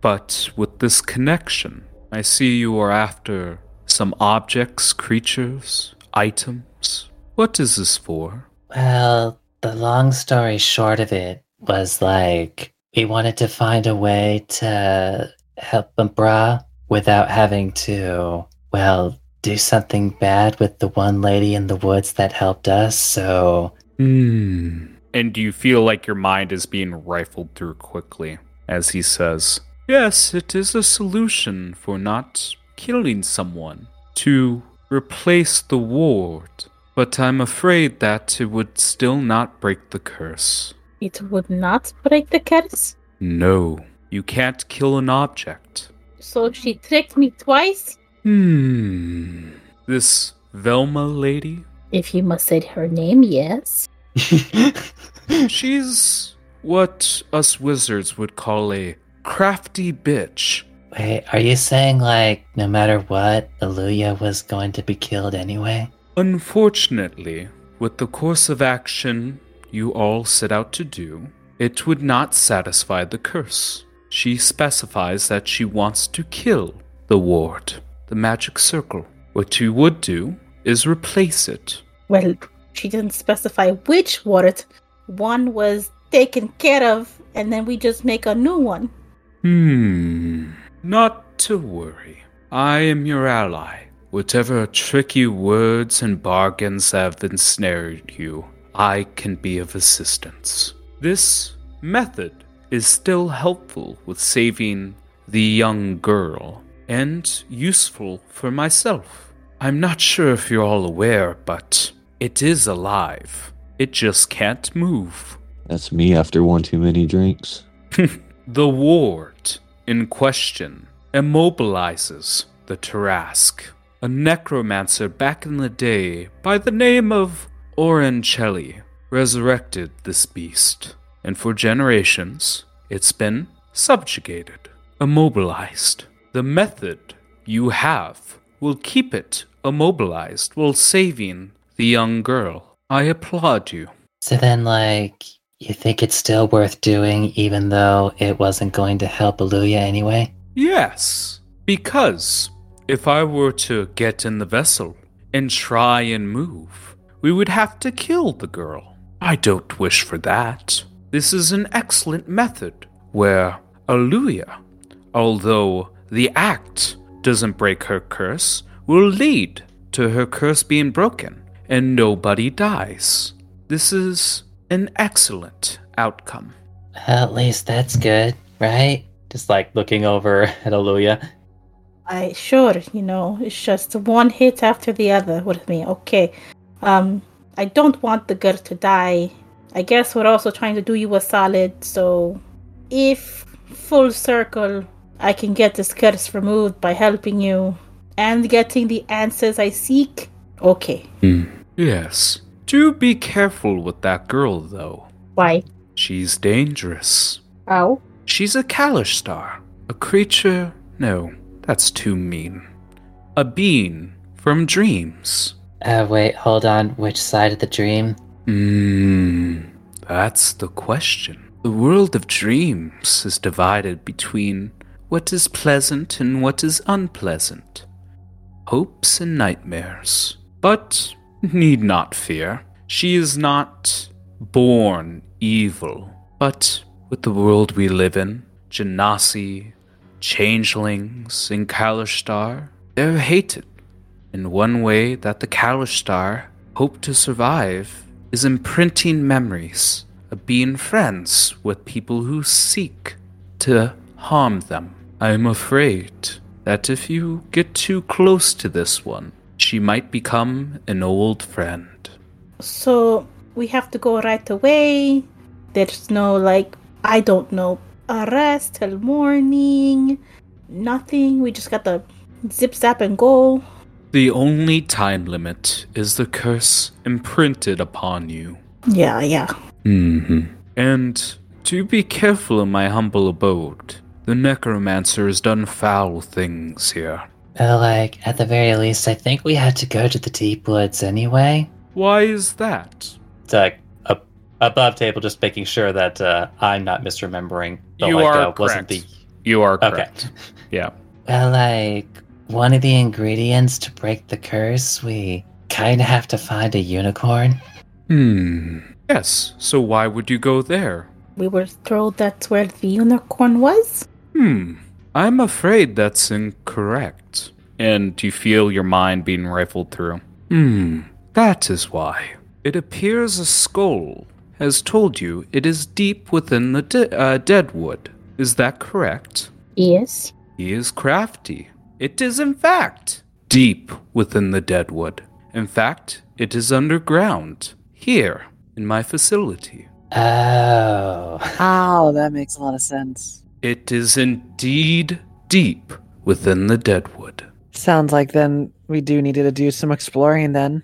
but with this connection, I see you are after some objects, creatures, items. What is this for? Well, the long story short of it was like we wanted to find a way to help Bra without having to, well, do something bad with the one lady in the woods that helped us. So, Hmm. And do you feel like your mind is being rifled through quickly as he says, Yes, it is a solution for not killing someone to replace the ward, but I'm afraid that it would still not break the curse. It would not break the curse. No, you can't kill an object. So she tricked me twice. Hmm. This Velma lady? If you must say her name, yes. She's what us wizards would call a crafty bitch. wait, are you saying like no matter what, Aluya was going to be killed anyway? Unfortunately, with the course of action you all set out to do, it would not satisfy the curse. She specifies that she wants to kill the ward, the magic circle. What you would do is replace it. Well, she didn't specify which ward. One was taken care of, and then we just make a new one. Hmm. Not to worry. I am your ally. Whatever tricky words and bargains have ensnared you, I can be of assistance. This method is still helpful with saving the young girl and useful for myself. I'm not sure if you're all aware, but it is alive. It just can't move. That's me after one too many drinks. The ward in question immobilizes the Tarrasque, a necromancer back in the day by the name of Orancelli, resurrected this beast, and for generations it's been subjugated, immobilized. The method you have will keep it immobilized while saving the young girl. I applaud you. So then, like, you think it's still worth doing even though it wasn't going to help Aluya anyway? Yes, because if I were to get in the vessel and try and move, we would have to kill the girl. I don't wish for that. This is an excellent method where Aluya, although the act doesn't break her curse, will lead to her curse being broken and nobody dies. This is an excellent outcome. At least that's good, right? Just like looking over at Aluya. I sure, you know, it's just one hit after the other with me. Okay. Um I don't want the girl to die. I guess we're also trying to do you a solid, so if full circle I can get this curse removed by helping you and getting the answers I seek, okay. Yes. Do be careful with that girl, though. Why? She's dangerous. Ow. She's a Kalashtar. A creature. No, that's too mean. A being from dreams. Uh, wait, hold on. Which side of the dream? Mmm. That's the question. The world of dreams is divided between what is pleasant and what is unpleasant, hopes and nightmares. But need not fear. She is not born evil, but with the world we live in, Genasi, changelings, and Kalashtar, they're hated. And one way that the Kalashtar hope to survive is imprinting memories of being friends with people who seek to harm them. I'm afraid that if you get too close to this one, she might become an old friend. So we have to go right away. There's no like I don't know arrest till morning. Nothing. We just got to zip zap and go. The only time limit is the curse imprinted upon you. Yeah, yeah. hmm And to be careful in my humble abode, the necromancer has done foul things here. Well, like, at the very least, I think we had to go to the deep woods anyway. Why is that? It's like up above table, just making sure that uh, I'm not misremembering. But You like, are uh, wasn't correct. the You are Okay. correct. Yeah. Well, like, one of the ingredients to break the curse, we kind of have to find a unicorn. Hmm. Yes, so why would you go there? We were told that's where the unicorn was. Hmm. I'm afraid that's incorrect. And you feel your mind being rifled through. Hmm. That is why. It appears a skull has told you it is deep within the de- uh, deadwood. Is that correct? Yes. He is crafty. It is, in fact, deep within the deadwood. In fact, it is underground, here, in my facility. Oh. Oh, that makes a lot of sense. It is indeed deep within the deadwood. Sounds like then we do need to do some exploring then.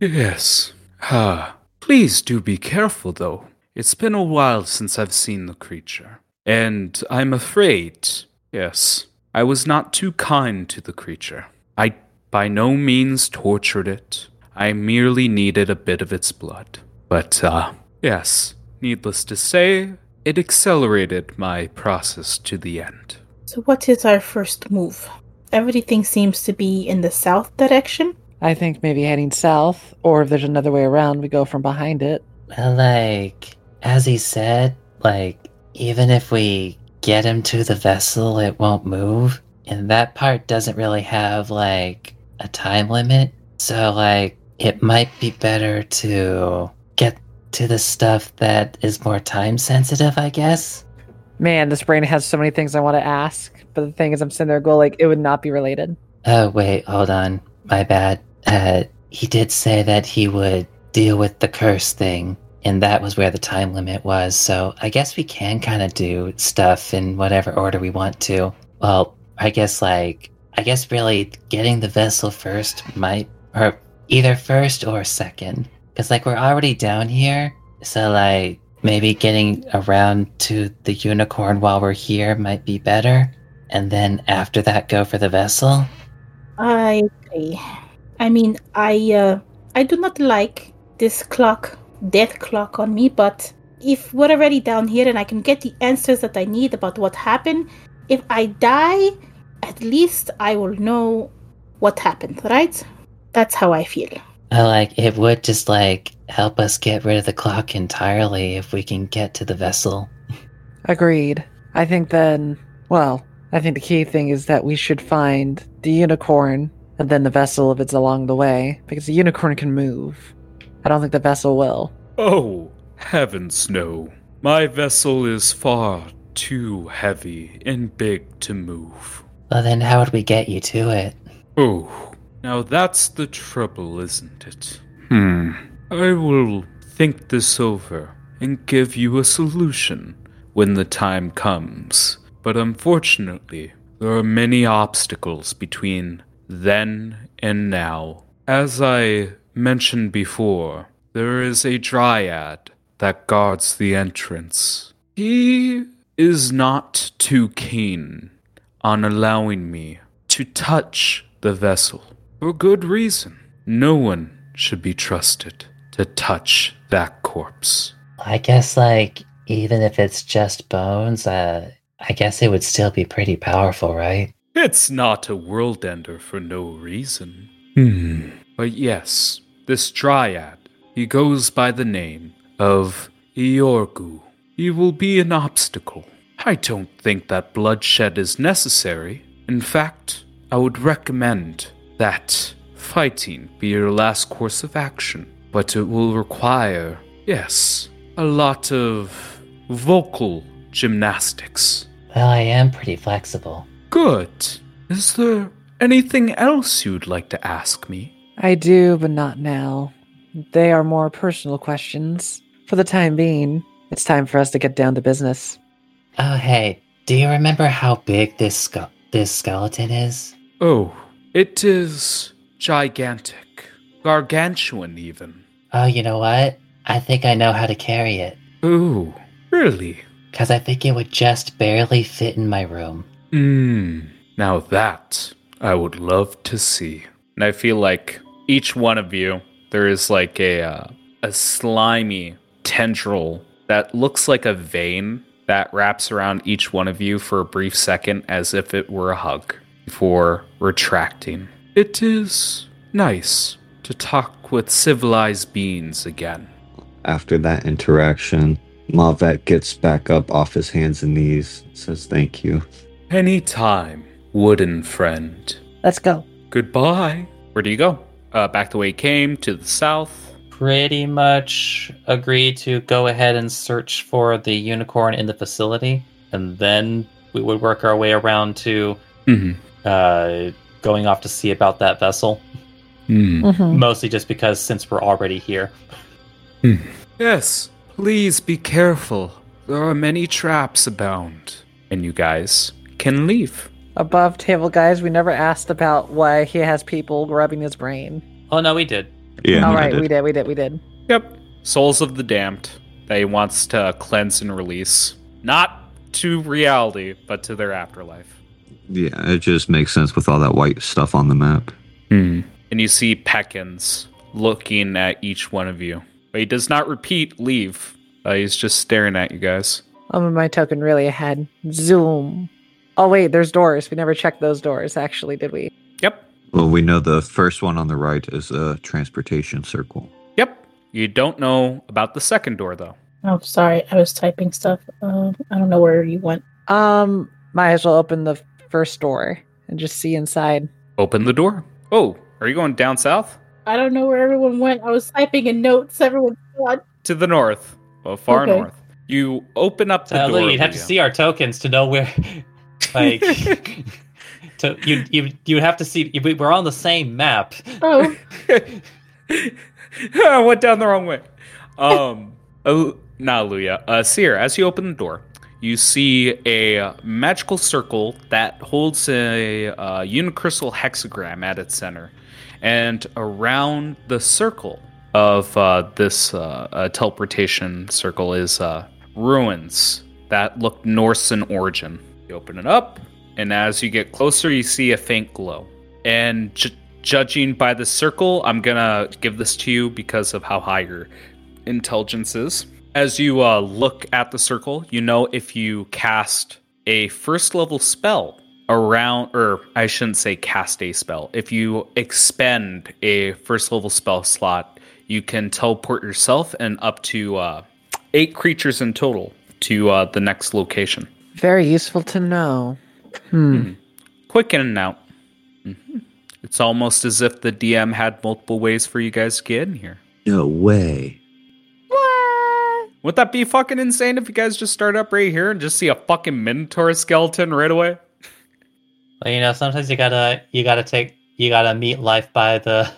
Yes. Ah, please do be careful, though. It's been a while since I've seen the creature. And I'm afraid, yes, I was not too kind to the creature. I by no means tortured it. I merely needed a bit of its blood. But, uh, yes, needless to say, it accelerated my process to the end. So what is our first move? Everything seems to be in the south direction. I think maybe heading south, or if there's another way around, we go from behind it. Well, like, as he said, like, even if we get him to the vessel, it won't move. And that part doesn't really have, like, a time limit. So, like, it might be better to get to the stuff that is more time sensitive, I guess. Man, this brain has so many things I want to ask, but the thing is, I'm sitting there going like it would not be related. Oh, wait, hold on. My bad. Uh, he did say that he would deal with the curse thing, and that was where the time limit was. So I guess we can kind of do stuff in whatever order we want to. Well, I guess, like, I guess really getting the vessel first might, or either first or second. Because, like, we're already down here. So, like, maybe getting around to the unicorn while we're here might be better. And then after that, go for the vessel. I agree. I mean, I uh, I do not like this clock, death clock on me, but if we're already down here and I can get the answers that I need about what happened, if I die, at least I will know what happened, right? That's how I feel. Uh, like it would just like help us get rid of the clock entirely if we can get to the vessel. Agreed. I think then, well, I think the key thing is that we should find the unicorn and then the vessel if it's along the way, because the unicorn can move. I don't think the vessel will. Oh, heavens no. My vessel is far too heavy and big to move. Well, then how would we get you to it? Oh, now that's the trouble, isn't it? Hmm. I will think this over and give you a solution when the time comes. But unfortunately, there are many obstacles between then and now. As I mentioned before, there is a dryad that guards the entrance. He is not too keen on allowing me to touch the vessel. For good reason. No one should be trusted to touch that corpse. I guess like even if it's just bones, uh, I guess it would still be pretty powerful, right? It's not a world ender for no reason. Hmm. But yes, this dryad, he goes by the name of Iorgu. He will be an obstacle. I don't think that bloodshed is necessary. In fact, I would recommend that fighting be your last course of action. But it will require, yes, a lot of vocal gymnastics. Well, I am pretty flexible. Good. Is there anything else you'd like to ask me? I do, but not now. They are more personal questions. For the time being, it's time for us to get down to business. Oh, hey, do you remember how big this ske- this skeleton is? Oh, it is gigantic. Gargantuan, even. Oh, you know what? I think I know how to carry it. Oh, really? Because I think it would just barely fit in my room. Hmm. Now that I would love to see. And I feel like each one of you, there is like a uh, a slimy tendril that looks like a vein that wraps around each one of you for a brief second as if it were a hug before retracting. It is nice to talk with civilized beings again. After that interaction, Mavet gets back up off his hands and knees, says thank you. Anytime, wooden friend. Let's go. Goodbye. Where do you go? Uh, back the way you came, to the south. Pretty much agree to go ahead and search for the unicorn in the facility, and then we would work our way around to Mm-hmm. Uh, going off to see about that vessel. Hmm. Mm-hmm. Mostly just because since we're already here. Yes, please be careful. There are many traps abound. And you guys can leave. Above table guys, we never asked about why he has people rubbing his brain. Oh no, we did. Yeah, All I right, did. we did, we did, we did. Yep. Souls of the damned that he wants to cleanse and release. Not to reality, but to their afterlife. Yeah, it just makes sense with all that white stuff on the map. And you see Peckins looking at each one of you. But he does not repeat leave. Uh, he's just staring at you guys. I'm in my token really ahead. Zoom. Oh wait, there's doors. We never checked those doors, actually, did we? Yep. Well, we know the first one on the right is a transportation circle. Yep. You don't know about the second door, though. Oh, sorry, I was typing stuff. Um, I don't know where you went. Um, might as well open the first door and just see inside. Open the door. Oh, are you going down south? I don't know where everyone went. I was typing in notes. Everyone's gone. To the north. Well, far Okay. north. You open up the Uh, door. You'd have to see our tokens to know where. Like, to you you you would have to see. we- We're on the same map. Oh, I went down the wrong way. Um, oh, not Luya. Uh, Seer, as you open the door, you see a magical circle that holds a uh, unicrystal hexagram at its center, and around the circle of uh, this uh, teleportation circle is uh, ruins that look Norse in origin. You open it up, and as you get closer, you see a faint glow. And ju- judging by the circle, I'm gonna give this to you because of how high your intelligence is. As you uh, look at the circle, you know if you cast a first level spell around, or I shouldn't say cast a spell. If you expend a first level spell slot, you can teleport yourself and up to uh, eight creatures in total to uh, the next location. Very useful to know. Hmm. Quick in and out. Mhm. It's almost as if the DM had multiple ways for you guys to get in here. No way. What? Wouldn't that be fucking insane if you guys just start up right here and just see a fucking Minotaur skeleton right away? Well, you know, sometimes you gotta you gotta take you gotta meet life by the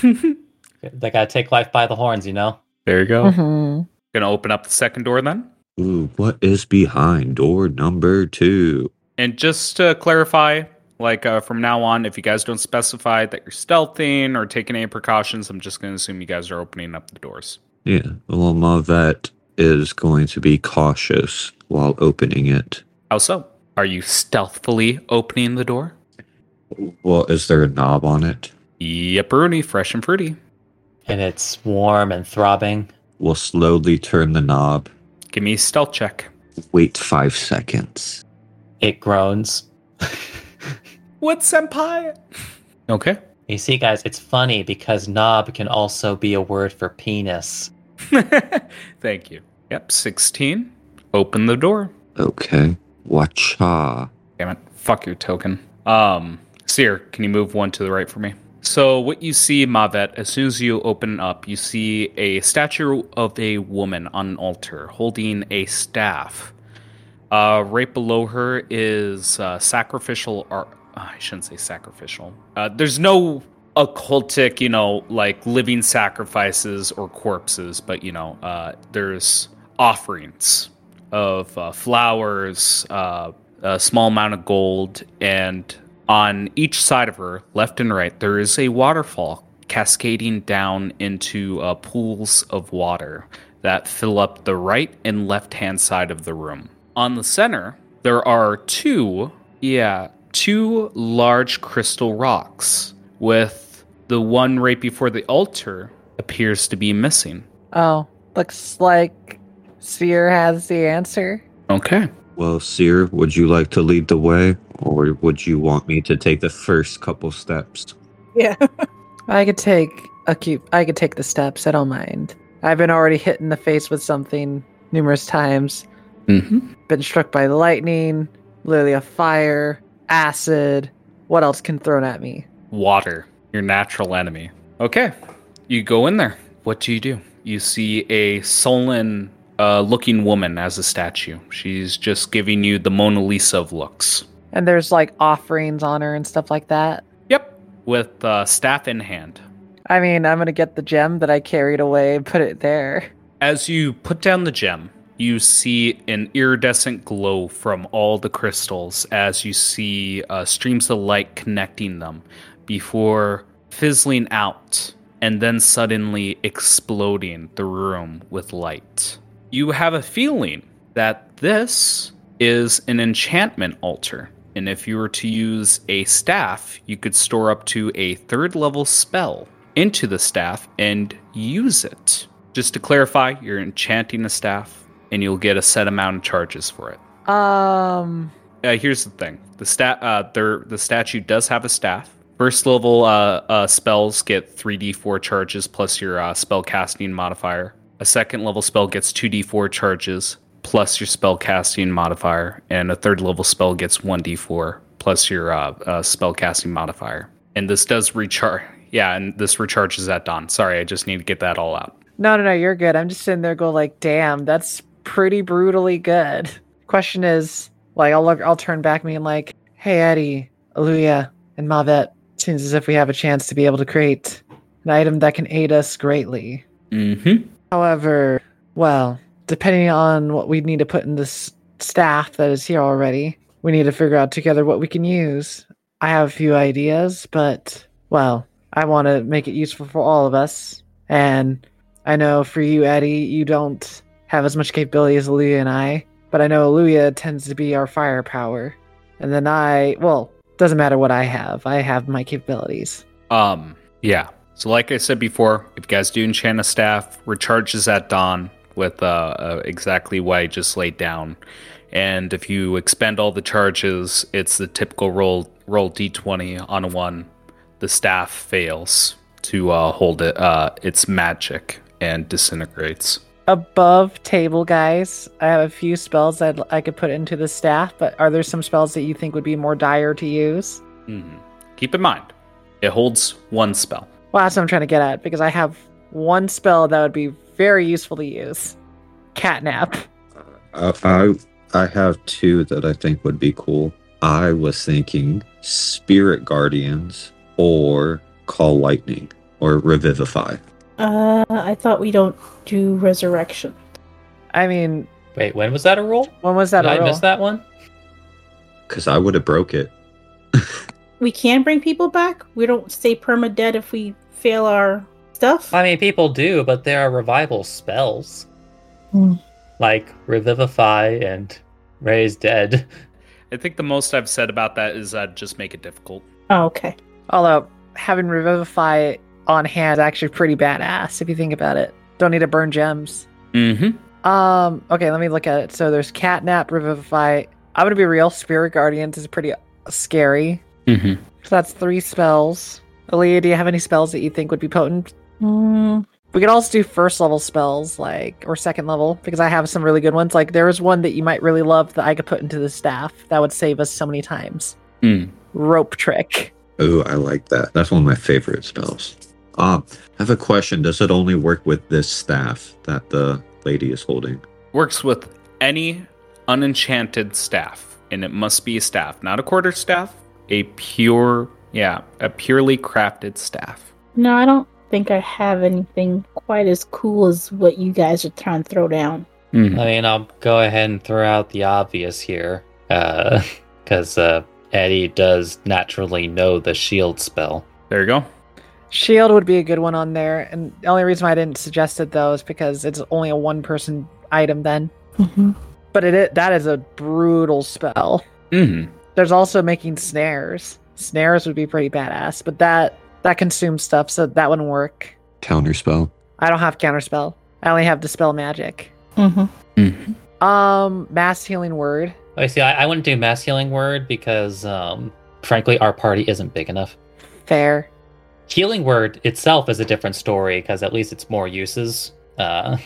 they gotta take life by the horns, you know. There you go. Mhm. Gonna open up the second door then. Ooh, what is behind door number two? And just to clarify, like uh, from now on, if you guys don't specify that you're stealthing or taking any precautions, I'm just going to assume you guys are opening up the doors. Yeah, well, Mavet is going to be cautious while opening it. How so? Are you stealthily opening the door? Well, is there a knob on it? Yep, Rooney, fresh and fruity. And it's warm and throbbing. We'll slowly turn the knob. Give me a stealth check. Wait five seconds. It groans. What, senpai? Okay. You see, guys, it's funny because knob can also be a word for penis. Thank you. Yep, 16. Open the door. Okay. Wacha. Damn it. Fuck your token. Um, Seer, can you move one to the right for me? So what you see, Mavet, as soon as you open up, you see a statue of a woman on an altar holding a staff. Uh, right below her is uh, sacrificial art. I shouldn't say sacrificial. Uh, there's no occultic, you know, like living sacrifices or corpses, but you know, uh, there's offerings of uh, flowers, uh, a small amount of gold, and on each side of her, left and right, there is a waterfall cascading down into uh, pools of water that fill up the right and left hand side of the room. On the center, there are two, yeah, two large crystal rocks, with the one right before the altar appears to be missing. Oh, looks like Seer has the answer. Okay. Well, Seer, would you like to lead the way, or would you want me to take the first couple steps? Yeah. I could take a cute. I could take the steps. I don't mind. I've been already hit in the face with something numerous times. Mm-hmm. Been struck by lightning, literally a fire, acid. What else can thrown at me? water, your natural enemy. Okay, you go in there. What do you do? You see a sullen uh, looking woman as a statue. She's just giving you the Mona Lisa of looks. And there's like offerings on her and stuff like that. Yep, with uh, staff in hand. I mean, I'm gonna get the gem that I carried away and put it there. As you put down the gem, you see an iridescent glow from all the crystals as you see uh, streams of light connecting them before fizzling out and then suddenly exploding the room with light. You have a feeling that this is an enchantment altar. And if you were to use a staff, you could store up to a third level spell into the staff and use it. Just to clarify, you're enchanting a staff and you'll get a set amount of charges for it. Um, Uh, here's the thing: the stat, uh, there, the statue does have a staff. First level uh, uh, spells get three d4 charges plus your uh, spell casting modifier. A second level spell gets two d4 charges plus your spell casting modifier, and a third level spell gets one d4 plus your uh, uh, spell casting modifier. And this does recharge. Yeah, and this recharges at dawn. Sorry, I just need to get that all out. no, no, no, you're good. I'm just sitting there go like, damn, that's pretty brutally good. Question is, like, I'll look, I'll turn back me and like, hey Eddie, Aluya, and Mavet. Seems as if we have a chance to be able to create an item that can aid us greatly. Mm-hmm. However, well, depending on what we need to put in this staff that is here already, we need to figure out together what we can use. I have a few ideas, but well, I want to make it useful for all of us. And I know for you, Eddie, you don't have as much capability as Aluya and I, but I know Aluya tends to be our firepower. And then I, well, doesn't matter what I have. I have my capabilities. Um, yeah. So, like I said before, if you guys do enchant a staff, recharges at dawn with uh, uh, exactly what I just laid down, And if you expend all the charges, it's the typical roll roll d20 on a one. The staff fails to uh, hold it uh, its magic and disintegrates. Above table, guys, I have a few spells that I could put into the staff, but are there some spells that you think would be more dire to use? Mhm. Keep in mind, it holds one spell. Well, that's what I'm trying to get at because I have one spell that would be very useful to use catnap. I, I I have two that I think would be cool. I was thinking Spirit Guardians or Call Lightning or Revivify. Uh, I thought we don't do resurrection. I mean, Wait, when was that a roll? when was that Did a I roll? miss that one? Because I would have broke it. We can bring people back. We don't stay perma dead if we fail our stuff. I mean, people do, but there are revival spells Hmm. like revivify and raise dead. I think the most I've said about that is uh, just make it difficult. Oh, okay. Although having revivify on hand actually pretty badass if you think about it. Don't need to burn gems. Mm-hmm. Um. Okay, let me look at it. So there's catnap, revivify. I'm gonna be real. Spirit guardians is pretty scary. Mm-hmm. So that's three spells. Aluya, do you have any spells that you think would be potent? Mm, We could also do first level spells, like or second level, because I have some really good ones. Like there is one that you might really love that I could put into the staff that would save us so many times. Mm. Rope trick. Oh, I like that. That's one of my favorite spells. Um, I have a question. Does it only work with this staff that the lady is holding? Works with any unenchanted staff, and it must be a staff, not a quarter staff. A pure, yeah, a purely crafted staff. no, I don't think I have anything quite as cool as what you guys are trying to throw down. Mm. I mean, I'll go ahead and throw out the obvious here, because uh, Eddie does naturally know the shield spell. There you go. Shield would be a good one on there, and the only reason why I didn't suggest it though is because it's only a one person item then. Mm-hmm. But it i- that is a brutal spell. Mm-hmm. There's also making snares. Snares would be pretty badass, but that that consumes stuff, so that wouldn't work. Counterspell. I don't have counterspell. I only have dispel magic. Mm-hmm. Mm-hmm. Um, mass healing word. I see. I, I wouldn't do mass healing word because, um, frankly, our party isn't big enough. Fair. Healing word itself is a different story because at least it's more uses. Uh,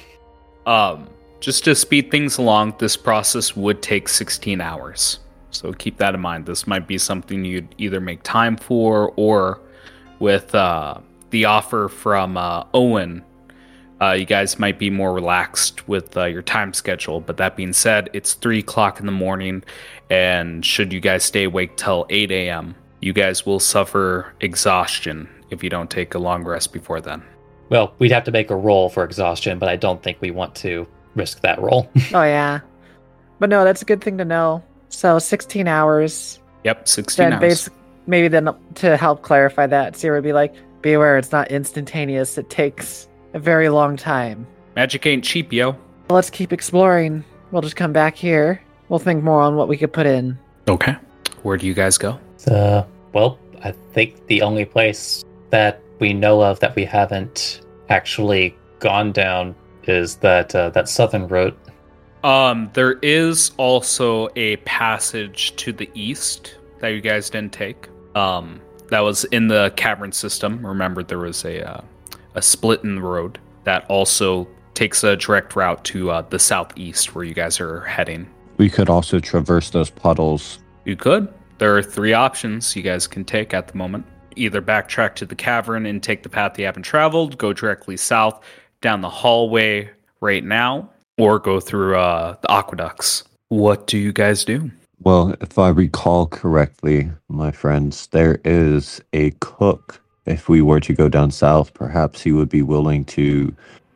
Um, just to speed things along, this process would take 16 hours. So keep that in mind. This might be something you'd either make time for or with uh, the offer from uh, Owyn, uh, you guys might be more relaxed with uh, your time schedule. But that being said, it's 3 o'clock in the morning, and should you guys stay awake till 8 a.m., you guys will suffer exhaustion if you don't take a long rest before then. well, we'd have to make a roll for exhaustion, but I don't think we want to risk that roll. Oh yeah. But no, that's a good thing to know. So 16 hours. Yep, 16 Then hours. maybe then to help clarify that, Sierra would be like, "Be aware, it's not instantaneous. It takes a very long time. Magic ain't cheap, yo. Let's keep exploring. We'll just come back here. We'll think more on what we could put in. Okay. Where do you guys go? Uh, well, I think the only place that we know of that we haven't actually gone down is that uh, that southern route. Um, there is also a passage to the east that you guys didn't take. Um, that was in the cavern system. Remember, there was a uh, a split in the road that also takes a direct route to uh, the southeast where you guys are heading. We could also traverse those puddles. You could. There are three options you guys can take at the moment. Either backtrack to the cavern and take the path you haven't traveled, go directly south down the hallway right now, or go through uh, the aqueducts. What do you guys do? Well, if I recall correctly, my friends, there is a cook. If we were to go down south, perhaps he would be willing to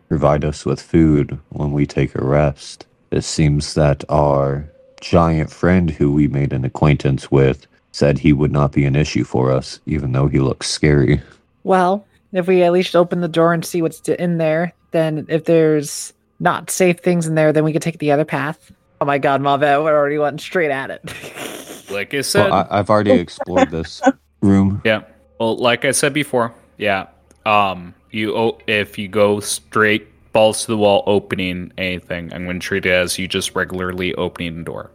provide us with food when we take a rest. It seems that our giant friend who we made an acquaintance with said he would not be an issue for us, even though he looks scary. Well, if we at least open the door and see what's in there, then if there's not safe things in there, then we could take the other path. Oh my god, Mavet, we're already went straight at it. Like I said, Well, I, I've already explored this room. yeah. Well, like I said before, yeah. Um, you if you go straight balls to the wall, opening anything, I'm going to treat it as you just regularly opening the door.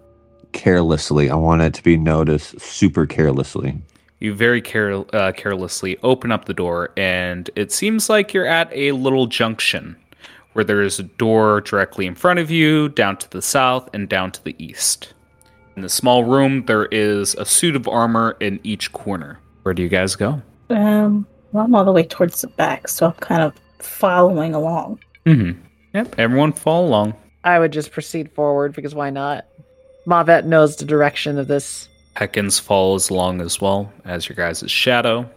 Carelessly. I want it to be noticed super carelessly. You very care, uh, carelessly open up the door, and it seems like you're at a little junction where there is a door directly in front of you, down to the south, and down to the east. In the small room, there is a suit of armor in each corner. Where do you guys go? Um, well, I'm all the way towards the back, so I'm kind of following along. Mm-hmm. Yep, everyone follow along. I would just proceed forward because why not? Mavet knows the direction of this. Peckins follows along as well as your guys' shadow.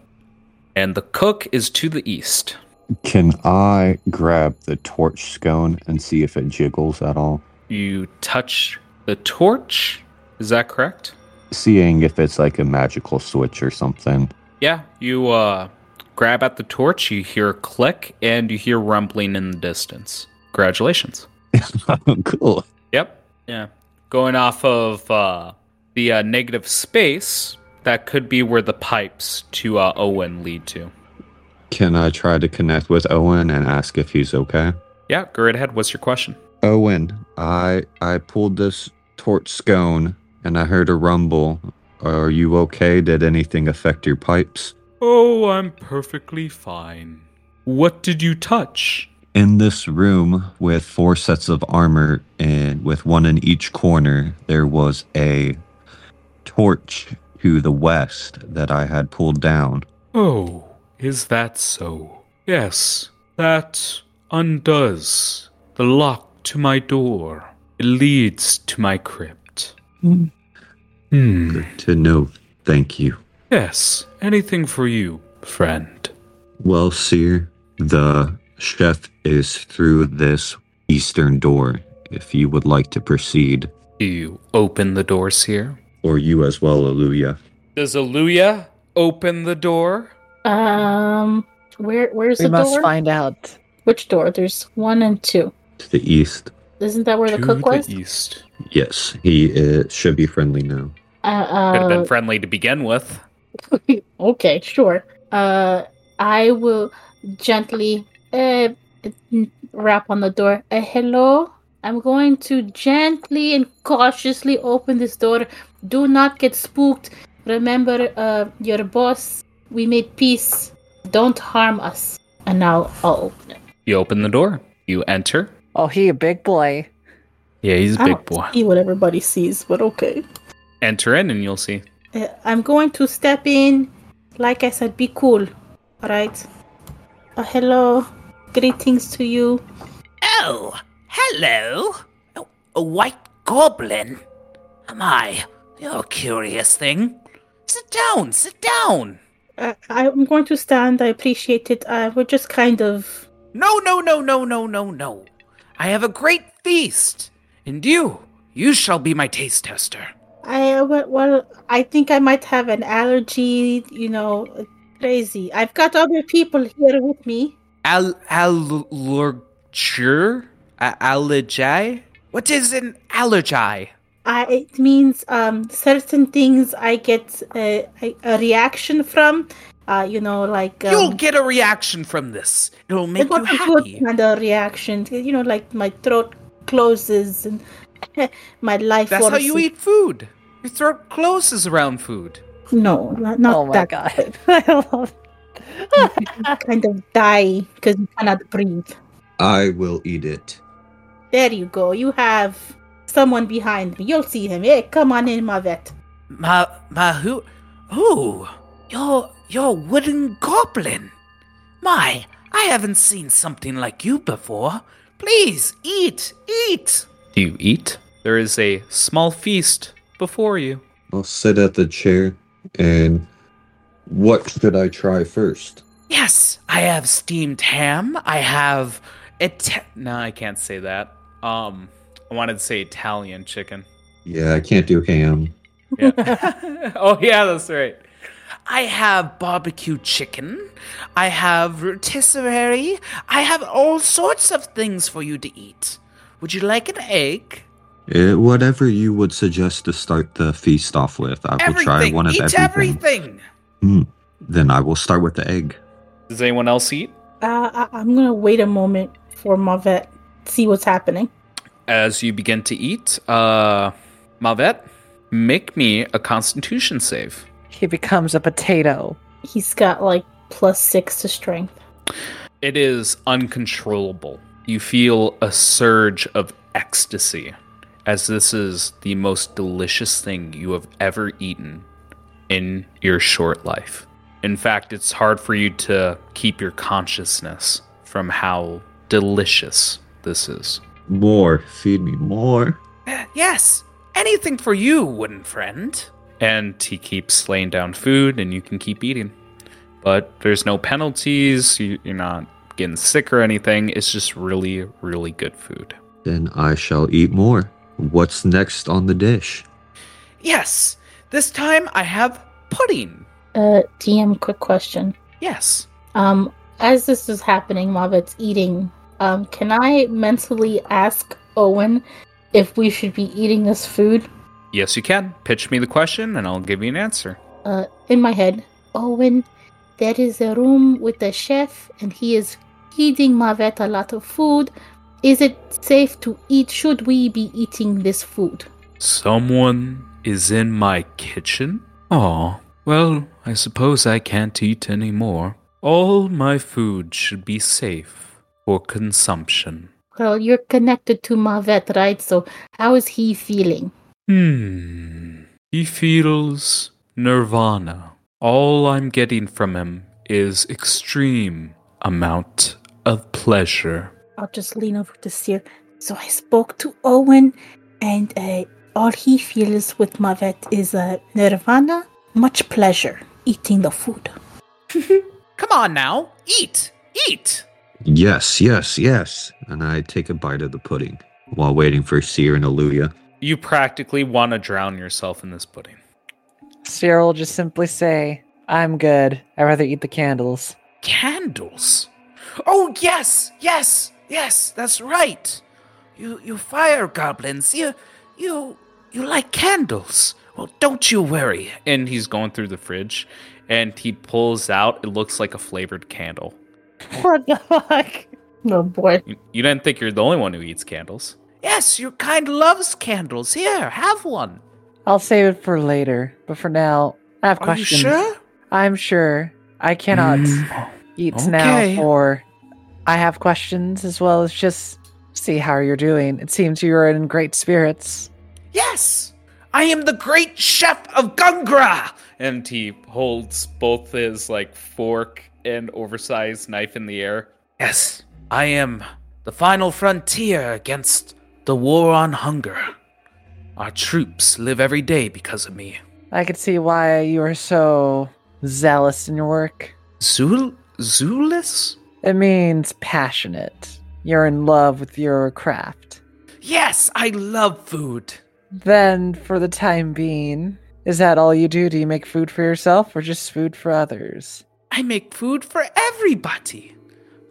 And the cook is to the east. Can I grab the torch scone and see if it jiggles at all? You touch the torch. Is that correct? Seeing if it's like a magical switch or something. Yeah, you uh grab at the torch, you hear a click, and you hear rumbling in the distance. Congratulations. cool. Yep. Yeah. Going off of uh, the uh, negative space, that could be where the pipes to uh, Owyn lead to. Can I try to connect with Owyn and ask if he's okay? Yeah, go right ahead. What's your question? Owyn, I I pulled this torch scone and I heard a rumble. Are you okay? Did anything affect your pipes? Oh, I'm perfectly fine. What did you touch? In this room with four sets of armor and with one in each corner, there was a torch to the west that I had pulled down. Oh, is that so? Yes, that undoes the lock to my door. It leads to my crypt. Hmm. Hmm. Good to know. Thank you. Yes, anything for you, friend. Well, Seer, the chef is through this eastern door. If you would like to proceed, Do you open the doors here? or you as well, Aluya. Does Aluya open the door? Um, where where's We the door? We must find out. Which door? There's one and two. To the east. Isn't that where the to cook was? the east. Yes, he uh, should be friendly now. Uh, uh, Could have been uh, friendly to begin with. okay, sure. Uh, I will gently uh rap on the door. Uh, hello. I'm going to gently and cautiously open this door. Do not get spooked. Remember, uh, your boss. We made peace. Don't harm us. And now I'll open it. You open the door. You enter. Oh, he a big boy. Yeah, he's a I big don't boy. See what everybody sees, but okay. Enter in and you'll see. Uh, I'm going to step in. Like I said, be cool. All right. Uh, hello. Greetings to you. Oh, hello. Oh, a white goblin. Am I? You're a curious thing. Sit down, sit down. Uh, I'm going to stand. I appreciate it. Uh, we're just kind of. No, no, no, no, no, no, no. I have a great feast. And you, you shall be my taste tester. I well, I think I might have an allergy. You know, crazy. I've got other people here with me. Al allergy? Allergy? What is an allergy? I, it means um, certain things I get uh, a, a reaction from. Uh, you know, like um, You'll get a reaction from this. It'll make it you was a good happy. kind of reaction. You know, like my throat closes and my life. That's how you is- eat food. Your throat closes around food. No, not, not oh my that. god. I love kind of die because you cannot breathe. I will eat it. There you go. You have someone behind me. You'll see him. Hey, come on in, Mavet. Ma, ma, who? Oh, you're you're a wooden goblin. My, I haven't seen something like you before. Please eat, eat. Do you eat? There is a small feast before you. I'll sit at the chair and what should I try first? Yes, I have steamed ham. I have it. No, I can't say that. Um, I wanted to say Italian chicken. Yeah, I can't do ham. Yeah. oh yeah, that's right. I have barbecue chicken. I have rotisserie. I have all sorts of things for you to eat. Would you like an egg? Eh, whatever you would suggest to start the feast off with, I will try one of eat everything. everything. Then I will start with the egg. Does anyone else eat? Uh, I- I'm gonna wait a moment for Mavet. See what's happening. As you begin to eat, uh, Mavet, Make me a constitution save. He becomes a potato. He's got like plus six to strength. It is uncontrollable. You feel a surge of ecstasy as this is the most delicious thing you have ever eaten in your short life. In fact, it's hard for you to keep your consciousness from how delicious this is. More. Feed me more. Uh, yes, anything for you, wooden friend. And he keeps laying down food, and you can keep eating. But there's no penalties, you, you're not getting sick or anything. It's just really, really good food. Then I shall eat more. What's next on the dish? Yes, this time I have pudding. Uh, DM, quick question. Yes. Um, as this is happening, Mavet's eating. Um, can I mentally ask Owyn if we should be eating this food? Yes, you can. Pitch me the question, and I'll give you an answer. Uh, in my head, Owyn, there is a room with a chef, and he is feeding Mavet a lot of food. Is it safe to eat? Should we be eating this food? Someone is in my kitchen? Oh, well, I suppose I can't eat any more. All my food should be safe for consumption. Well, you're connected to Mavet, right? So, how is he feeling? Hmm. He feels nirvana. All I'm getting from him is extreme amount of pleasure. I'll just lean over to Seer. So I spoke to Owyn, and uh, all he feels with Mavet is a nirvana, much pleasure eating the food. Come on now, eat, eat. Yes, yes, yes. And I take a bite of the pudding while waiting for Seer and Aluya. You practically want to drown yourself in this pudding. Cyril will just simply say, I'm good. I'd rather eat the candles. Candles. Oh yes, yes, yes. That's right. You, you fire goblins. You, you, you like candles. Well, don't you worry. And he's going through the fridge, and he pulls out. It looks like a flavored candle. What the fuck? Oh boy. You, you didn't think you're the only one who eats candles. Yes, your kind loves candles. Here, have one. I'll save it for later, but for now, I have Are questions. you sure? I'm sure. I cannot Mm, eat okay. now or I have questions as well as just see how you're doing. It seems you're in great spirits. Yes, I am the great chef of Gungra. And he holds both his like fork and oversized knife in the air. Yes, I am the final frontier against the war on hunger. Our troops live every day because of me. I could see why you are so zealous in your work. Zul Zulus? It means passionate. You're in love with your craft. Yes, I love food. Then, for the time being, is that all you do? Do you make food for yourself or just food for others? I make food for everybody.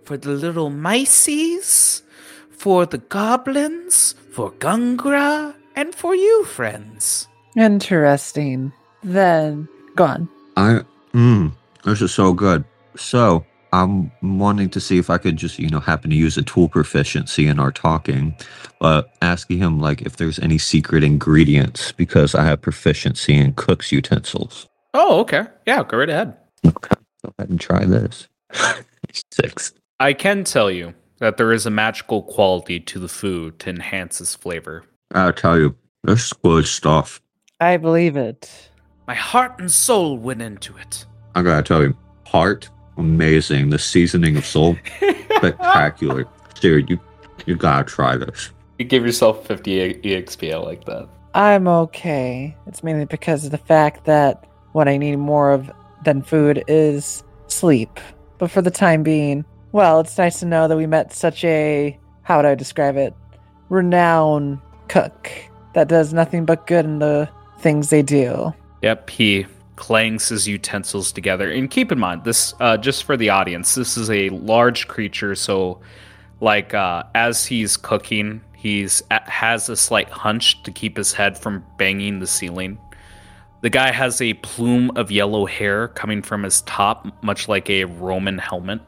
For the little mices, for the goblins, for Gungra, and for you, friends. Interesting. Then, go on. I, mmm, this is so good. So, I'm wanting to see if I could just, you know, happen to use a tool proficiency in our talking, but asking him, like, if there's any secret ingredients because I have proficiency in cook's utensils. Oh, okay. Yeah, go right ahead. Okay, go ahead and try this. Six. I can tell you that there is a magical quality to the food to enhance its flavor. I'll tell you, this is good stuff. I believe it. My heart and soul went into it. I gotta tell you, heart, amazing. The seasoning of soul, spectacular. Dude, you, you gotta try this. You give yourself 50 EXP. I like that. I'm okay. It's mainly because of the fact that what I need more of than food is sleep. But for the time being, well, it's nice to know that we met such a, how would I describe it, renowned cook that does nothing but good in the things they do. Yep, he clangs his utensils together. And keep in mind, this, uh, just for the audience, this is a large creature. So, like, uh, as he's cooking, he's has a slight hunch to keep his head from banging the ceiling. The guy has a plume of yellow hair coming from his top, much like a Roman helmet.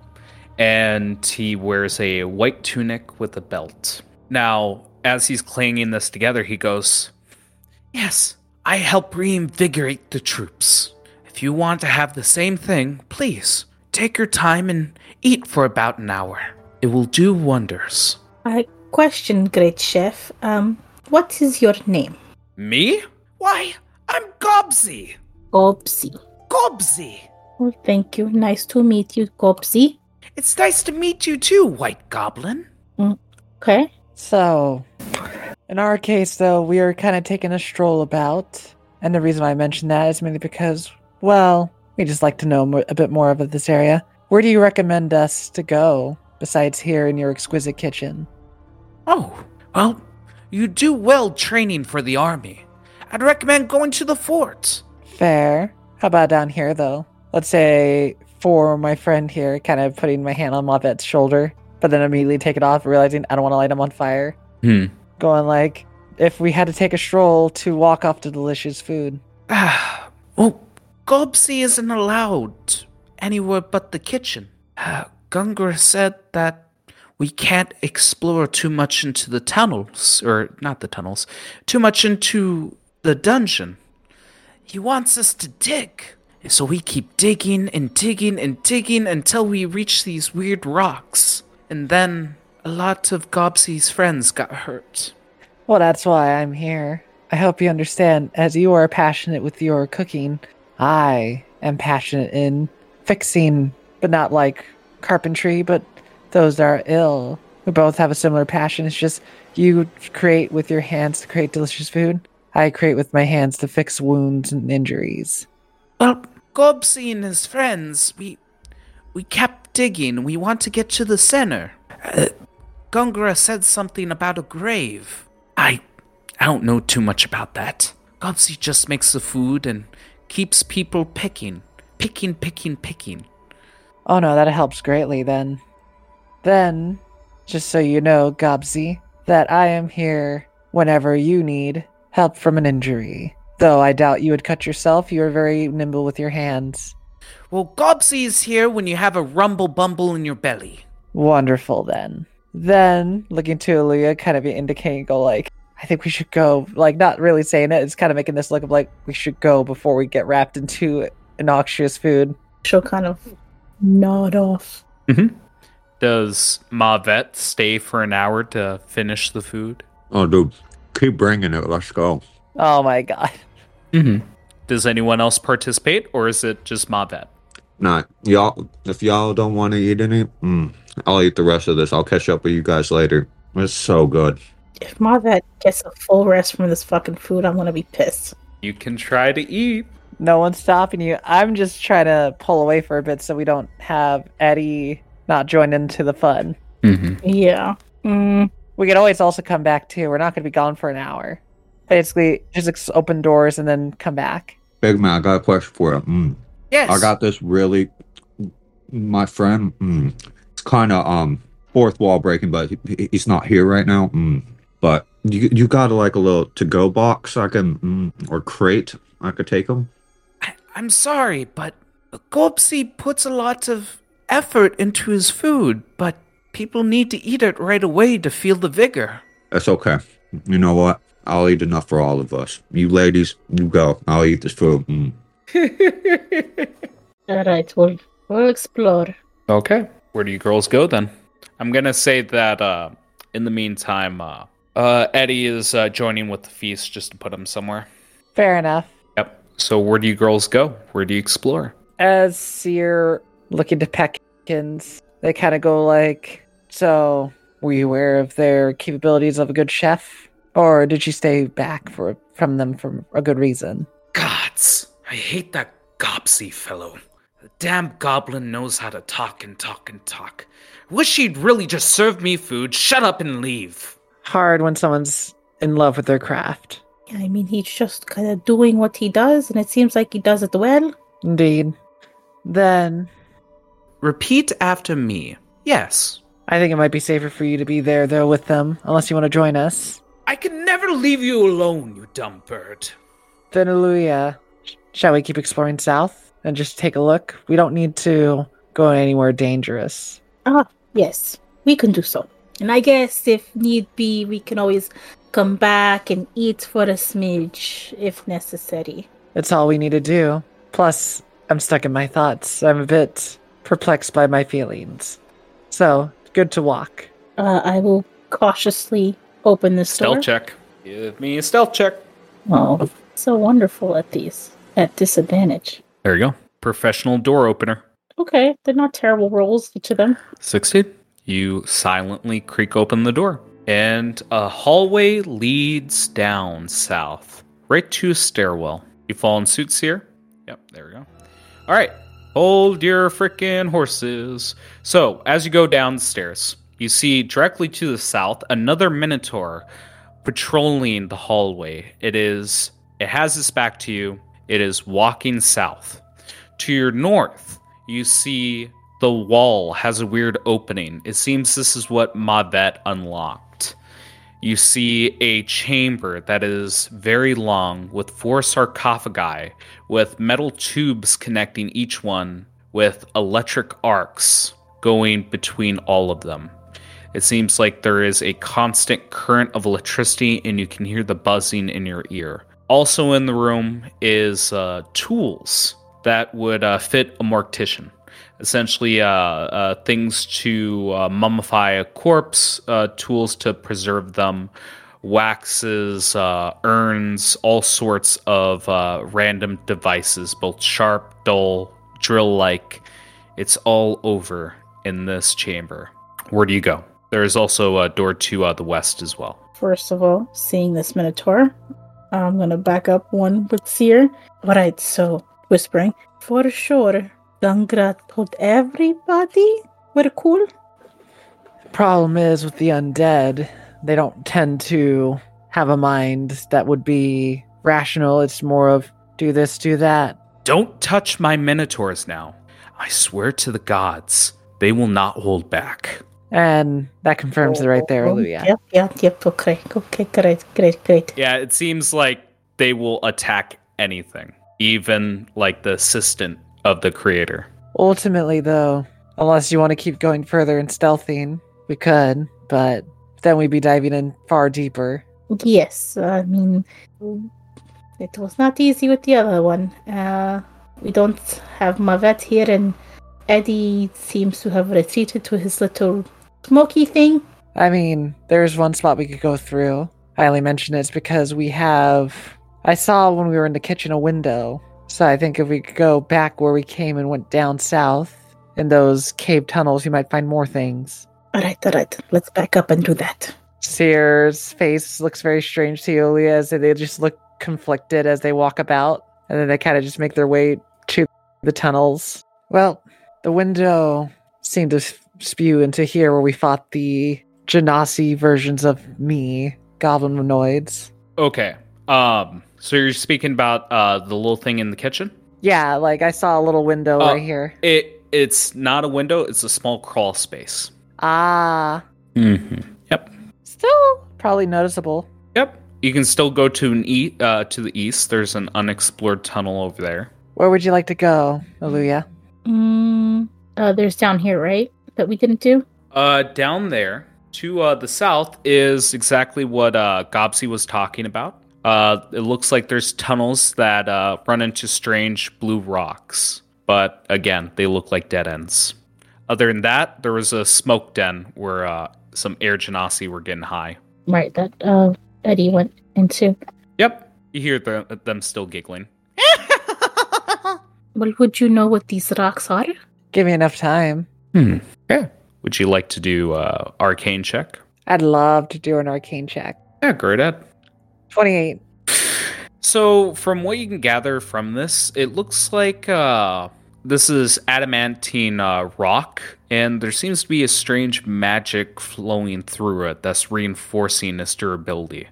And he wears a white tunic with a belt. Now, as he's clanging this together, he goes, Yes, I help reinvigorate the troops. If you want to have the same thing, please take your time and eat for about an hour. It will do wonders. I question, great chef. Um, what is your name? Me? Why, I'm Gobsy. Gobsy. Gobsy. Oh, thank you. Nice to meet you, Gobsy. It's nice to meet you too, White Goblin. Okay. So, in our case, though, we are kind of taking a stroll about. And the reason why I mention that is mainly because, well, we just like to know a bit more of this area. Where do you recommend us to go besides here in your exquisite kitchen? Oh, well, you do well training for the army. I'd recommend going to the fort. Fair. How about down here, though? Let's say for my friend here, kind of putting my hand on Mavet's shoulder, but then immediately take it off, realizing I don't want to light him on fire. Hmm. Going like, if we had to take a stroll to walk off to delicious food. Ah, well, Gobsy isn't allowed anywhere but the kitchen. Uh, Gungar said that we can't explore too much into the tunnels, or not the tunnels, too much into the dungeon. He wants us to dig. So we keep digging and digging and digging until we reach these weird rocks. And then a lot of Gobsy's friends got hurt. Well, that's why I'm here. I hope you understand, as you are passionate with your cooking, I am passionate in fixing, but not like carpentry, but those that are ill. We both have a similar passion. It's just you create with your hands to create delicious food. I create with my hands to fix wounds and injuries. Well, Gobsy and his friends, we we kept digging. We want to get to the center. Uh, Gungara said something about a grave. I I don't know too much about that. Gobsy just makes the food and keeps people picking, picking, picking, picking. Oh no, that helps greatly then. Then, just so you know, Gobsy, that I am here whenever you need help from an injury. Though I doubt you would cut yourself, you are very nimble with your hands. Well, Gobsy is here when you have a rumble bumble in your belly. Wonderful then. Then, looking to Aluya, kind of indicating, go like, I think we should go. Like, not really saying it, it's kind of making this look of like, we should go before we get wrapped into noxious food. She'll kind of nod off. Does Mavet stay for an hour to finish the food? Oh, dude, keep bringing it. Let's go. Oh my god. Mm-hmm. Does anyone else participate, or is it just Mavet? Nah, y'all. If y'all don't want to eat any, mm, I'll eat the rest of this. I'll catch up with you guys later. It's so good. If Mavet gets a full rest from this fucking food, I'm gonna be pissed. You can try to eat. No one's stopping you. I'm just trying to pull away for a bit so we don't have Eddie not join into the fun. Mm-hmm. Yeah. Mm, We could always also come back too. We're not going to be gone for an hour. Basically, just open doors and then come back. Big man, I got a question for you. Mm. Yes. I got this really, my friend. Mm, it's kind of um fourth wall breaking, but he, he's not here right now. Mm. But you you got like a little to go box I can mm, or crate I could take him. I, I'm sorry, but Gobsy puts a lot of effort into his food, but people need to eat it right away to feel the vigor. That's okay. You know what? I'll eat enough for all of us. You ladies, you go. I'll eat this food. Mm. all right, we'll we'll explore. Okay. Where do you girls go then? I'm gonna say that uh, in the meantime, uh, uh, Eddie is uh, joining with the feast just to put him somewhere. Fair enough. Yep. So where do you girls go? Where do you explore? As Seer looking to Peckins, they kind of go like, "So, were you aware of their capabilities of a good chef, or did you stay back for from them for a good reason?" Gods, I hate that Gopsy fellow. The damn goblin knows how to talk and talk and talk. Wish he'd really just serve me food, shut up and leave. Hard when someone's in love with their craft. Yeah, I mean, he's just kind of doing what he does, and it seems like he does it well. Indeed. Then Repeat after me. Yes. I think it might be safer for you to be there though with them, unless you want to join us. I can never leave you alone, you dumb bird. Then, Aluya, shall we keep exploring south and just take a look? We don't need to go anywhere dangerous. Ah, yes, we can do so. And I guess if need be, we can always come back and eat for a smidge if necessary. It's all we need to do. Plus, I'm stuck in my thoughts. I'm a bit perplexed by my feelings. So, good to walk. Uh, I will cautiously open the door. Stealth door. check. Give me a stealth check. Oh, so wonderful at these. At disadvantage. There you go. Professional door opener. Okay, they're not terrible rolls, each of them. 16. You silently creak open the door, and a hallway leads down south, right to a stairwell. You fall in suits here? Yep, there we go. All right, hold your frickin' horses. So, as you go down the stairs, you see directly to the south another Minotaur patrolling the hallway. It is, it has its back to you, it is walking south. To your north, you see the wall has a weird opening. It seems this is what Mavet unlocked. You see a chamber that is very long with four sarcophagi with metal tubes connecting each one with electric arcs going between all of them. It seems like there is a constant current of electricity and you can hear the buzzing in your ear. Also in the room is uh, tools that would uh, fit a mortician essentially uh, uh, things to uh, mummify a corpse, uh, tools to preserve them, waxes, urns, all sorts of random devices, both sharp, dull, drill like. It's all over in this chamber. Where do you go? There is also a door to the west as well. First of all, seeing this Minotaur, I'm gonna back up one with Seer. Alright, so whispering. For sure, Gungra told everybody we're cool. Problem is with the undead, they don't tend to have a mind that would be rational. It's more of do this, do that. Don't touch my minotaurs now. I swear to the gods, they will not hold back. And that confirms it right there, Oh, Olivia. Yep, yep, yep. Okay, okay, great, great, great. Yeah, it seems like they will attack anything, even like the assistant of the creator. Ultimately, though, unless you want to keep going further and stealthing, we could, but then we'd be diving in far deeper. Yes, I mean, it was not easy with the other one. Uh, we don't have Mavet here, and Eddie seems to have retreated to his little smoky thing. I mean, there's one spot we could go through. I only mention it's because we have. I saw when we were in the kitchen a window. So I think if we could go back where we came and went down south in those cave tunnels, you might find more things. All right, all right, let's back up and do that. Seer's face looks very strange to Aluya as they just look conflicted as they walk about, and then they kind of just make their way to the tunnels. Well, the window seemed to s- spew into here where we fought the Genasi versions of me, goblinoids. Okay. Um. So you're speaking about uh the little thing in the kitchen? Yeah, like I saw a little window Oh. right here. It it's not a window. It's a small crawl space. Ah, Mm-hmm. Yep. still probably noticeable. Yep. You can still go to an e uh to the east. There's an unexplored tunnel over there. Where would you like to go, Aluya? Mm, uh, there's down here, right? That we didn't do. Uh, down there to uh, the south is exactly what uh, Gobsy was talking about. Uh, it looks like there's tunnels that uh, run into strange blue rocks, but again, they look like dead ends. Other than that, there was a smoke den where uh, some air genasi were getting high. Right, that uh, Eddie went into. Yep, you hear the, them still giggling. Well, would you know what these rocks are? Give me enough time. Hmm. Yeah. Would you like to do uh, arcane check? I'd love to do an arcane check. Yeah, great, Ed. 28. So, from what you can gather from this, it looks like uh, this is adamantine uh, rock, and there seems to be a strange magic flowing through it that's reinforcing its durability.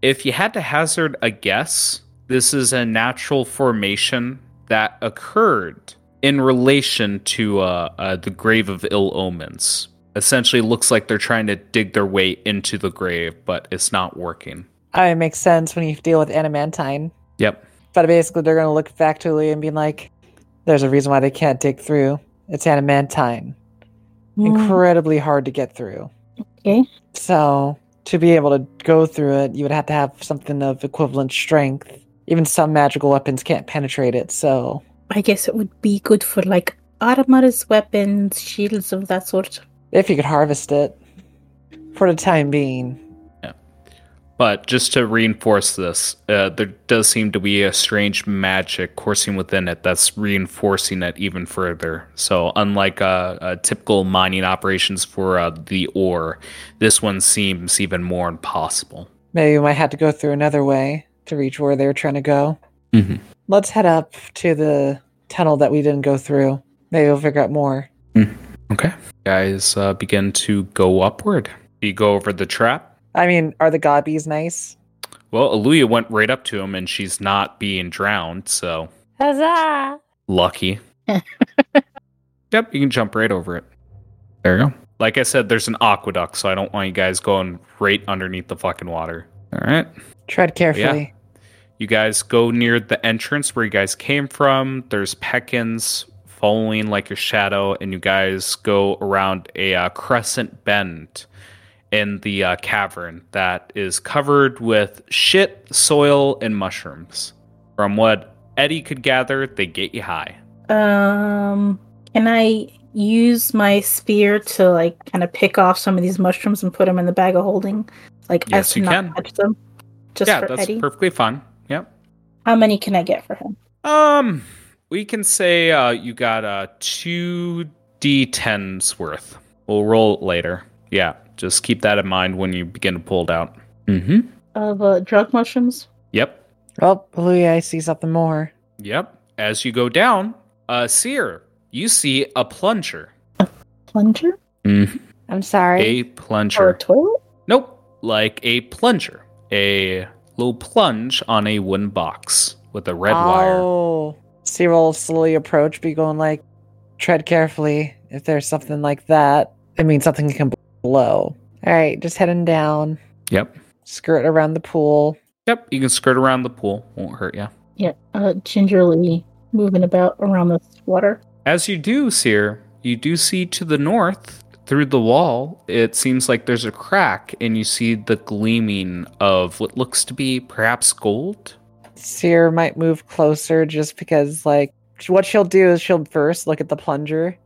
If you had to hazard a guess, this is a natural formation that occurred in relation to uh, uh, the Grave of Ill Omens. Essentially, looks like they're trying to dig their way into the grave, but it's not working. I mean, it makes sense when you deal with adamantine. Yep. But basically, they're going to look factually and be like, there's a reason why they can't dig through. It's adamantine. Hmm, Incredibly hard to get through. Okay. So to be able to go through it, you would have to have something of equivalent strength. Even some magical weapons can't penetrate it. So I guess it would be good for like armors, weapons, shields of that sort. if you could harvest it, for the time being, Yeah. But just to reinforce this, uh, there does seem to be a strange magic coursing within it that's reinforcing it even further. So, unlike uh, uh, typical mining operations for uh, the ore, this one seems even more impossible. maybe we might have to go through another way to reach where they're trying to go. Mhm. Let's head up to the tunnel that we didn't go through. Maybe we'll figure out more. Okay. Guys uh, begin to go upward. You go over the trap. I mean, are the gobbies nice? Well, Aluya went right up to him and she's not being drowned, so Huzzah! lucky. yep, you can jump right over it. There you go. Like I said, there's an aqueduct, so I don't want you guys going right underneath the fucking water. All right. Tread carefully. You guys go near the entrance where you guys came from. There's Peckins following like your shadow, and you guys go around a uh, crescent bend in the uh, cavern that is covered with shit, soil, and mushrooms. From what Eddie could gather, they get you high. Um, can I use my spear to like kind of pick off some of these mushrooms and put them in the bag of holding, like Yes, as you not can. touch them? Just yeah, for that's Eddie. perfectly fine. Yep. How many can I get for him? Um, we can say uh, you got uh, two d10s worth. We'll roll it later. Yeah, just keep that in mind when you begin to pull it out. Mm-hmm. Of uh, drug mushrooms. Yep. Oh, Louis, I see something more. Yep. As you go down, uh, Seer, you see a plunger. A plunger Mm-hmm. I'm sorry. A plunger. or a toilet? Nope. Like a plunger. A little plunge on a wooden box with a red wire. oh. See, will slowly approach, be going like, tread carefully. If there's something like that, it means something can blow. All right, just heading down, Yep. skirt around the pool. Yep. You can skirt around the pool. Won't hurt you. Yeah, uh, gingerly moving about around this water. As you do, Seer, you do see to the north through the wall, it seems like there's a crack, and you see the gleaming of what looks to be perhaps gold. Seer might move closer just because, like, what she'll do is she'll first look at the plunger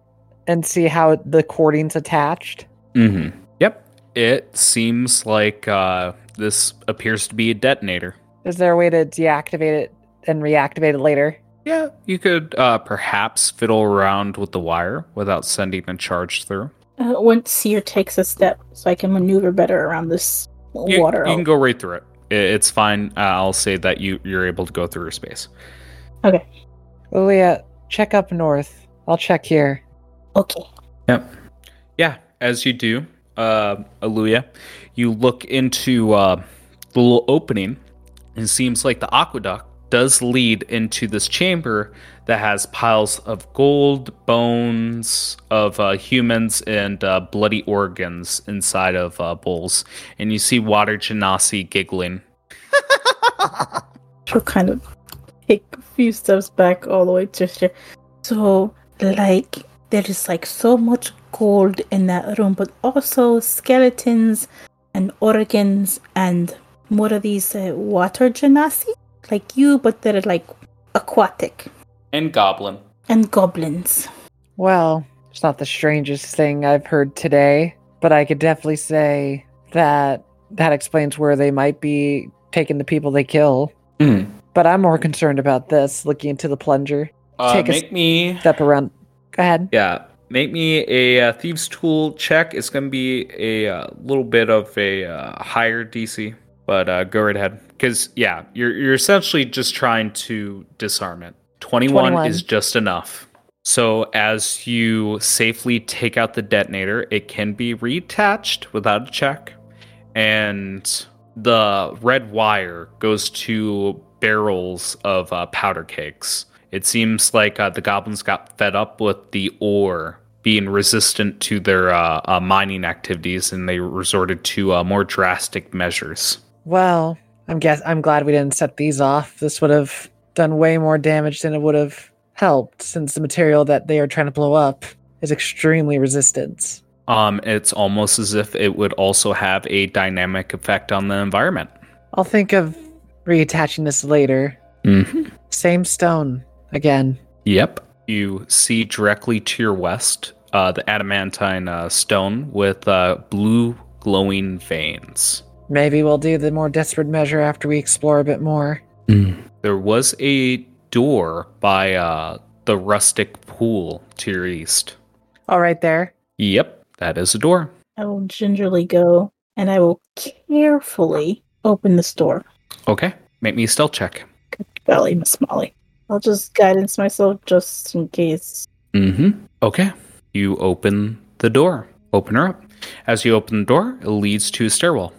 and see how the cording's attached. Mm-hmm. Yep. It seems like uh, this appears to be a detonator. Is there a way to deactivate it and reactivate it later? Yeah, you could uh, perhaps fiddle around with the wire without sending a charge through. Uh, once Seer takes a step, so I can maneuver better around this You, water. you can go right through it. I- It's fine. Uh, I'll say that you you're able to go through her space. Okay. Aluya, check up north. I'll check here. Okay. Yep. Yeah, as you do, uh, Aluya, you look into uh, the little opening, and it seems like the aqueduct does lead into this chamber that has piles of gold, bones of uh, humans, and uh, bloody organs inside of uh, bowls. And you see Water Genasi giggling. She'll kind of take a few steps back all the way to here. So, like, there is like so much gold in that room, but also skeletons and organs and what are these uh, water genasi? Like you, but they're like aquatic And Goblin. and goblins. Well, it's not the strangest thing I've heard today, but I could definitely say that that explains where they might be taking the people they kill. Mm. But I'm more concerned about this, looking into the plunger. Uh, Take a make me Step around. Go ahead. Yeah, make me a uh, thieves tool check. It's gonna be a uh, little bit of a uh, higher DC, but uh, go right ahead. Because yeah, you're you're essentially just trying to disarm it. Twenty one 21. is just enough. So as you safely take out the detonator, it can be reattached without a check, and the red wire goes to barrels of uh, powder cakes. It seems like uh, the goblins got fed up with the ore being resistant to their uh, uh, mining activities, and they resorted to uh, more drastic measures. Well, I'm guess I'm glad we didn't set these off. This would have done way more damage than it would have helped, since the material that they are trying to blow up is extremely resistant. Um, it's almost as if it would also have a dynamic effect on the environment. I'll think of reattaching this later. Mm-hmm. Same stone again. Yep. You see directly to your west uh, the adamantine uh, stone with uh, blue glowing veins. Maybe we'll do the more desperate measure after we explore a bit more. There was a door by uh, the rustic pool to your east. All right, there. Yep, that is a door. I will gingerly go and I will carefully open this door. Okay, make me a stealth check. Good Golly, Miss Molly. I'll just guidance myself just in case. Mm-hmm. Okay. You open the door. Open her up. As you open the door, it leads to a stairwell.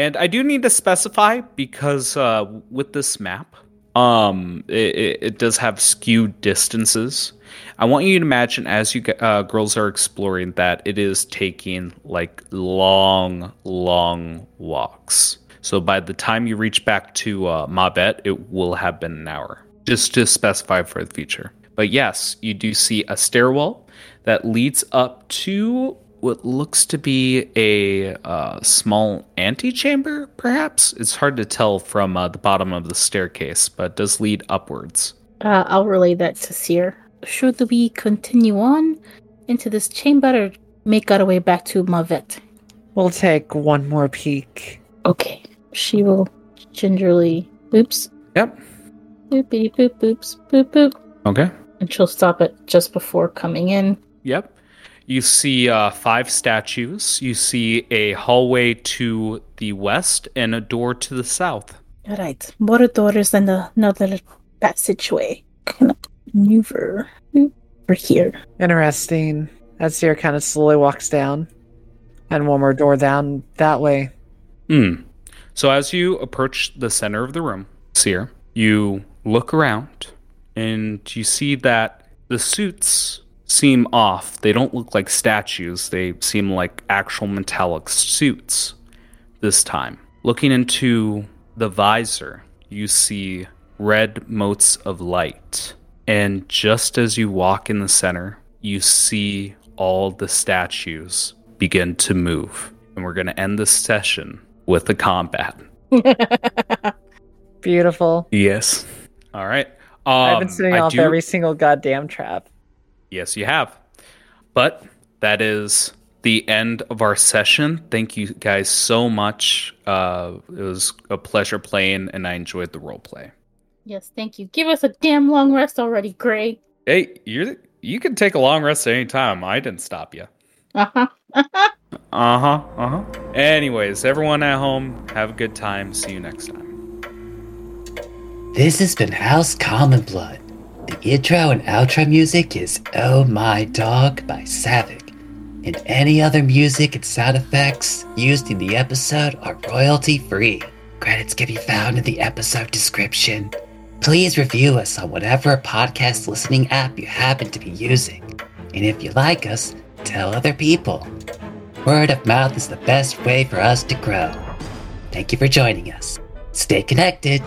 And I do need to specify because uh, with this map, um, it, it, does have skewed distances. I want you to imagine as you uh, girls are exploring that it is taking like long, long walks. So by the time you reach back to uh, Mavet, it will have been an hour. Just to specify for the future. But yes, you do see a stairwell that leads up to what looks to be a uh, small antechamber, perhaps. It's hard to tell from uh, the bottom of the staircase, but does lead upwards. Uh, I'll relay that to Seer. Should we continue on into this chamber or make our way back to Mavet? We'll take one more peek. Okay. She will gingerly. Oops. Yep. Boopity boop boops boop boop. Okay. And she'll stop it just before coming in. Yep. You see uh, five statues. You see a hallway to the west and a door to the south. All right. More doors and another passageway. Kind of maneuver over here. Interesting. As Azir kind of slowly walks down. And one more door down that way. Hmm. So as you approach the center of the room, Seer, you look around and you see that the suits seem off. They don't look like statues. They seem like actual metallic suits this time. Looking into the visor, you see red motes of light. And just as you walk in the center, you see all the statues begin to move. And we're going to end this session with the combat. Beautiful. Yes. All right. Um, I've been sitting I off do- every single goddamn trap. Yes, you have. But that is the end of our session. Thank you guys so much. Uh, it was a pleasure playing, and I enjoyed the role play. Yes, thank you. Give us a damn long rest already, Gray. Hey, you you can take a long rest at any time. I didn't stop you. Uh huh. Uh huh. Uh huh. Uh huh. Anyways, everyone at home, have a good time. See you next time. This has been House Common Blood. The intro and outro music is Oh My Dog by Savick. And any other music and sound effects used in the episode are royalty free. Credits can be found in the episode description. Please review us on whatever podcast listening app you happen to be using. And if you like us, tell other people. Word of mouth is the best way for us to grow. Thank you for joining us. Stay connected.